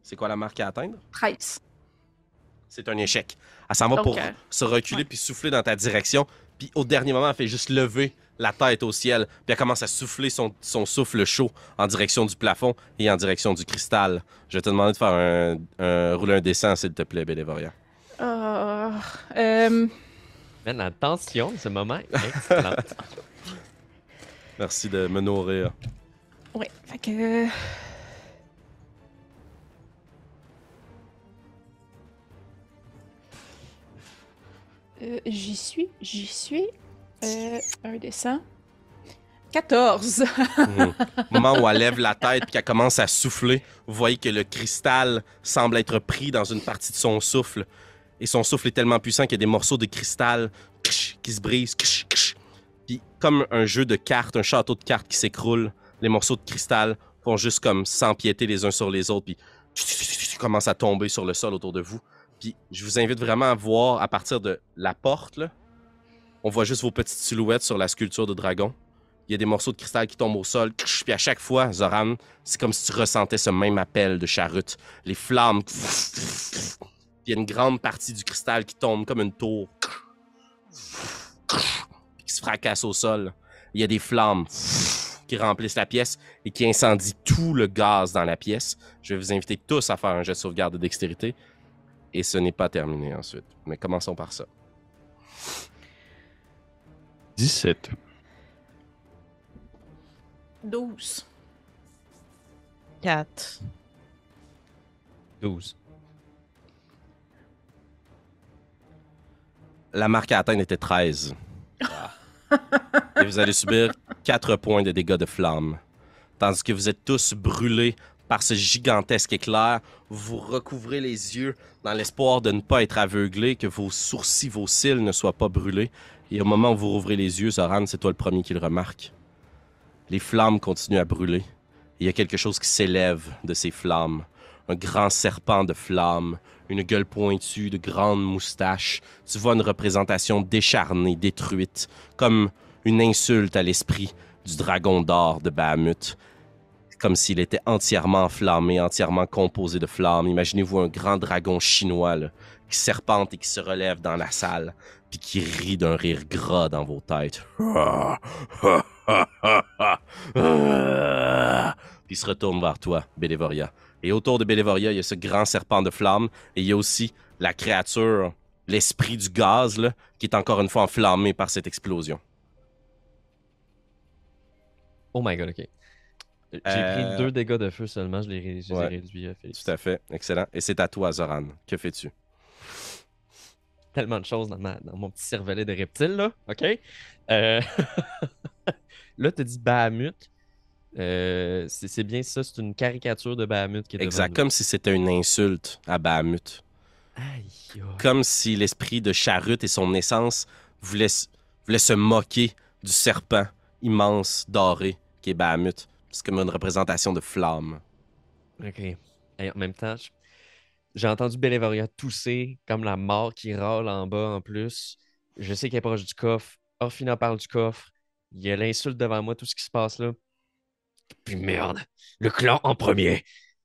C'est quoi la marque à atteindre? 13. C'est un échec. Elle s'en va pour se reculer puis souffler dans ta direction. Puis au dernier moment, elle fait juste lever la tête au ciel, puis elle commence à souffler son, souffle chaud en direction du plafond et en direction du cristal. Je vais te demander de faire un, un rouler un dessin, s'il te plaît, Bélévoria. Euh, euh... la tension ce moment. Merci de me nourrir. Oui, fait que... Euh, j'y suis, j'y suis. Euh, un dessin. 14. Mhm. Au moment où elle lève la tête et qu'elle commence à souffler, vous voyez que le cristal semble être pris dans une partie de son souffle. Et son souffle est tellement puissant qu'il y a des morceaux de cristal qui se brisent. Puis comme un jeu de cartes, un château de cartes qui s'écroule, les morceaux de cristal vont juste comme s'empiéter les uns sur les autres, puis commencent à tomber sur le sol autour de vous. Puis je vous invite vraiment à voir à partir de la porte, on voit juste vos petites silhouettes sur la sculpture de dragon. Il y a des morceaux de cristal qui tombent au sol. Puis à chaque fois, Zoran, c'est comme si tu ressentais ce même appel de charrute. Les flammes. Il y a une grande partie du cristal qui tombe comme une tour. Qui se fracasse au sol. Il y a des flammes qui remplissent la pièce et qui incendient tout le gaz dans la pièce. Je vais vous inviter tous à faire un jet de sauvegarde de dextérité. Et ce n'est pas terminé ensuite. Mais commençons par ça. 17. 12. 4. 12. La marque à atteindre était 13. Et vous allez subir 4 points de dégâts de flamme. Tandis que vous êtes tous brûlés par ce gigantesque éclair, vous recouvrez les yeux dans l'espoir de ne pas être aveuglé, que vos sourcils, vos cils ne soient pas brûlés. Et au moment où vous rouvrez les yeux, Zoran, c'est toi le premier qui le remarque. Les flammes continuent à brûler. Il y a quelque chose qui s'élève de ces flammes. Un grand serpent de flammes, une gueule pointue, de grandes moustaches. Tu vois une représentation décharnée, détruite, comme une insulte à l'esprit du dragon d'or de Bahamut comme s'il était entièrement enflammé, entièrement composé de flammes. Imaginez-vous un grand dragon chinois qui serpente et qui se relève dans la salle, puis qui rit d'un rire gras dans vos têtes. puis il se retourne vers toi, Bélévoria. Et autour de Bélévoria, il y a ce grand serpent de flammes, et il y a aussi la créature, l'esprit du gaz, qui est encore une fois enflammé par cette explosion. Oh my god, ok. J'ai pris Euh, deux dégâts de feu seulement, je les, ai réduits. euh, Félix. Tout à fait, excellent. Et c'est à toi, Zoran. Que fais-tu? Tellement de choses dans, ma- dans mon petit cervelet de reptile, là. OK? Euh, là, tu dis Bahamut. Euh, c'est bien ça, c'est une caricature de Bahamut qui est Exact, comme si c'était une insulte à Bahamut. Aïe, aïe. Comme si l'esprit de Charut et son essence voulaient, voulaient se moquer du serpent immense, doré, qui est Bahamut. C'est comme une représentation de flamme. OK. Et en même temps, j'ai entendu Bélévoria tousser comme la mort qui râle en bas en plus. Je sais qu'elle est proche du coffre. Orphina parle du coffre. Il y a l'insulte devant moi, tout ce qui se passe là. Puis merde, le clan en premier.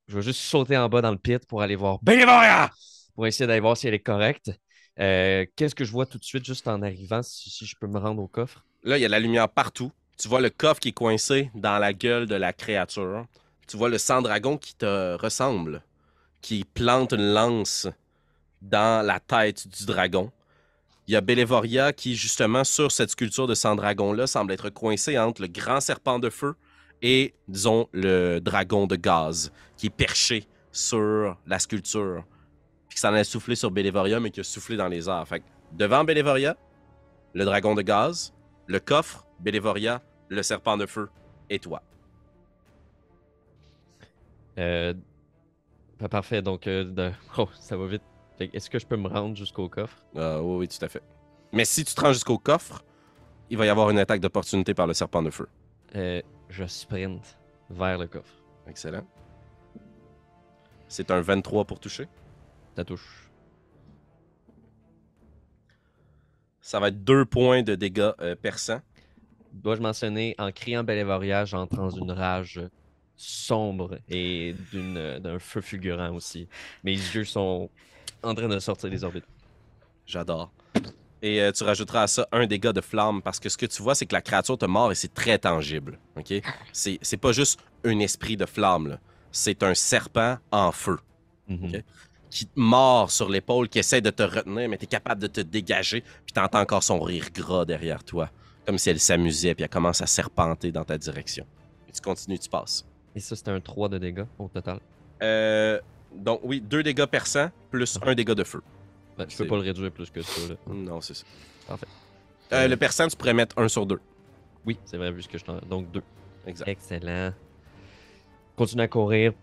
Je vais juste sauter en bas dans le pit pour aller voir Bélévoria pour essayer d'aller voir si elle est correcte. Euh, Qu'est-ce que je vois tout de suite juste en arrivant, si, si je peux me rendre au coffre? Là, il y a la lumière partout. Tu vois le coffre qui est coincé dans la gueule de la créature. Tu vois le sang-dragon qui te ressemble, qui plante une lance dans la tête du dragon. Il y a Bélévoria qui, justement, sur cette sculpture de sang-dragon-là, semble être coincé entre le grand serpent de feu et, disons, le dragon de gaz qui est perché sur la sculpture. Puis qui s'en a soufflé sur Bélévoria, mais qui a soufflé dans les airs. Fait que devant Bélévoria, le dragon de gaz, le coffre, Bélévoria, le serpent de feu et toi. Euh, pa- parfait, donc euh, de- oh, ça va vite. Est-ce que je peux me rendre jusqu'au coffre? Euh, oui, oui, tout à fait. Mais si tu te rends jusqu'au coffre, il va y avoir une attaque d'opportunité par le serpent de feu. Euh, je sprint vers le coffre. Excellent. C'est un 23 pour toucher. Ça touche. Ça va être deux points de dégâts euh, perçants. Dois-je mentionner, en criant Bélévoria, j'entre dans une rage sombre et d'une- euh, d'un feu fulgurant aussi. Mes yeux sont en train de sortir des orbites. J'adore. Et euh, tu rajouteras à ça un dégât de flamme parce que ce que tu vois, c'est que la créature te mord et c'est très tangible. OK? C'est pas juste un esprit de flamme. C'est un serpent en feu Mhm. Qui te mord sur l'épaule, qui essaie de te retenir, mais tu es capable de te dégager, puis tu entends encore son rire gras derrière toi. Comme si elle s'amusait, puis elle commence à serpenter dans ta direction. Et tu continues, tu passes. Et ça, c'était un 3 de dégâts au total. Euh, donc, oui, deux dégâts perçants plus un dégât de feu. Ben, je peux pas le réduire plus que ça. Là. Non, c'est ça. Parfait. Euh, le percent, tu pourrais mettre 1 sur 2. Oui, c'est vrai, vu ce que je t'en. Donc 2. Exact. Excellent. Continue à courir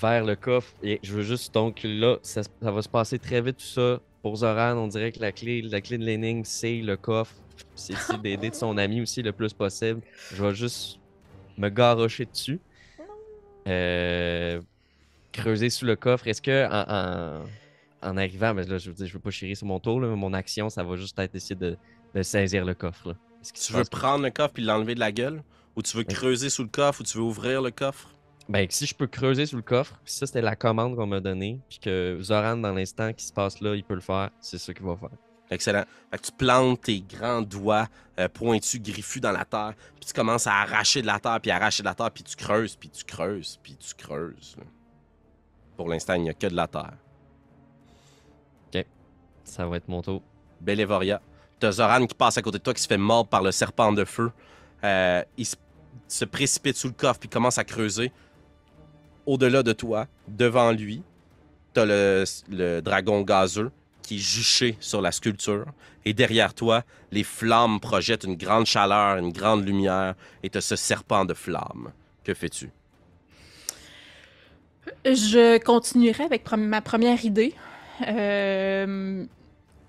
vers le coffre. Et je veux juste, donc là, ça, ça va se passer très vite tout ça. Pour Zoran, on dirait que la clé, la clé de l'énigme, c'est le coffre. C'est d'aider de son ami aussi le plus possible. Je vais juste me garrocher dessus. Euh, creuser sous le coffre. Est-ce que en, en, arrivant, mais là, je veux dire, je veux pas chérir sur mon tour, là, mais mon action, ça va juste être d'essayer de, de, saisir le coffre. Là. tu veux prendre le coffre puis l'enlever de la gueule? Ou tu veux creuser sous le coffre ou tu veux ouvrir le coffre? Ben, si je peux creuser sous le coffre, ça c'était la commande qu'on m'a donnée, puis que Zoran, dans l'instant qui se passe là, il peut le faire, c'est ça qu'il va faire. Excellent. Fait que tu plantes tes grands doigts euh, pointus, griffus dans la terre, puis tu commences à arracher de la terre, puis arracher de la terre, puis tu creuses, puis tu creuses, puis tu creuses. Pour l'instant, il n'y a que de la terre. Ok. Ça va être mon tour. Belévoria. T'as Zoran qui passe à côté de toi, qui se fait mordre par le serpent de feu. Euh, il se, précipite sous le coffre, puis commence à creuser. Au-delà de toi, devant lui, t'as le, le dragon gazeux qui est juché sur la sculpture. Et derrière toi, les flammes projettent une grande chaleur, une grande lumière, et t'as ce serpent de flammes. Que fais-tu? Je continuerai avec ma première idée. Euh,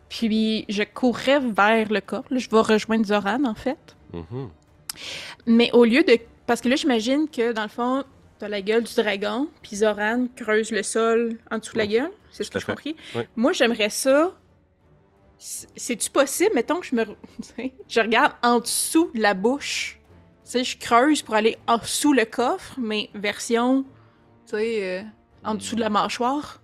puis je courrais vers le corps. je vais rejoindre Zoran, en fait. Mm-hmm. Mais au lieu de. Parce que là, j'imagine que dans le fond, t'as la gueule du dragon, puis Zoran creuse le sol en dessous de la gueule. C'est ce que j'ai compris. Moi, j'aimerais ça. C'est-tu possible? Mettons que je me. je regarde en dessous de la bouche. Tu sais, je creuse pour aller en dessous le coffre, mais version. Tu sais, euh, en dessous de la mâchoire.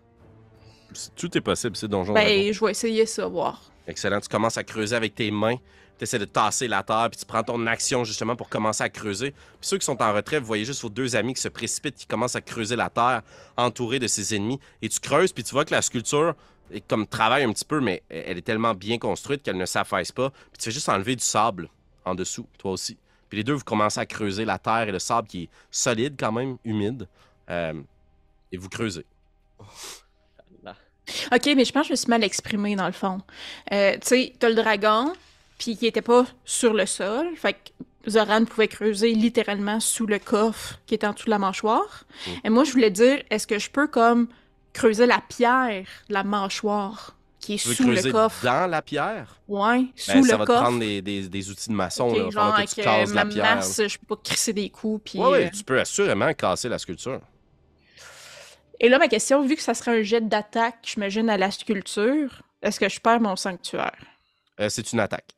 Tout est possible, c'est donjon. Ben, je vais essayer ça, voir. Excellent. Tu commences à creuser avec tes mains tu essaies de tasser la terre, puis tu prends ton action justement pour commencer à creuser. Puis ceux qui sont en retrait, vous voyez juste vos deux amis qui se précipitent, qui commencent à creuser la terre, entourés de ses ennemis. Et tu creuses, puis tu vois que la sculpture comme travaille un petit peu, mais elle est tellement bien construite qu'elle ne s'affaisse pas. Puis tu fais juste enlever du sable en dessous, toi aussi. Puis les deux, vous commencez à creuser la terre et le sable qui est solide quand même, humide. Euh, et vous creusez. OK, mais je pense que je me suis mal exprimé dans le fond. Euh, tu sais, t'as le dragon, puis qui était pas sur le sol. Fait que Zoran pouvait creuser littéralement sous le coffre qui était en dessous de la mâchoire. Mm. Et moi, je voulais dire, est-ce que je peux comme creuser la pierre de la mâchoire qui est sous le coffre? Dans la pierre? Ouais, ben, sous le coffre. Ça va te prendre des, des, outils de maçon. là. Genre, que tu casses la pierre. Masse, je peux pas crisser des coups. Puis, ouais, euh, tu peux assurément casser la sculpture. Et là, ma question, vu que ça serait un jet d'attaque, j'imagine, à la sculpture, est-ce que je perds mon sanctuaire? Euh, c'est une attaque.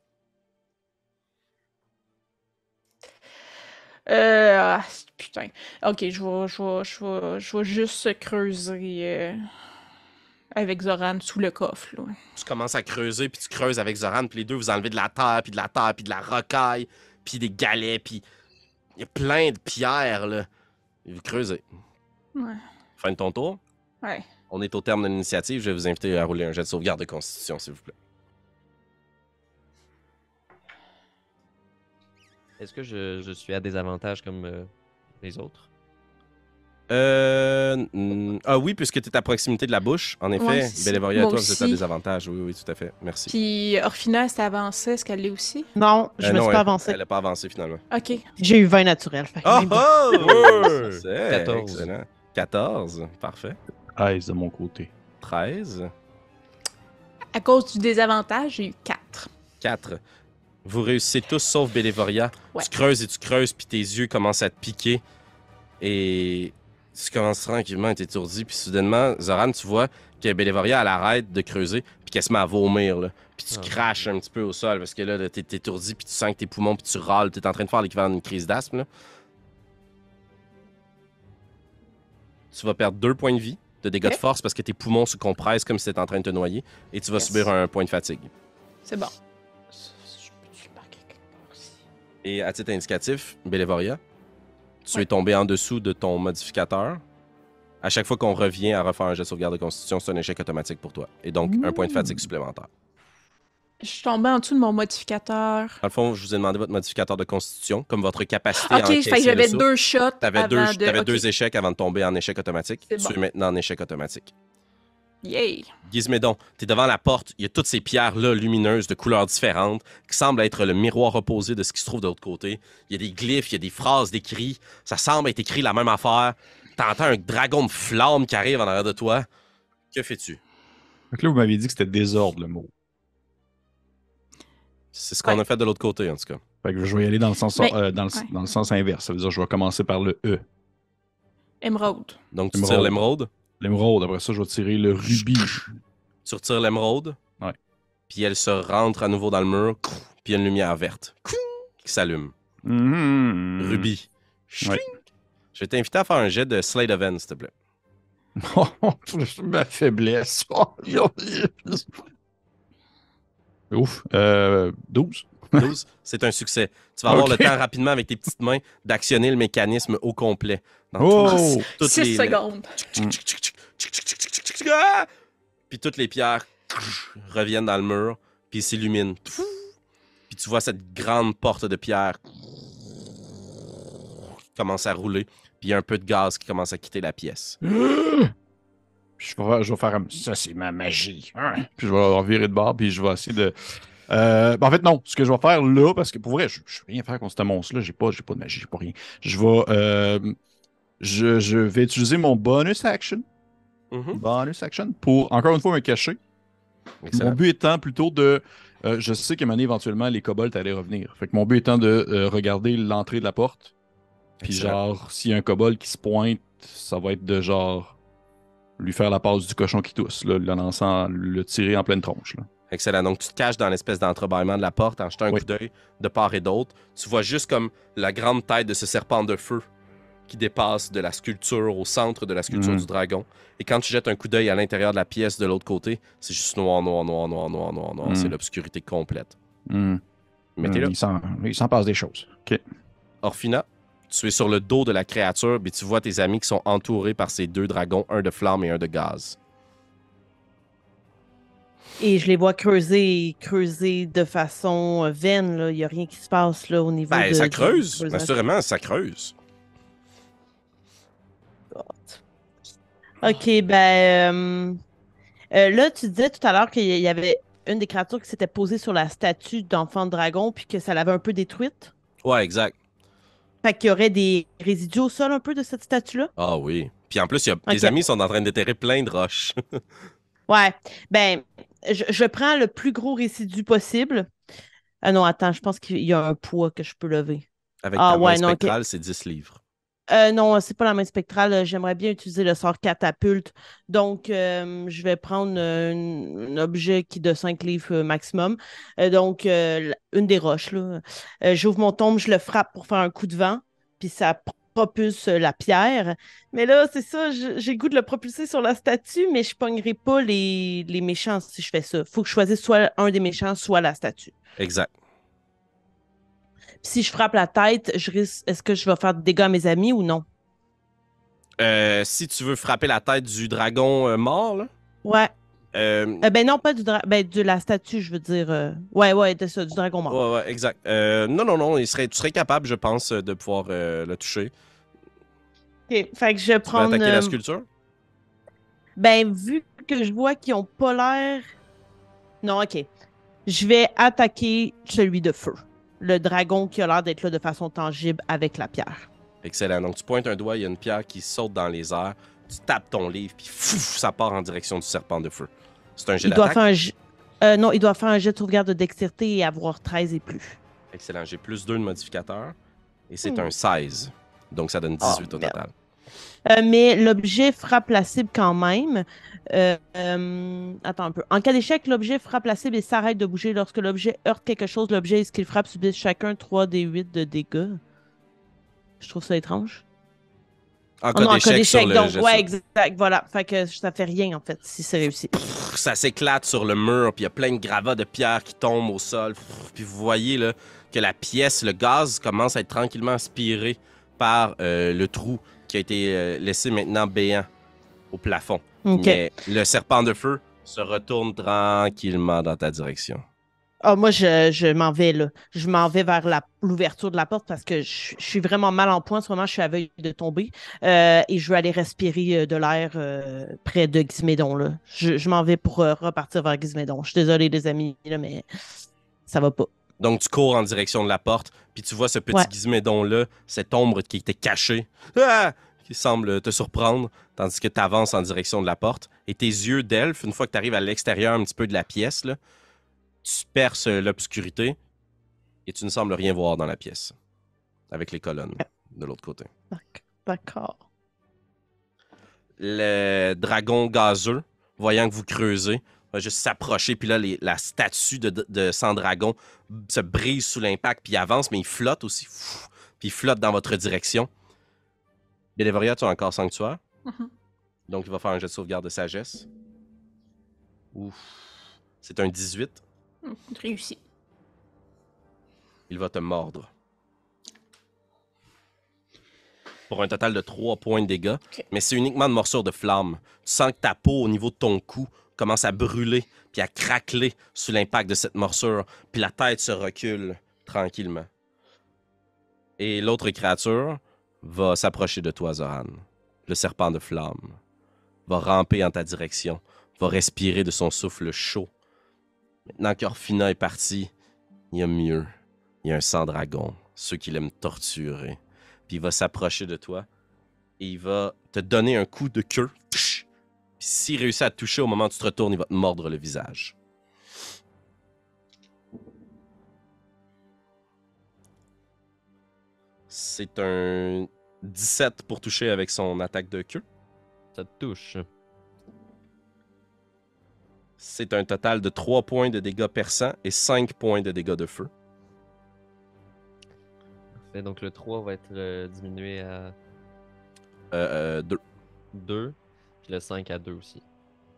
Euh, ah, putain. Ok, je vais, je je vais, juste creuser euh, avec Zoran sous le coffre. Là. Tu commences à creuser, puis tu creuses avec Zoran, puis les deux, vous enlevez de la terre, puis de la terre, puis de la rocaille, puis des galets, puis il y a plein de pierres, là. vous creusez. Ouais. Fin de ton tour? Ouais. On est au terme de l'initiative. Je vais vous inviter à rouler un jet de sauvegarde de constitution, s'il vous plaît. Est-ce que je, suis à désavantage comme euh, les autres? Euh, ah oui, puisque tu es à proximité de la bouche, en effet. Ouais, Bélévoria, toi, vous êtes à désavantage. Oui, oui, tout à fait. Merci. Puis Orphina, elle avancée. Est-ce qu'elle l'est aussi? Non, je ne euh, me suis pas avancée. Elle n'a pas avancé finalement. OK. J'ai eu 20 naturels. oh, oh! 14. Excellent. 14. Parfait. 13 de mon côté. 13. À cause du désavantage, j'ai eu 4. 4. Vous réussissez tous sauf Bélévoria. Tu creuses et tu creuses, puis tes yeux commencent à te piquer. Et tu commences tranquillement à être étourdi. Puis soudainement, Zoran, tu vois que Bélévoria, elle arrête de creuser, puis qu'elle se met à vomir. Là. Puis tu ah. craches un petit peu au sol parce que là, t'es étourdi, puis tu sens que tes poumons, puis tu râles. T'es en train de faire l'équivalent d'une crise d'asthme. Tu vas perdre deux points de vie de dégâts de force parce que tes poumons se compressent comme si t'étais en train de te noyer. Et tu vas subir un point de fatigue. C'est bon. Et à titre indicatif, Bélévoria, tu es tombé en dessous de ton modificateur. À chaque fois qu'on revient à refaire un jet de sauvegarde de constitution, c'est un échec automatique pour toi. Et donc, un point de fatigue supplémentaire. Je suis tombé en dessous de mon modificateur. Dans le fond, je vous ai demandé votre modificateur de constitution, comme votre capacité à Ok, j'avais deux shots. Tu avais, deux, deux échecs avant de tomber en échec automatique. Tu es maintenant en échec automatique. Yay! Gizmédon, t'es devant la porte, il y a toutes ces pierres-là lumineuses de couleurs différentes qui semblent être le miroir opposé de ce qui se trouve de l'autre côté. Il y a des glyphes, il y a des phrases, des cris. Ça semble être écrit la même affaire. T'entends un dragon de flamme qui arrive en arrière de toi. Que fais-tu? Donc là, vous m'aviez dit que c'était désordre le mot. C'est ce qu'on a fait de l'autre côté, en tout cas. Fait que je vais y aller dans le sens, euh, dans, le, dans le sens inverse. Ça veut dire que je vais commencer par le E. Émeraude. Donc tu tires l'émeraude? L'émeraude. Après ça, je vais tirer le rubis. Tu retires l'émeraude. Ouais. Puis elle se rentre à nouveau dans le mur. Puis il y a une lumière verte qui s'allume. Mm-hmm. Rubis. Je vais t'inviter à faire un jet de Slade of s'il te plaît. Ma faiblesse. Ouf. Euh, 12. 12, c'est un succès. Tu vas avoir le temps rapidement avec tes petites mains d'actionner le mécanisme au complet. Dans oh! 6 secondes. Puis toutes les pierres reviennent dans le mur, puis s'illuminent. Puis tu vois cette grande porte de pierre qui commence à rouler, puis il y a un peu de gaz qui commence à quitter la pièce. je vais, je vais faire ça, c'est ma magie. Puis je vais virer de bord, puis je vais essayer de euh, ben, en fait, non. Ce que je vais faire là, parce que pour vrai, je ne vais rien faire contre ce monstre-là. J'ai pas, pas de magie, j'ai pas rien. Je vais, euh, je, vais utiliser mon bonus action. Mm-hmm. Bonus action pour, encore une fois, me cacher. Mon but étant plutôt de. Euh, je sais qu'à un moment éventuellement, les kobolds allaient revenir. Fait que mon but étant de regarder l'entrée de la porte. Puis, genre, s'il y a un kobold qui se pointe, ça va être de genre. Lui faire la passe du cochon qui tousse, là, le lançant, le tirer en pleine tronche. Là. Excellent. Donc, tu te caches dans l'espèce d'entrebâillement de la porte en jetant un coup d'œil de part et d'autre. Tu vois juste comme la grande tête de ce serpent de feu qui dépasse de la sculpture au centre de la sculpture mhm. du dragon. Et quand tu jettes un coup d'œil à l'intérieur de la pièce de l'autre côté, c'est juste noir, noir, noir, noir, noir, noir, noir. C'est mhm. l'obscurité complète. Mettez-le. Il s'en passe des choses. OK. Orphina, tu es sur le dos de la créature, et tu vois tes amis qui sont entourés par ces deux dragons, un de flamme et un de gaz. Et je les vois creuser, creuser de façon euh, vaine. Il n'y a rien qui se passe là, au niveau ben, de. Ça creuse. Assurément, ça creuse. Ok, ben. Euh, euh, là, tu disais tout à l'heure qu'il y avait une des créatures qui s'était posée sur la statue d'enfant de dragon, puis que ça l'avait un peu détruite. Ouais, exact. Fait qu'il y aurait des résidus au sol un peu de cette statue-là? Ah oui. Puis en plus, y a... tes amis sont en train déterrer plein de roches. ouais. Ben, je, prends le plus gros résidu possible. Ah non, attends, je pense qu'il y a un poids que je peux lever. Avec ah, ta main spectrale, c'est 10 livres. Euh, non, c'est pas la main spectrale. J'aimerais bien utiliser le sort catapulte. Donc, euh, je vais prendre un, objet qui est de 5 livres euh, maximum. donc, une des roches. J'ouvre mon tombe, je le frappe pour faire un coup de vent. Puis ça propulse la pierre. Mais là, c'est ça, j'ai goût de le propulser sur la statue, mais je pognerai pas les, méchants si je fais ça. faut que je choisisse soit un des méchants, soit la statue. Exact. si je frappe la tête, je risque. Est-ce que je vais faire des dégâts à mes amis ou non? Euh, si tu veux frapper la tête du dragon euh, mort, là? Ouais. Euh, euh, ben non, pas du ben, de la statue, je veux dire. Euh, ouais, ouais, de ça, du dragon mort. Ouais, ouais, exact. non, non, non, il serait, tu serais capable, je pense, de pouvoir le toucher. Ok, fait que je prends. Attaquer la sculpture? Ben, vu que je vois qu'ils ont pas l'air. Non, ok. Je vais attaquer celui de feu. Le dragon qui a l'air d'être là de façon tangible avec la pierre. Excellent. Donc, tu pointes un doigt, il y a une pierre qui saute dans les airs. Tu tapes ton livre, puis ça part en direction du serpent de feu. C'est un jet il doit faire un euh, Non, il doit faire un jet de sauvegarde de dextérité et avoir 13 et plus. Excellent. J'ai plus 2 de modificateur. Et c'est un 16. Donc, ça donne 18 au total. Euh, mais l'objet frappe la cible quand même. Euh, attends un peu. En cas d'échec, l'objet frappe la cible et s'arrête de bouger. Lorsque l'objet heurte quelque chose, l'objet et ce qu'il frappe subissent chacun 3 des 8 de dégâts. Je trouve ça étrange. En cas d'échec, donc, ouais, exact, voilà. Fait que ça fait rien, en fait, si c'est réussi. ça s'éclate sur le mur, puis il y a plein de gravats de pierre qui tombent au sol. Puis vous voyez, là, que la pièce, le gaz commence à être tranquillement aspiré par euh, le trou qui a été euh, laissé maintenant béant au plafond. Mais le serpent de feu se retourne tranquillement dans ta direction. Ah, moi, je, m'en vais là. Je m'en vais vers l'ouverture de la porte parce que je, suis vraiment mal en point. En ce moment, je suis à veille de tomber. Euh, et je veux aller respirer euh, de l'air euh, près de Gizmédon. Là. Je, m'en vais pour repartir vers Gizmédon. Je suis désolé, les amis, là, mais ça va pas. Donc, tu cours en direction de la porte, puis tu vois ce petit Gizmédon-là, cette ombre qui était cachée, ah! qui semble te surprendre, tandis que tu avances en direction de la porte. Et tes yeux d'elfe, une fois que tu arrives à l'extérieur un petit peu de la pièce, là, tu perces l'obscurité et tu ne sembles rien voir dans la pièce. Avec les colonnes de l'autre côté. D'accord. Le dragon gazeux, voyant que vous creusez, va juste s'approcher. Puis là, la statue de, de dragon se brise sous l'impact, puis avance, mais il flotte aussi. puis il flotte dans votre direction. Bélévoria, tu as encore sanctuaire? Mm-hmm. Donc, il va faire un jet de sauvegarde de sagesse. Ouf. C'est un 18. Hmm, réussi. Il va te mordre. Pour un total de 3 points de dégâts. Mais c'est uniquement de morsure de flamme. Tu sens que ta peau au niveau de ton cou commence à brûler puis à craqueler sous l'impact de cette morsure. Puis la tête se recule tranquillement. Et l'autre créature va s'approcher de toi, Zoran. Le serpent de flamme va ramper en ta direction, va respirer de son souffle chaud Maintenant qu'Orfina est parti, il y a mieux. Il y a un sang-dragon, ceux qui l'aiment torturer. Puis il va s'approcher de toi et il va te donner un coup de queue. Puis s'il réussit à te toucher au moment où tu te retournes, il va te mordre le visage. C'est un 17 pour toucher avec son attaque de queue. Ça te touche. C'est un total de 3 points de dégâts perçants et 5 points de dégâts de feu. Parfait, donc le 3 va être euh, diminué à. Euh, 2. Euh, 2. Puis le 5 à 2 aussi.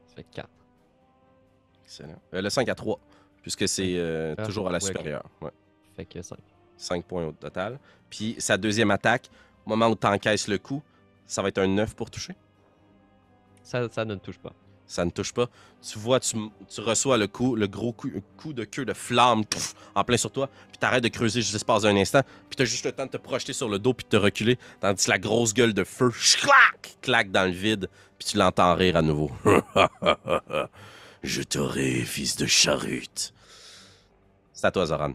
Ça fait 4. Excellent. Euh, le 5 à 3, puisque c'est euh, ah, toujours à la supérieure. Ouais. Fait que 5. 5 points au total. Puis sa deuxième attaque, au moment où tu encaisses le coup, ça va être un 9 pour toucher? Ça, ça ne touche pas ça ne touche pas. Tu vois, tu, reçois le coup, le gros coup, de queue de flamme en plein sur toi, puis t'arrêtes de creuser juste l'espace d'un instant, puis t'as juste le temps de te projeter sur le dos puis de te reculer, tandis que la grosse gueule de feu clac, claque dans le vide, puis tu l'entends rire à nouveau. Je t'aurai, fils de charute. C'est à toi, Zoran.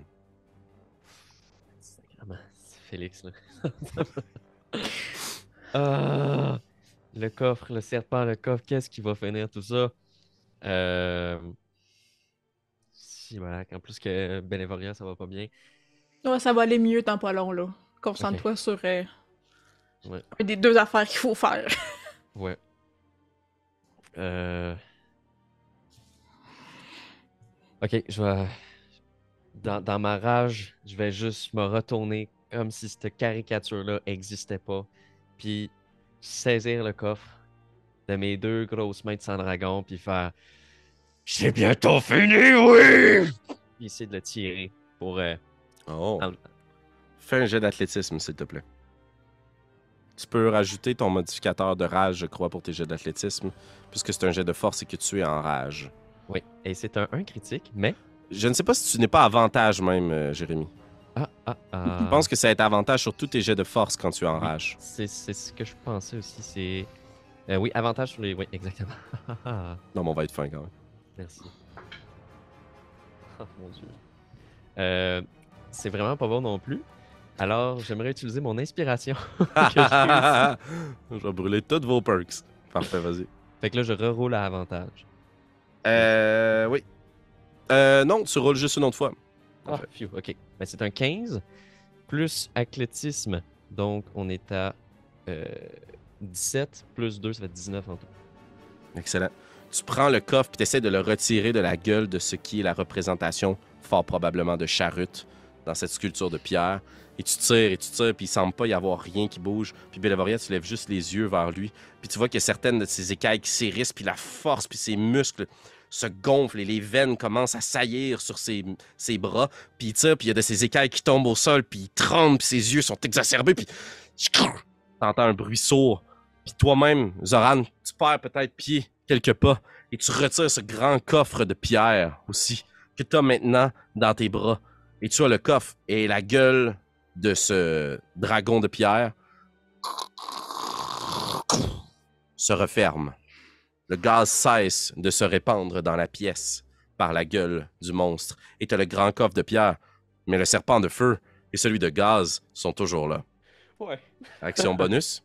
Félix, là. ah... Le coffre, le serpent, le coffre, qu'est-ce qui va finir tout ça? Euh... Si, voilà. En plus que Bénévoria, ça va pas bien. Ouais, ça va aller mieux tant pas long, là. Concentre-toi sur euh, des deux affaires qu'il faut faire. ouais. Euh... Ok, je vais. Dans, dans, ma rage, je vais juste me retourner comme si cette caricature-là existait pas. Puis saisir le coffre de mes deux grosses mains de sang dragon, puis faire C'est bientôt fini, oui! Puis essayer de le tirer pour. Euh, oh. Fais un jet d'athlétisme, s'il te plaît. Tu peux rajouter ton modificateur de rage, je crois, pour tes jets d'athlétisme, puisque c'est un jet de force et que tu es en rage. Oui, et c'est un 1 critique, mais. Je ne sais pas si tu n'es pas avantage même, euh, Jérémy. Ah, ah, ah. Je pense que ça a été avantage sur tous tes jets de force quand tu enrages. C'est ce que je pensais aussi. C'est. Euh, oui, avantage sur les. Oui, exactement. non, mais on va être fin quand même. Merci. Oh mon dieu. Euh, c'est vraiment pas bon non plus. Alors, j'aimerais utiliser mon inspiration. je vais brûler toutes vos perks. Parfait, vas-y. Fait que là, je reroule à avantage. Euh. Oui. Euh, non, tu roules juste une autre fois. Ah, ok. Ben, c'est un 15 plus athlétisme. Donc, on est à 17 euh, plus 2, ça fait 19 en tout. Excellent. Tu prends le coffre et tu essaies de le retirer de la gueule de ce qui est la représentation, fort probablement, de Charute dans cette sculpture de pierre. Et tu tires et tu tires, puis il semble pas y avoir rien qui bouge. Puis Bélévoria, tu lèves juste les yeux vers lui. Puis tu vois qu'il y a certaines de ses écailles qui s'hérissent, puis la force, puis ses muscles se gonfle et les veines commencent à saillir sur ses, bras. Puis il tire, puis il y a de ses écailles qui tombent au sol, puis il tremble, puis ses yeux sont exacerbés, puis t'entends un bruit sourd. Puis toi-même, Zoran, tu perds peut-être pied quelques pas et tu retires ce grand coffre de pierre aussi que tu as maintenant dans tes bras. Et tu as le coffre et la gueule de ce dragon de pierre se referme. Le gaz cesse de se répandre dans la pièce par la gueule du monstre. Et tu as le grand coffre de pierre, mais le serpent de feu et celui de gaz sont toujours là. Ouais. Action bonus.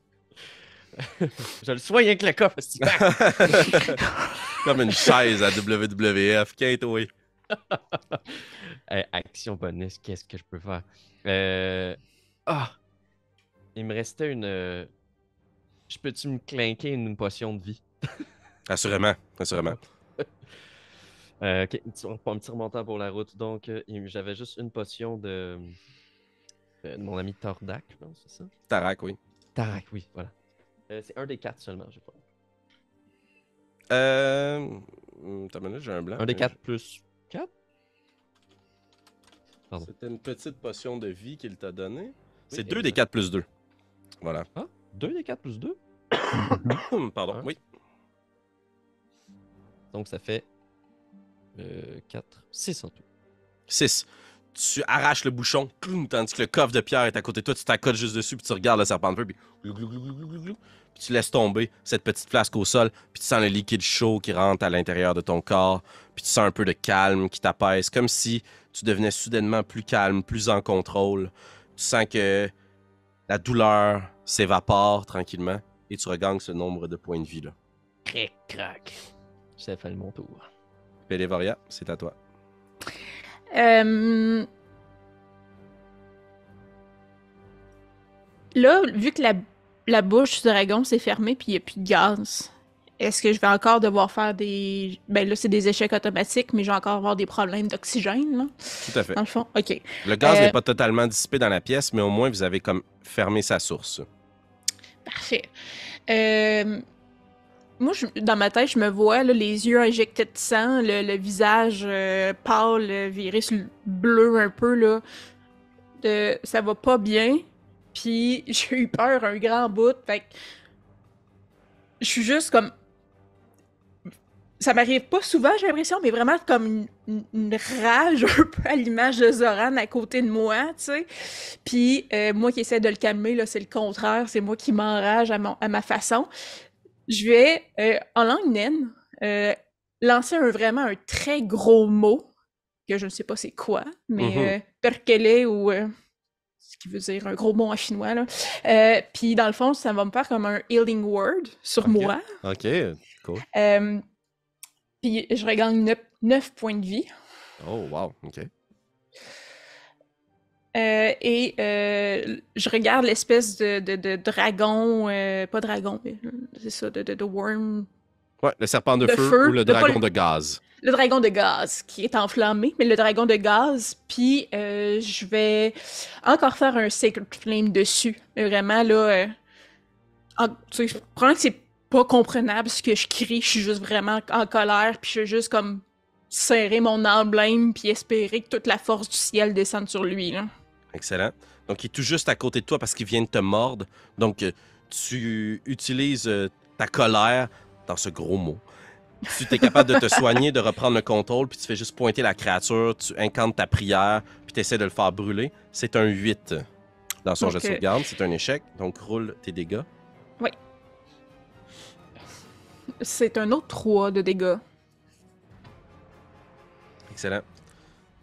Je le soigne avec le coffre. Comme une chaise à WWF. Kate, oui. action bonus, qu'est-ce que je peux faire? Euh... Ah! Il me restait une. Euh, je peux-tu me clinquer une potion de vie? Assurément, assurément. euh, ok, un petit remontant pour la route. Donc, euh, j'avais juste une potion de... de mon ami Tordak, je pense, c'est ça? Tarak, oui. Tarak, oui, voilà. Euh, c'est un des quatre seulement, je crois. Euh. T'as j'ai un blanc. Un des quatre plus quatre? C'était une petite potion de vie qu'il t'a donnée. c'est deux des quatre plus deux. Voilà. Ah, deux des quatre plus deux? Pardon, oui. Donc ça fait euh, 4, 6 en tout. 6 tu arraches le bouchon, tandis que le coffre de pierre est à côté de toi, tu t'accotes juste dessus, puis tu regardes le serpent de feu, puis, tu laisses tomber cette petite flasque au sol, puis tu sens le liquide chaud qui rentre à l'intérieur de ton corps, puis tu sens un peu de calme qui t'apaise, comme si tu devenais soudainement plus calme, plus en contrôle. Tu sens que la douleur s'évapore tranquillement, et tu regagnes ce nombre de points de vie-là. Cric, crac. Ça fait mon tour. Pélévoria, c'est à toi. Euh, là, vu que la, bouche du dragon s'est fermée puis il n'y a plus de gaz, est-ce que je vais encore devoir faire des. Ben là, c'est des échecs automatiques, mais je vais encore avoir des problèmes d'oxygène, là? Tout à fait. Dans le fond, OK. Le gaz n'est euh, pas totalement dissipé dans la pièce, mais au moins, vous avez comme fermé sa source. Parfait. Euh, moi, dans ma tête, je me vois les yeux injectés de sang, le, visage euh, pâle, viré sur le bleu un peu. Là, de, ça va pas bien. Puis j'ai eu peur un grand bout. Fait je suis juste comme. Ça m'arrive pas souvent, j'ai l'impression, mais vraiment comme une, rage un peu à l'image de Zoran à côté de moi, tu sais. Puis euh, moi qui essaie de le calmer, là, c'est le contraire, c'est moi qui m'enrage à, à ma façon je vais, euh, en langue naine, euh, lancer un, vraiment un très gros mot, que je ne sais pas c'est quoi, mais mm ou ce qui veut dire un gros mot en chinois. Là. Puis dans le fond, ça va me faire comme un healing word sur moi. Ok, cool. puis je regagne 9, points de vie. Oh, wow, ok. Et je regarde l'espèce de, de, dragon, pas dragon, mais c'est ça, de, de, worm. Ouais, le serpent de, feu, ou le dragon de gaz. Le dragon de gaz qui est enflammé, mais le dragon de gaz. Puis euh, je vais encore faire un Sacred Flame dessus. Mais vraiment, là. Euh, tu sais, que c'est pas comprenable ce que je crie. Je suis juste vraiment en colère. Puis je vais juste comme serrer mon emblème. Puis espérer que toute la force du ciel descende sur lui. Là. Excellent. Donc, il est tout juste à côté de toi parce qu'il vient de te mordre. Donc, euh, tu utilises euh, ta colère dans ce gros mot. Tu es capable de te soigner, de reprendre le contrôle, puis tu fais juste pointer la créature, tu incantes ta prière, puis tu essaies de le faire brûler. C'est un 8 dans son jeu de sauvegarde, c'est un échec, donc roule tes dégâts. Oui. C'est un autre 3 de dégâts. Excellent.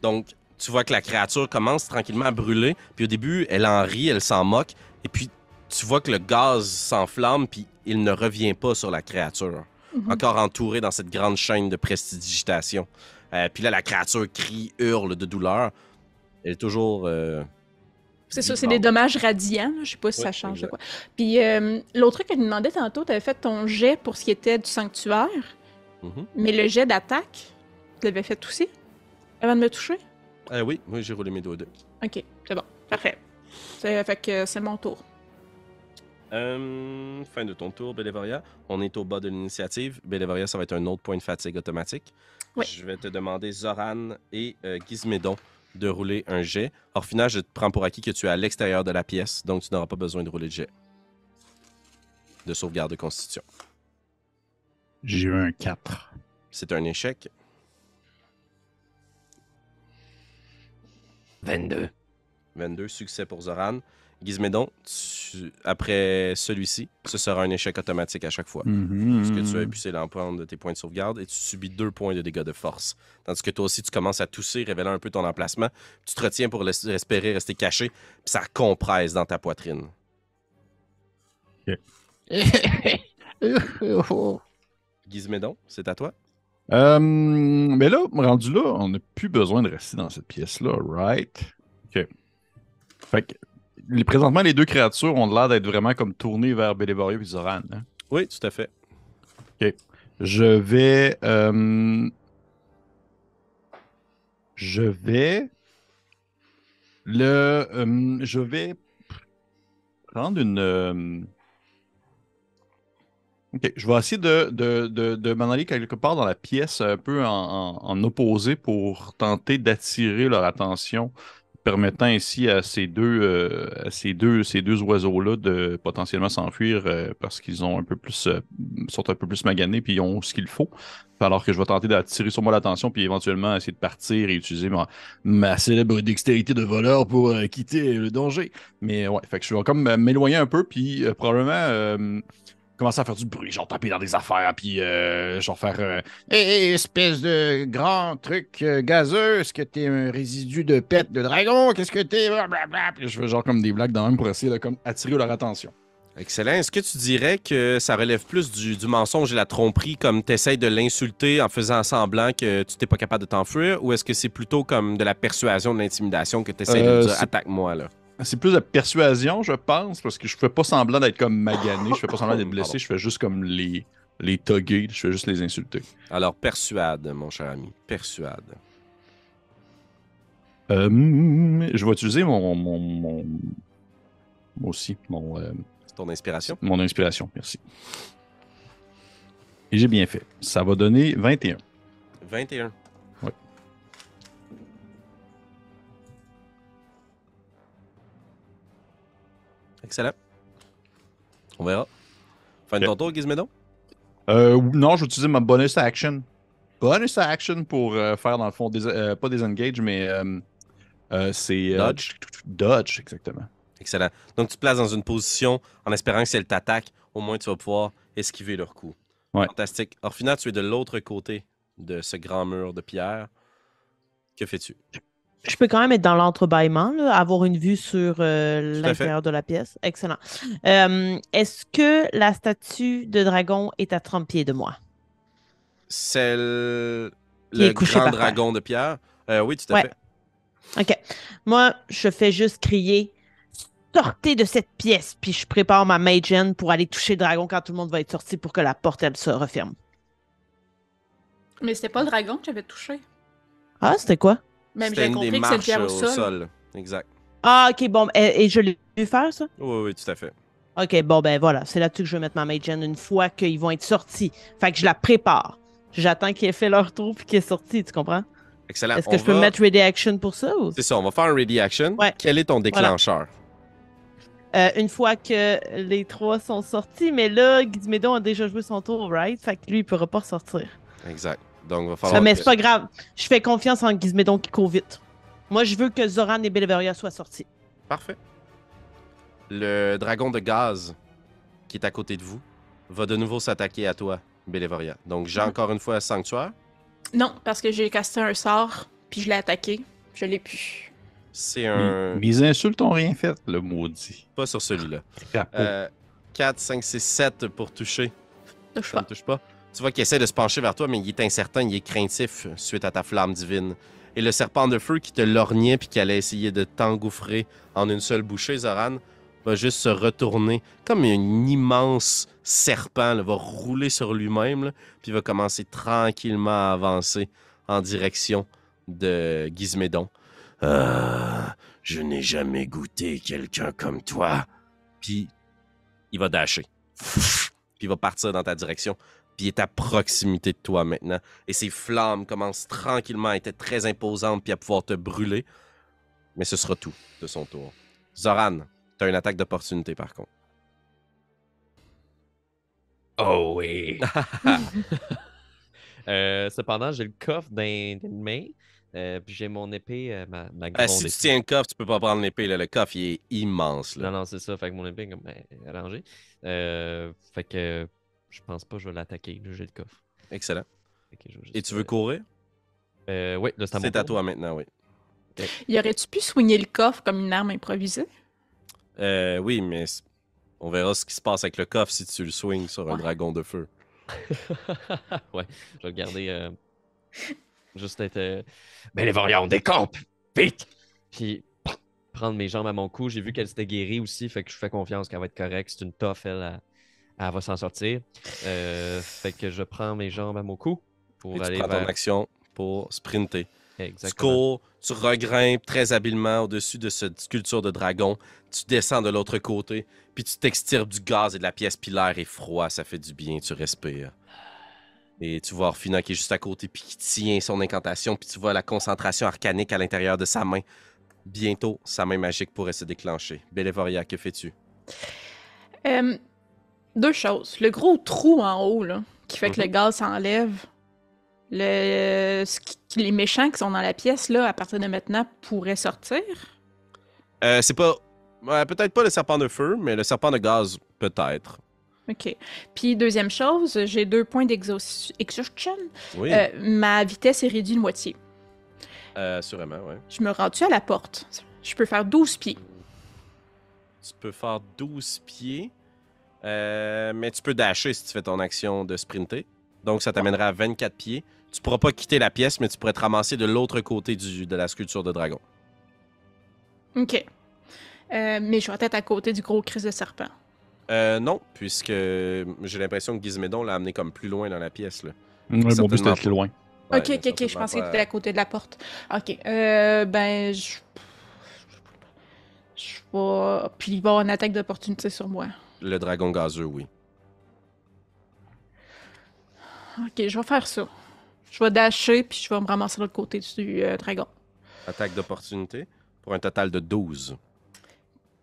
Donc, tu vois que la créature commence tranquillement à brûler, puis au début, elle en rit, elle s'en moque, et puis tu vois que le gaz s'enflamme, puis il ne revient pas sur la créature. Mhm. Encore entouré dans cette grande chaîne de prestidigitation. Euh, puis là, la créature crie, hurle de douleur. Elle est toujours. Euh, c'est ça, c'est des dommages radiants. Je sais pas si ça change de quoi. Puis euh, l'autre truc que je me demandais tantôt, tu avais fait ton jet pour ce qui était du sanctuaire. Mhm. Mais le jet d'attaque, tu l'avais fait aussi avant de me toucher? Oui, oui, j'ai roulé mes deux deux. Ok, c'est bon. Parfait. Fait que c'est mon tour. Euh, fin de ton tour, Bélévaria. On est au bas de l'initiative. Bélévaria, ça va être un autre point de fatigue automatique. Je vais te demander, Zoran et euh, Gizmédon, de rouler un jet. final, je te prends pour acquis que tu es à l'extérieur de la pièce, donc tu n'auras pas besoin de rouler de jet. De sauvegarde de constitution. J'ai eu un 4. C'est un échec. 22. 22, succès pour Zoran. Gizmédon, après celui-ci, ce sera un échec automatique à chaque fois. Mhm. Parce que tu as épuisé l'empreinte de tes points de sauvegarde et tu subis deux points de dégâts de force. Tandis que toi aussi, tu commences à tousser, révélant un peu ton emplacement. Tu te retiens pour espérer rester caché, puis ça compresse dans ta poitrine. Gizmédon, c'est à toi? Euh, mais là, rendu là, on n'a plus besoin de rester dans cette pièce-là, right? OK. Fait que, les, présentement, les deux créatures ont l'air d'être vraiment comme tournées vers Bélévorio et Zoran. Hein? Oui, tout à fait. OK. Je vais. Euh, je vais. Le. euh, je vais prendre une. Ok, je vais essayer de, de, de, de m'en aller quelque part dans la pièce, un peu en, en- opposé pour tenter d'attirer leur attention, permettant ainsi à ces deux, euh, à ces deux, ces deux oiseaux-là de potentiellement s'enfuir euh, parce qu'ils ont un peu plus, euh, sont un peu plus maganés puis ils ont ce qu'il faut. Alors que je vais tenter d'attirer sur moi l'attention puis éventuellement essayer de partir et utiliser ma, ma célèbre dextérité de voleur pour quitter le danger. Mais ouais, fait que je vais comme m'éloigner un peu puis probablement commencer à faire du bruit, genre taper dans des affaires, puis euh, genre faire euh, espèce de grand truc euh, gazeux, est-ce que t'es un résidu de pète de dragon? Qu'est-ce que t'es? Blablabla. Puis je fais genre comme des blagues dans même pour essayer de comme attirer leur attention. Excellent. Est-ce que tu dirais que ça relève plus du, du mensonge et la tromperie, comme tu essaies de l'insulter en faisant semblant que tu t'es pas capable de t'enfuir, ou est-ce que c'est plutôt comme de la persuasion, de l'intimidation que tu essaies Euh, de dire attaque-moi là? C'est plus de persuasion, je pense, parce que je fais pas semblant d'être comme magané, je fais pas semblant d'être blessé, je fais juste comme les, les tugger, je fais juste les insulter. Alors persuade, mon cher ami, persuade. Euh, je vais utiliser mon. mon, aussi, mon. euh, ton inspiration? Mon inspiration, merci. Et j'ai bien fait. Ça va donner 21. 21. Excellent. On verra. Fin de ton tour, Gizmédon? Euh, non, je vais utiliser ma bonus action. Bonus action pour euh, faire, dans le fond, des, euh, pas des engage, mais euh, euh, c'est. euh, Dodge. Dodge, exactement. Excellent. Donc, tu te places dans une position en espérant que si elle t'attaque, au moins tu vas pouvoir esquiver leur coup. Ouais. Fantastique. Orphina, tu es de l'autre côté de ce grand mur de pierre. Que fais-tu? Je peux quand même être dans l'entrebâillement, avoir une vue sur euh, l'intérieur de la pièce. Excellent. Euh, Est-ce que la statue de dragon est à 30 pieds de moi? Celle. Qui Le couché grand terre. dragon de pierre? Euh, oui, tout à Ouais. fait. OK. Moi, je fais juste crier Sortez de cette pièce, puis je prépare ma mage hand pour aller toucher le dragon quand tout le monde va être sorti pour que la porte, elle se referme. Mais c'était pas le dragon que j'avais touché. Ah, c'était quoi? Même j'ai une compris des que marches le pierre euh, au sol. Exact. Ah, OK, bon. Et, et je l'ai vu faire, ça? Oui, oui, tout à fait. OK, bon, ben voilà. C'est là-dessus que je vais mettre ma mage hand une fois qu'ils vont être sortis. Fait que je la prépare. J'attends qu'ils aient fait leur tour puis qu'ils aient sorti, tu comprends? Excellent. Est-ce On que je peux va- mettre ready action pour ça? Ou... C'est ça, on va faire un ready action. Ouais. Quel est ton déclencheur? Euh, une fois que les trois sont sortis, mais là, Gizmédon a déjà joué son tour, right? Fait que lui, il pourra pas ressortir. Exact. Donc, il va Ah, falloir. mais que- c'est pas grave. Je fais confiance en Gizmédon qui court vite. Moi, je veux que Zoran et Belveria soient sortis. Parfait. Le dragon de gaz qui est à côté de vous va de nouveau s'attaquer à toi, Bélévoria. Donc, j'ai Mhm. encore une fois Sanctuaire. Non, parce que j'ai casté un sort, puis je l'ai attaqué. Je l'ai pu. C'est un. Mes, mes insultes ont rien fait, le maudit. Pas sur celui-là. Euh, 4, 5, 6, 7 pour toucher. Touche Ça ne pas. touche pas. Tu vois qu'il essaie de se pencher vers toi, mais il est incertain, il est craintif suite à ta flamme divine. Et le serpent de feu qui te lorgnait puis qui allait essayer de t'engouffrer en une seule bouchée, Zoran, va juste se retourner comme un immense serpent, va rouler sur lui-même, puis va commencer tranquillement à avancer en direction de Gizmédon. Ah, je n'ai jamais goûté quelqu'un comme toi. Puis il va dasher. Puis il va partir dans ta direction. Puis il est à proximité de toi maintenant. Et ses flammes commencent tranquillement à être très imposantes puis à pouvoir te brûler. Mais ce sera tout de son tour. Zoran, t'as une attaque d'opportunité par contre. Oh oui. Euh, cependant, j'ai le coffre dans dans une main. Euh, puis j'ai mon épée, euh, ma, ma Ah, grande si tu tiens le coffre, tu peux pas prendre l'épée. là. Le coffre, il est immense. Là. Non, non, c'est ça. Fait que mon épée est comme ben, arrangée. Euh, fait que je pense pas que je vais l'attaquer. J'ai le coffre. Excellent. Et tu veux euh, courir? euh, oui, là, c'est à C'est à toi maintenant, oui. Y aurais-tu pu soigner le coffre comme une arme improvisée? Euh, oui, mais on verra ce qui se passe avec le coffre si tu le swings sur un dragon de feu. ouais, je vais le garder. euh, juste être. euh, Mais les variants, on décampe! Vite! Puis prendre mes jambes à mon cou. J'ai vu qu'elle s'était guérie aussi, fait que je fais confiance qu'elle va être correcte. C'est une toffe, elle, elle, elle va s'en sortir. Euh, fait que je prends mes jambes à mon cou pour Et tu aller prends ton action pour sprinter. Tu Exactement. cours, tu regrimpes très habilement au-dessus de cette sculpture de dragon. Tu descends de l'autre côté, puis tu t'extirpes du gaz et de la pièce, puis l'air est froid, ça fait du bien, tu respires. Et tu vois Orphina qui est juste à côté, puis qui tient son incantation, puis tu vois la concentration arcanique à l'intérieur de sa main. Bientôt, sa main magique pourrait se déclencher. Bélévoria, que fais-tu? Euh, deux choses. Le gros trou en haut, là, qui fait que le gaz s'enlève. Le... Les méchants qui sont dans la pièce, là, à partir de maintenant, pourraient sortir? Euh, c'est pas. ouais, peut-être pas le serpent de feu, mais le serpent de gaz, peut-être. OK. Puis, deuxième chose, j'ai deux points d'exhaustion. Oui, Euh, ma vitesse est réduite de moitié. euh, sûrement, ouais. Je me rends-tu à la porte? Je peux faire 12 pieds. Tu peux faire 12 pieds, euh, mais tu peux dasher si tu fais ton action de sprinter. Donc, ça t'amènera à 24 pieds. Tu pourras pas quitter la pièce, mais tu pourrais te ramasser de l'autre côté du, de la sculpture de dragon. OK. Euh, mais je vais être à côté du gros crise de serpent. Euh, non, puisque j'ai l'impression que Gizmédon l'a amené comme plus loin dans la pièce. Là. Ouais, mon but, c'était loin. Ouais, ok, ok, ok, je pensais pas- tu étais à côté de la porte. Ok, euh, ben, je. Je vais. Puis il va avoir une attaque d'opportunité sur moi. Le dragon gazeux, oui. Ok, je vais faire ça. Je vais dasher, puis je vais me ramasser de l'autre côté du euh, dragon. Attaque d'opportunité pour un total de 12.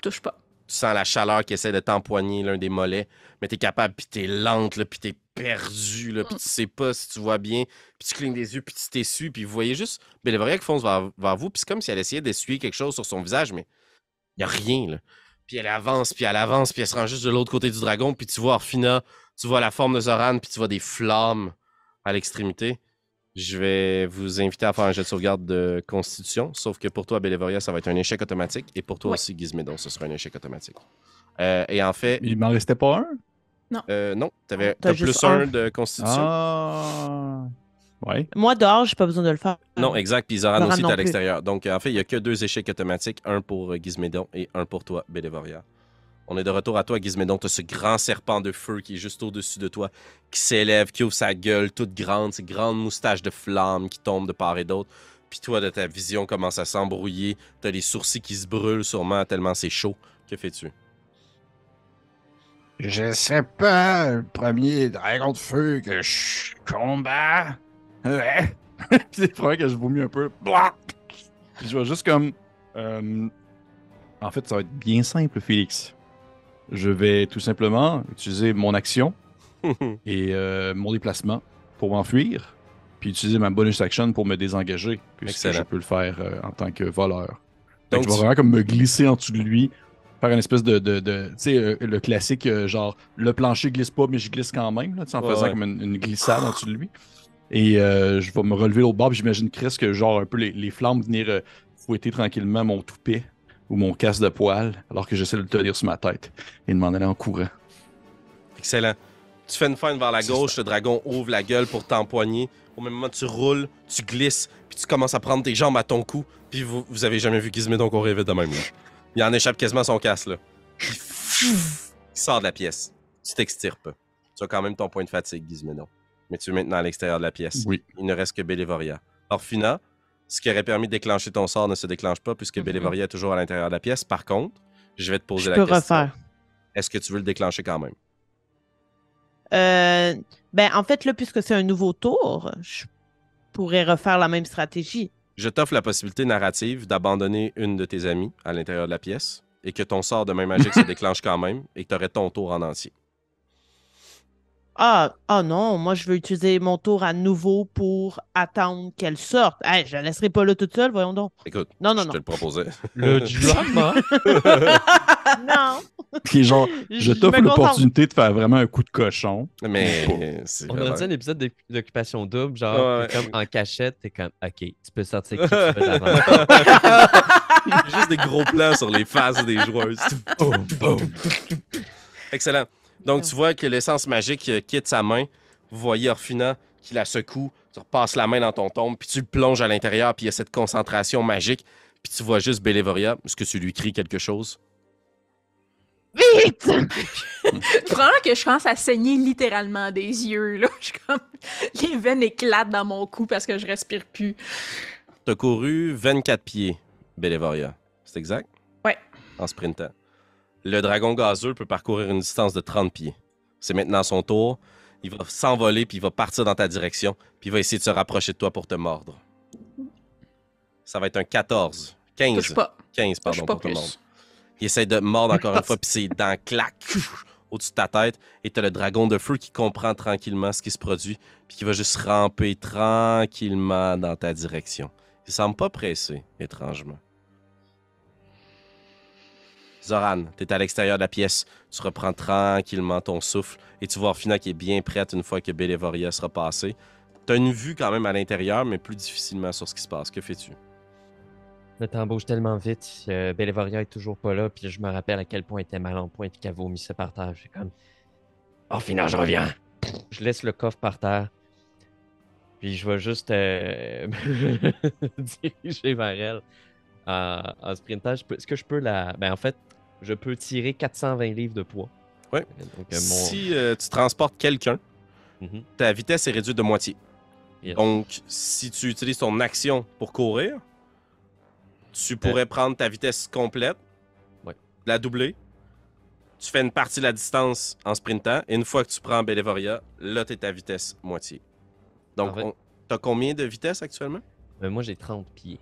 Touche pas. Tu sens la chaleur qui essaie de t'empoigner l'un des mollets, mais t'es capable, puis t'es lente, là, puis t'es perdu, là, puis tu sais pas si tu vois bien, puis tu clignes des yeux, puis tu t'essuies, puis vous voyez juste Bélévoria qui fonce vers, vers vous, puis c'est comme si elle essayait d'essuyer quelque chose sur son visage, mais il y a rien, là. Puis elle avance, puis elle avance, puis elle se rend juste de l'autre côté du dragon, puis tu vois Orphina, tu vois la forme de Zoran, puis tu vois des flammes à l'extrémité. Je vais vous inviter à faire un jet de sauvegarde de constitution, sauf que pour toi, Bélévoria, ça va être un échec automatique, et pour toi Ouais. aussi, Gizmédon, ce sera un échec automatique. Euh, et en fait, Il m'en restait pas un? euh, non, t'avais T'as t'as juste plus un un. de constitution. Ah. Ouais. Moi, dehors, j'ai pas besoin de le faire. Non, exact. Puis Zoran aussi, non t'es à l'extérieur. Donc, en fait, il y a que deux échecs automatiques, un pour euh, Gizmédon et un pour toi, Bélévoria. On est de retour à toi, Gizmédon. T'as ce grand serpent de feu qui est juste au-dessus de toi, qui s'élève, qui ouvre sa gueule toute grande, ces grandes moustaches de flammes qui tombent de part et d'autre. Puis toi, de ta vision commence à s'embrouiller. T'as les sourcils qui se brûlent sûrement tellement c'est chaud. Que fais-tu? Je sais pas, le premier dragon de feu que je combats. C'est vrai que je vomis un peu. Puis je vais juste comme. euh, En fait, ça va être bien simple, Félix. Je vais tout simplement utiliser mon action et euh, mon déplacement pour m'enfuir, puis utiliser ma bonus action pour me désengager, puisque Excellent. je peux le faire euh, en tant que voleur. Donc, Donc, je vais tu- vraiment comme me glisser en dessous de lui, faire une espèce de, de, de- tu sais, euh, le classique, genre, le plancher glisse pas, mais je glisse quand même, là, en Ouais, faisant ouais. comme une, une glissade en dessous de lui. Et euh, je vais me relever l'autre bord, puis j'imagine Chris que, genre, un peu les, les flammes venir euh, fouetter tranquillement mon toupet ou mon casse de poil, alors que j'essaie de le tenir sur ma tête et de m'en aller en courant. Excellent. Tu fais une feinte vers la gauche, le dragon ouvre la gueule pour t'empoigner. Au même moment, tu roules, tu glisses, puis tu commences à prendre tes jambes à ton cou. Puis vous, vous avez jamais vu Gizmédon courir vite de même. Là. Il en échappe quasiment son casque. Là. Il sort de la pièce. Tu t'extirpes. Tu as quand même ton point de fatigue, Gizmédon. Mais tu es maintenant à l'extérieur de la pièce. Oui. Il ne reste que Bélévoria. Orphina, ce qui aurait permis de déclencher ton sort ne se déclenche pas puisque Mhm. Bélévoria est toujours à l'intérieur de la pièce. Par contre, je vais te poser Je la peux question. refaire. Est-ce que tu veux le déclencher quand même? Euh, ben, en fait, là, puisque c'est un nouveau tour, je pourrais refaire la même stratégie. Je t'offre la possibilité narrative d'abandonner une de tes amies à l'intérieur de la pièce et que ton sort de main magique se déclenche quand même et que tu aurais ton tour en entier. Ah, ah non, moi je veux utiliser mon tour à nouveau pour attendre qu'elle sorte. Hey, je la laisserai pas là toute seule, voyons donc. Écoute, non, non, je non. te le proposais. Le drama. non. Puis genre, je t'offre l'opportunité de faire vraiment un coup de cochon. Mais On a dit un épisode d'occupation double, genre, comme en cachette, t'es comme, ok, tu peux sortir qui tu veux. Juste des gros plans sur les faces des joueuses. Excellent. Donc, tu vois que l'essence magique euh, quitte sa main. Vous voyez Orphina qui la secoue. Tu repasses la main dans ton tombe, puis tu le plonges à l'intérieur, puis il y a cette concentration magique. Puis tu vois juste Bélévoria. Est-ce que tu lui cries quelque chose? Vite! Probablement que je commence à saigner littéralement des yeux. Là. Je comme... Les veines éclatent dans mon cou parce que je respire plus. T'as couru 24 pieds, Bélévoria. C'est exact? Ouais. En sprintant. Le dragon gazeux peut parcourir une distance de 30 pieds. C'est maintenant son tour. Il va s'envoler, puis il va partir dans ta direction, puis il va essayer de se rapprocher de toi pour te mordre. Ça va être un 14. 15. Touche pas. 15, pardon, pour te mordre. Il essaie de mordre encore une fois, puis ses dents claquent au-dessus de ta tête. Et t'as le dragon de feu qui comprend tranquillement ce qui se produit, puis qui va juste ramper tranquillement dans ta direction. Il semble pas pressé, étrangement. Zoran, tu es à l'extérieur de la pièce. Tu reprends tranquillement ton souffle et tu vois Orphina qui est bien prête une fois que Bélévoria sera passé. Tu as une vue quand même à l'intérieur, mais plus difficilement sur ce qui se passe. Que fais-tu? Le temps bouge tellement vite. Euh, Bélévoria est toujours pas là, puis je me rappelle à quel point elle était mal en point et qu'elle vomissait par terre. J'ai comme. Orphina, je reviens! Je laisse le coffre par terre. Puis je vais juste euh, diriger vers elle en, sprintant. Est-ce que je peux la. Ben, en fait, je peux tirer 420 livres de poids. Oui. Euh, si euh, tu transportes quelqu'un, mhm. ta vitesse est réduite de moitié. Donc, si tu utilises ton action pour courir, tu pourrais prendre ta vitesse complète, la doubler. Tu fais une partie de la distance en sprintant, et une fois que tu prends Bélévoria, là, tu es ta vitesse moitié. Donc, tu as combien de vitesse actuellement? Moi, j'ai 30 pieds.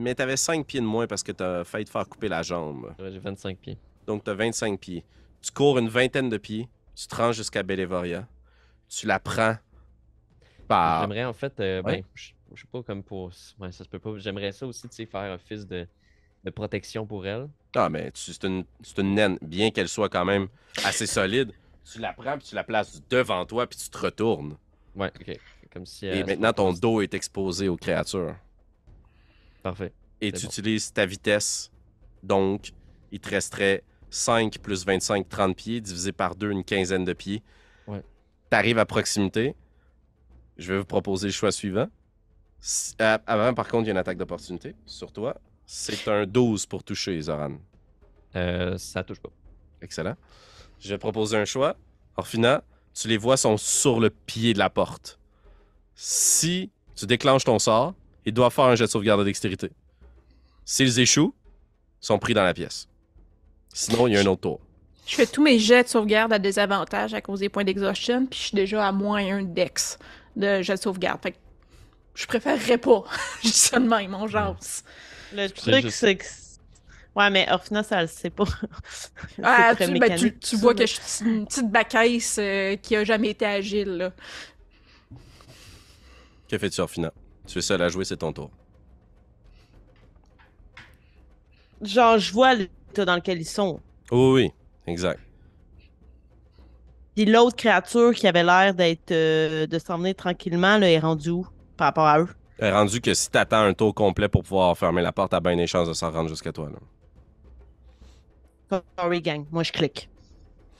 Mais tu avais 5 pieds de moins parce que tu as failli te faire couper la jambe. j'ai 25 pieds. Donc, tu as 25 pieds. Tu cours une vingtaine de pieds, tu te rends jusqu'à Bélévoria, tu la prends par. J'aimerais en fait, euh, ben, je, sais pas comme pour. Ouais, ça se peut pas. J'aimerais ça aussi, tu sais, faire office de, de protection pour elle. Ah, mais c'est une, une naine, bien qu'elle soit quand même assez solide. Tu la prends, puis tu la places devant toi, puis tu te retournes. Ouais, ok. Comme si, Et maintenant, ton dos est exposé aux créatures. Parfait. Et tu utilises ta vitesse. Donc, il te resterait 5 plus 25, 30 pieds, divisé par 2, une quinzaine de pieds. Ouais. Tu arrives à proximité. Je vais vous proposer le choix suivant. Euh, avant, par contre, il y a une attaque d'opportunité sur toi. C'est un 12 pour toucher, Zoran. Euh, ça touche pas. Excellent. Je vais proposer un choix. Orphina, tu les vois sont sur le pied de la porte. Si tu déclenches ton sort, ils doivent faire un jet de sauvegarde de dextérité. S'ils échouent, ils sont pris dans la pièce. Sinon, il y a un autre tour. Je fais tous mes jets de sauvegarde à désavantage à cause des points d'exhaustion, puis je suis déjà à moins un dex de jet de sauvegarde. Fait que je préférerais pas. je dis ça de même, on jase. Le truc, c'est que. Ouais, mais Orphina, ça le sait pas. ah, tu, ben, tu, vois que je suis une petite bacaisse euh, qui a jamais été agile, là. Que fais-tu, Orphina? Tu es seul à jouer, c'est ton tour. Genre, je vois l'état dans lequel ils sont. Oui, oui, exact. Puis l'autre créature qui avait l'air d'être euh, de s'emmener tranquillement, là, est rendue où par rapport à eux? Elle est rendue que si t'attends un tour complet pour pouvoir fermer la porte, t'as bien des chances de s'en rendre jusqu'à toi. Là. Sorry, gang. Moi, je clique.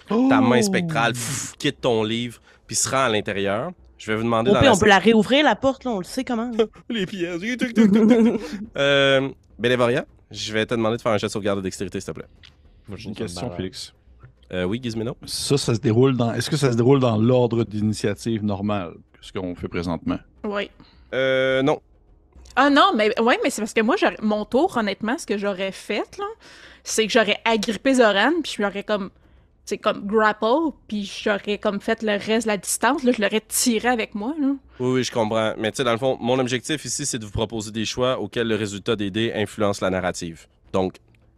Ta main spectrale quitte ton livre, puis se rend à l'intérieur. Je vais vous demander. on peut la réouvrir, la porte, là, on le sait comment. Les pièces. euh, Bélévoria, je vais te demander de faire un jet de sauvegarde de dextérité, s'il te plaît. J'ai une question, Félix. Euh, oui, Gizmino. Ça, ça se déroule dans. Est-ce que ça se déroule dans l'ordre d'initiative normal, ce qu'on fait présentement? Oui. Euh, non. Ah non, mais ouais, mais c'est parce que moi, mon tour, honnêtement, ce que j'aurais fait, là, c'est que j'aurais agrippé Zoran, puis je l'aurais comme c'est comme grapple, puis j'aurais comme fait le reste de la distance, là, je l'aurais tiré avec moi. Là. Oui, oui, je comprends. Mais tu sais, dans le fond, mon objectif ici, c'est de vous proposer des choix auxquels le résultat des dés influence la narrative. Donc,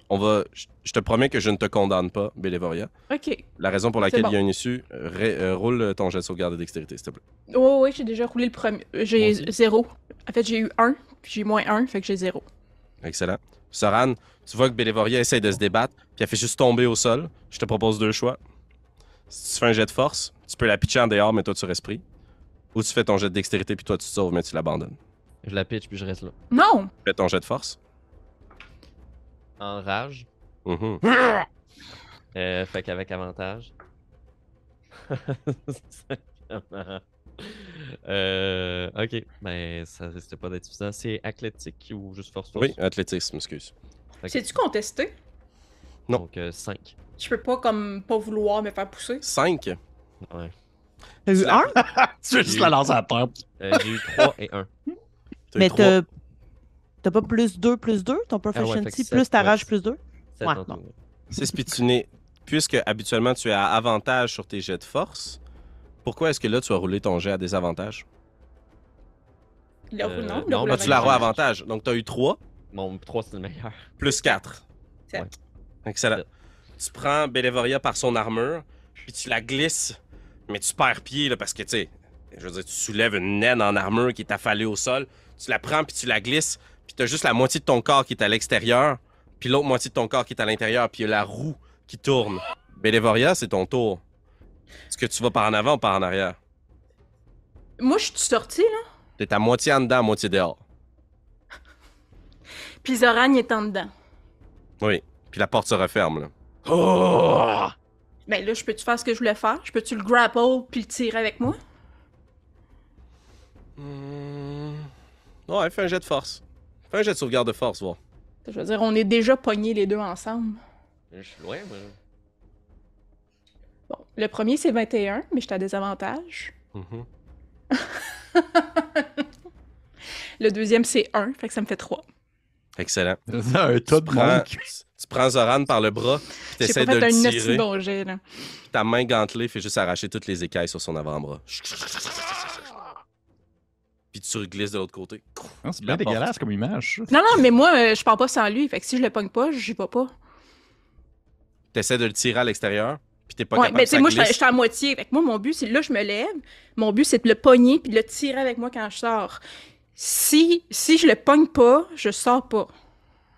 on va. Je te promets que je ne te condamne pas, Bélévoria. OK. La raison pour laquelle il y a une issue, euh, roule ton jet de sauvegarde de dextérité, s'il te plaît. Oh, oui, j'ai déjà roulé le premier. J'ai zéro. En fait, j'ai eu un, puis j'ai moins un, fait que j'ai zéro. Excellent. Soran, tu vois que Bélévoria essaie de se débattre, puis elle fait juste tomber au sol. Je te propose deux choix. Si tu fais un jet de force, tu peux la pitcher en dehors, mais toi tu restes pris. Ou tu fais ton jet de dextérité, puis toi tu te sauves, mais tu l'abandonnes. Je la pitch, puis je reste là. Non! Fais ton jet de force. En rage. Mm euh, fait qu'avec avantage. euh, ok, ben ça risque pas d'être suffisant. C'est athlétique ou juste force force Oui, athlétisme, excuse. C'est-tu contesté? Non. Donc 5. Euh, je peux pas comme pas vouloir me faire pousser. 5? Ouais. T'as eu 1? tu veux juste la lancer à la tête. Euh, J'ai eu 3 et 1. Mais t'as T'as pas plus 2 plus 2 ton ah proficiency plus ta rage plus 2 Ouais, C'est spituné. Puisque habituellement tu as avantage sur tes jets de force, pourquoi est-ce que là tu as roulé ton jet à désavantage? Euh, non, non bah, tu l'as avantage. Donc tu as eu 3. Mon 3 c'est le meilleur. Plus 4. Ouais. Excellent. Tu prends Bélévoria par son armure, puis tu la glisses, mais tu perds pied là, parce que tu sais, je veux dire, tu soulèves une naine en armure qui est affalée au sol. Tu la prends puis tu la glisses, puis t'as juste la moitié de ton corps qui est à l'extérieur, puis l'autre moitié de ton corps qui est à l'intérieur, puis il y a la roue qui tourne. Bélévoria, c'est ton tour. Est-ce que tu vas par en avant ou par en arrière? Moi, je suis sortie, là. T'es à moitié en dedans, à moitié dehors. Puis Zoran est en dedans. Oui. Puis la porte se referme, là. Oh! Ben là, je peux-tu faire ce que je voulais faire? Je peux-tu le grapple puis le tirer avec moi? Mmh... Ouais, fais un jet de force. Fais un jet de sauvegarde de force, voir. Je veux dire, on est déjà pognés les deux ensemble. Je suis loin, moi. Bon, le premier c'est 21, mais j'étais à désavantage. Mm le deuxième c'est 1, fait que ça me fait 3. Excellent. un tas de prends, Tu prends Zoran par le bras, tu essaies de le tirer. Bon jet, là. Ta main gantelée fait juste arracher toutes les écailles sur son avant-bras puis tu glisses de l'autre côté. Ah, c'est bien dégueulasse comme image. Non, non, mais moi, euh, je pars pas sans lui. Fait que si je le pogne pas, j'y vais pas. T'essaies de le tirer à l'extérieur, puis t'es pas ouais, capable mais tu sais, moi, je suis à moitié. Fait que moi, mon but, c'est là, je me lève. Mon but, c'est de le pogner puis de le tirer avec moi quand je sors. Si, si je le pogne pas, je sors pas.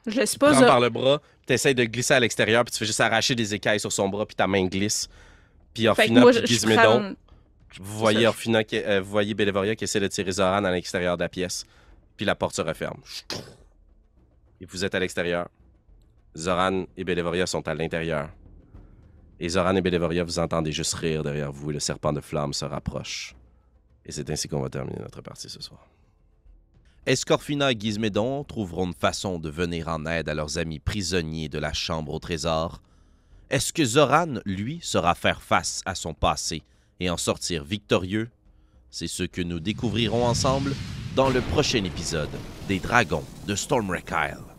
Je laisse pas. Tu prends par le bras, t'essaies de glisser à l'extérieur, puis tu fais juste arracher des écailles sur son bras, puis ta main glisse. Puis en final, tu glisses prends... Vous voyez Orfina, qui, euh, vous voyez Bélévoria qui essaie de tirer Zoran à l'extérieur de la pièce. Puis la porte se referme. Et vous êtes à l'extérieur. Zoran et Bélévoria sont à l'intérieur. Et Zoran et Bélévoria, vous entendez juste rire derrière vous et le serpent de flamme se rapproche. Et c'est ainsi qu'on va terminer notre partie ce soir. Est-ce qu'Orfina et Gizmédon trouveront une façon de venir en aide à leurs amis prisonniers de la Chambre au Trésor? Est-ce que Zoran, lui, saura faire face à son passé et en sortir victorieux, c'est ce que nous découvrirons ensemble dans le prochain épisode des Dragons de Stormwreck Isle.